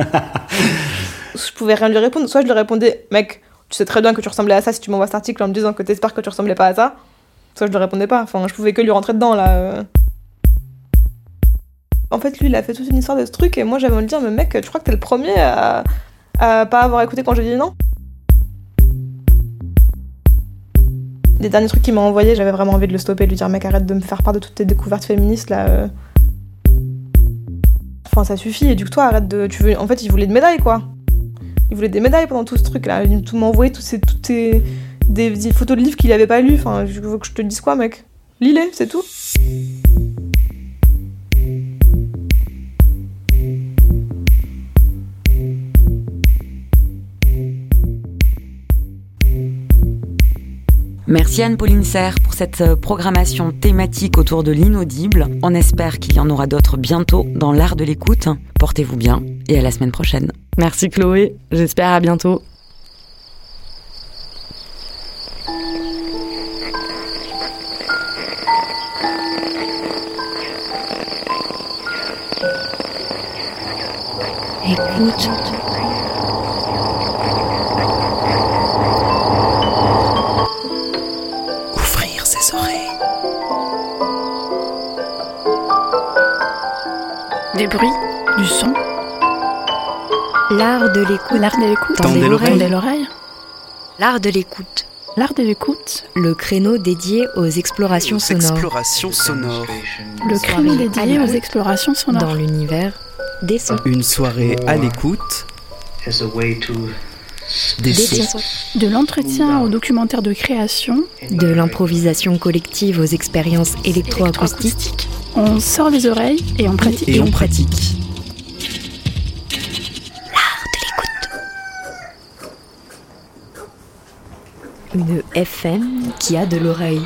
je pouvais rien lui répondre. Soit je lui répondais, mec, tu sais très bien que tu ressemblais à ça si tu m'envoies cet article en me disant que t'espères que tu ressemblais pas à ça. Soit je lui répondais pas. Enfin, je pouvais que lui rentrer dedans là. En fait, lui, il a fait toute une histoire de ce truc et moi j'avais envie de dire, mais mec, tu crois que t'es le premier à, pas avoir écouté quand j'ai dit non? Les derniers trucs qu'il m'a envoyé, j'avais vraiment envie de le stopper, de lui dire mec arrête de me faire part de toutes tes découvertes féministes là. Euh. Enfin ça suffit, éduque-toi, arrête de. Tu veux... En fait il voulait des médailles quoi. Il voulait des médailles pendant tout ce truc là. Il m'a envoyé toutes ces, toutes des, des, photos de livres qu'il avait pas lu. Enfin, je veux que je te dise quoi mec Lis-les, c'est tout. Merci Anne-Pauline Serre pour cette euh, programmation thématique autour de l'inaudible. On espère qu'il y en aura d'autres bientôt dans l'art de l'écoute. Portez-vous bien et à la semaine prochaine. Merci Chloé, j'espère à bientôt. Écoute. Des bruits, du son. L'art de l'écoute. L'art de l'écoute. Tendez l'oreille. L'art de l'écoute. L'art de l'écoute. Le créneau dédié aux explorations sonores. Explorations sonores. Le créneau dédié aux explorations sonores. Dans l'univers des sons. Une soirée à l'écoute. Des sons. De l'entretien au documentaire de création. De l'improvisation collective aux expériences électroacoustiques. On sort les oreilles et on pratique. Et on pratique. L'art de l'écoute. Une FM qui a de l'oreille.